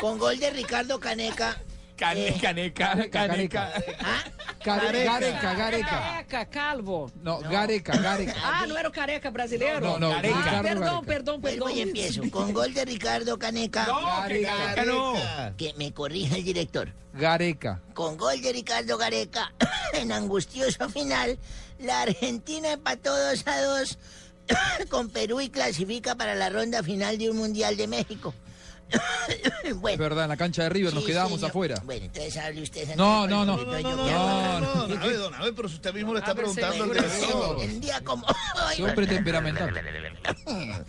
Con gol de Ricardo Caneca. Cane- eh, Caneca, caneca. ¿ah? Care- Gareca, Gareca. careca, calvo. No, Gareca, Gareca. Ah, no era careca brasileiro? No, no, Ah, Ricardo perdón, Gareca. perdón, Vuelvo perdón. y empiezo. Con gol de Ricardo Caneca. No, que caneca no. Que me corrija el director. Gareca. Con gol de Ricardo Gareca, en angustioso final, la Argentina empató 2 a 2 con Perú y clasifica para la ronda final de un Mundial de México. Es verdad, en la cancha de River nos sí, señor. afuera. Bueno, entonces hable usted. No, no, no. No, no, no, no, Abe, don Abe, pero si usted mismo le está preguntando al. Un día como hoy, hombre temperamental.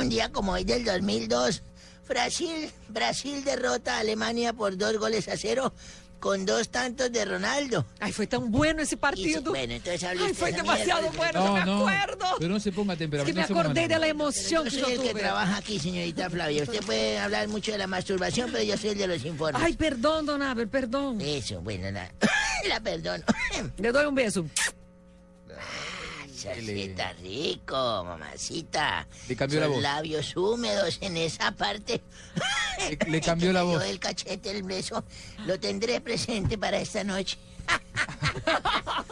un día como hoy del 2002, Brasil, Brasil derrota a Alemania por dos goles a cero con dos tantos de Ronaldo. Ay, fue tan bueno ese Y se- partido. bueno, entonces hable Ay, fue demasiado mierda. bueno, No, me acuerdo. Pero no se ponga Es que me no acordé de la emoción Yo que soy yo el que tuve. trabaja aquí, señorita Flavia. Usted puede hablar mucho de la masturbación, pero yo soy el de los informes. Ay, perdón, don Abel, perdón. Eso, bueno, la, la perdono. Le doy un beso. Salsita rico, mamacita. Le cambió la voz. labios húmedos en esa parte. Le, le cambió la voz. el cachete, el beso, lo tendré presente para esta noche.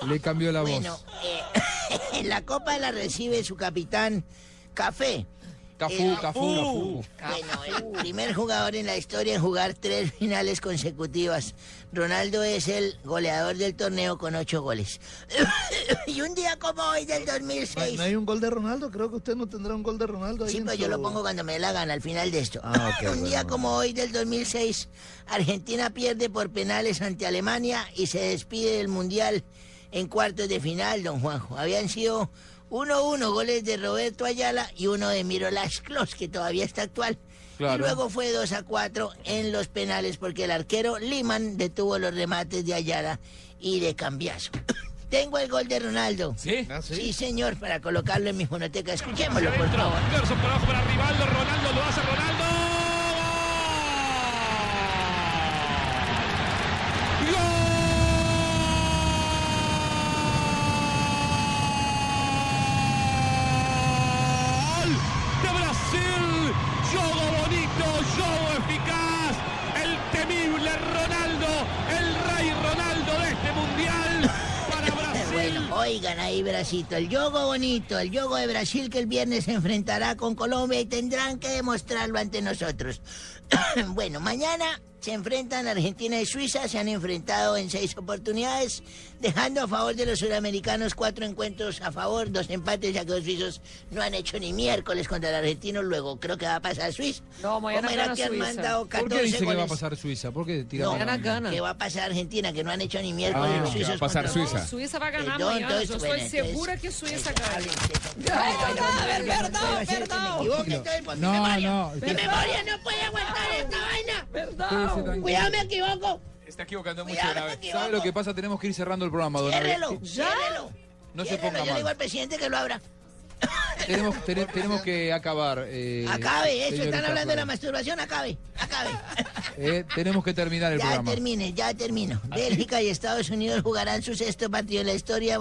Le cambió la voz. Bueno, eh, la copa la recibe su capitán Café. Cafú, Cafú, Cafú. Bueno, el primer jugador en la historia en jugar tres finales consecutivas. Ronaldo es el goleador del torneo con ocho goles. y un día como hoy del ¿No 2006. no hay un gol de Ronaldo? Creo que usted no tendrá un gol de Ronaldo ahí Sí, pero yo su- lo pongo cuando me dé la gana, al final de esto. Ah, un día bueno, como hoy del 2006, Argentina pierde por penales ante Alemania y se despide del Mundial en cuartos de final, don Juanjo. Habían sido 1-1 goles de Roberto Ayala y uno de Mirolash Klos, que todavía está actual. Claro. Y luego fue 2 a 4 en los penales porque el arquero Liman detuvo los remates de Ayala y de cambiazo. Tengo el gol de Ronaldo. ¿Sí? Ah, sí. Sí, señor, para colocarlo en mi fonoteca. Escuchémoslo, por favor. Por abajo para Rivaldo, Ronaldo lo hace Ronaldo. Oigan ahí, Bracito, el yogo bonito, el yogo de Brasil que el viernes se enfrentará con Colombia y tendrán que demostrarlo ante nosotros. bueno, mañana se enfrentan Argentina y Suiza, se han enfrentado en seis oportunidades, dejando a favor de los sudamericanos cuatro encuentros a favor, dos empates, ya que los suizos no han hecho ni miércoles contra el argentino, luego creo que va a pasar Suiza. No, mañana ¿Cómo era gana que han Suiza. mandado ¿Por 14 qué dice que va a pasar Suiza? ¿Por qué tira No, Mañana gana. que va a pasar Argentina, que no han hecho ni miércoles Ah, los que va a suizos. pasar contra- Suiza. Suiza va a ganar Perdón, mañana. entonces, Yo estoy bueno, entonces- segura que Suiza gana. Perdón, perdón. Mi No, memoria. no, Mi memoria no puede aguantar esta vaina. Perdón. Cuidado, me equivoco. Está equivocando mucho Cuidado, una me equivoco. ¿Sabe lo que pasa? Tenemos que ir cerrando el programa, don Abel. Ciérrelo, ciérrelo. No se Ciérrelo, ponga Yo le digo mal. al presidente que lo abra. Tenemos, tene- tenemos que acabar. eh, Acabe, eso. señorita Están hablando de la Flores. masturbación. Acabe, acabe. Eh, tenemos que terminar el Ya programa. termine, ya termino. Bélgica y Estados Unidos jugarán su sexto partido en la historia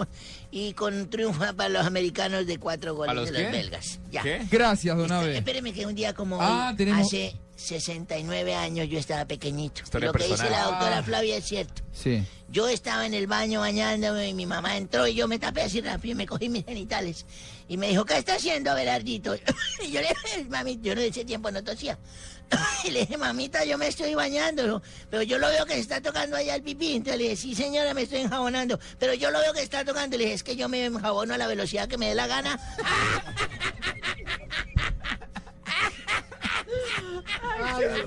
y con triunfo para los americanos de cuatro goles ¿A los de los qué? belgas. Ya. ¿Qué? Gracias, don Abe. Espéreme que un día como Ah, hoy, tenemos- hace 69 años yo estaba pequeñito. Historia Lo que dice la doctora Ah. Flavia es cierto. Sí. Yo estaba en el baño bañándome y mi mamá entró y yo me tapé así rápido y me cogí mis genitales. Y me dijo, ¿qué está haciendo, Abelardito? Y yo le dije, mami, yo en ese tiempo no tosía. Y le dije, mamita, yo me estoy bañando, pero yo lo veo que se está tocando allá el pipí. Entonces le dije, sí, señora, me estoy enjabonando. Pero yo lo veo que está tocando. Y le dije, es que yo me enjabono a la velocidad que me dé la gana.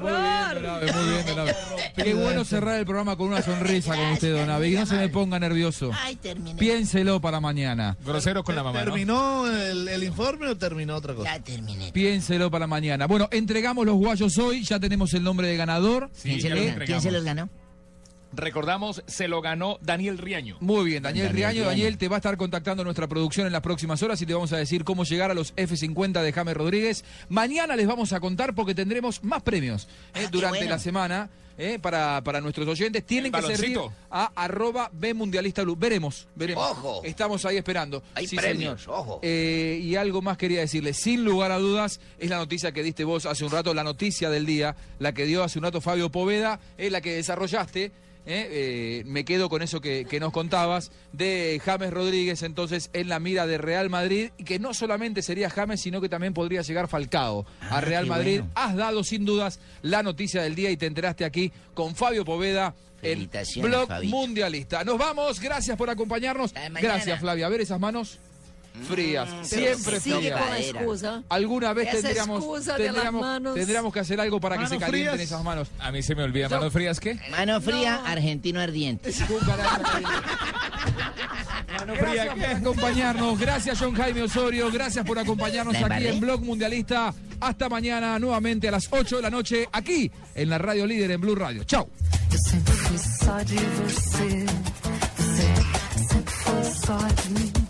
Muy bien, don Abe, muy bien, don Abe. Qué bueno cerrar el programa con una sonrisa con usted, don Abe. Y no se me ponga nervioso. Ay, terminé. Piénselo para mañana. Grosero con la mamá, ¿no? ¿Terminó el, el informe o terminó otra cosa? Ya terminé. Piénselo para mañana. Bueno, entregamos los guayos hoy. Ya tenemos el nombre de ganador. Sí, ya lo Eh, entregamos. ganó? Recordamos, se lo ganó Daniel Riaño. Muy bien, Daniel, Daniel Riaño. Riaño. Daniel te va a estar contactando nuestra producción en las próximas horas y te vamos a decir cómo llegar a los F50 de James Rodríguez. Mañana les vamos a contar porque tendremos más premios eh, durante bueno. la semana. eh, para, para nuestros oyentes tienen ¿El que servir a arroba B Mundialista Blue. Veremos, veremos. Ojo. Estamos ahí esperando. Hay Sí, premios, señor. ojo. Eh, y algo más quería decirle, sin lugar a dudas, es la noticia que diste vos hace un rato, la noticia del día, la que dio hace un rato Fabio Poveda, es la que desarrollaste. Eh, eh, me quedo con eso que, que nos contabas de James Rodríguez entonces en la mira de Real Madrid y que no solamente sería James sino que también podría llegar Falcao a Ah, Real Madrid. bueno. Has dado sin dudas la noticia del día y te enteraste aquí con Fabio Poveda en Felicitaciones, Blog Fabito. Mundialista. Nos vamos, gracias por acompañarnos. Gracias Flavia, a ver esas manos frías, siempre Sigue frías. con excusa. Alguna vez Esa tendríamos, excusa de las tendríamos, manos. tendríamos que hacer algo para que se calienten frías. esas manos. A mí se me olvida, ¿manos frías qué? Mano fría, argentino ardiente. Gracias por acompañarnos, gracias John Jaime Osorio, gracias por acompañarnos aquí en Blog Mundialista. Hasta mañana nuevamente a las 8 de la noche aquí en la radio líder en Blue Radio. Chau. Eu sempre fui só de você. Você sempre foi só de mim.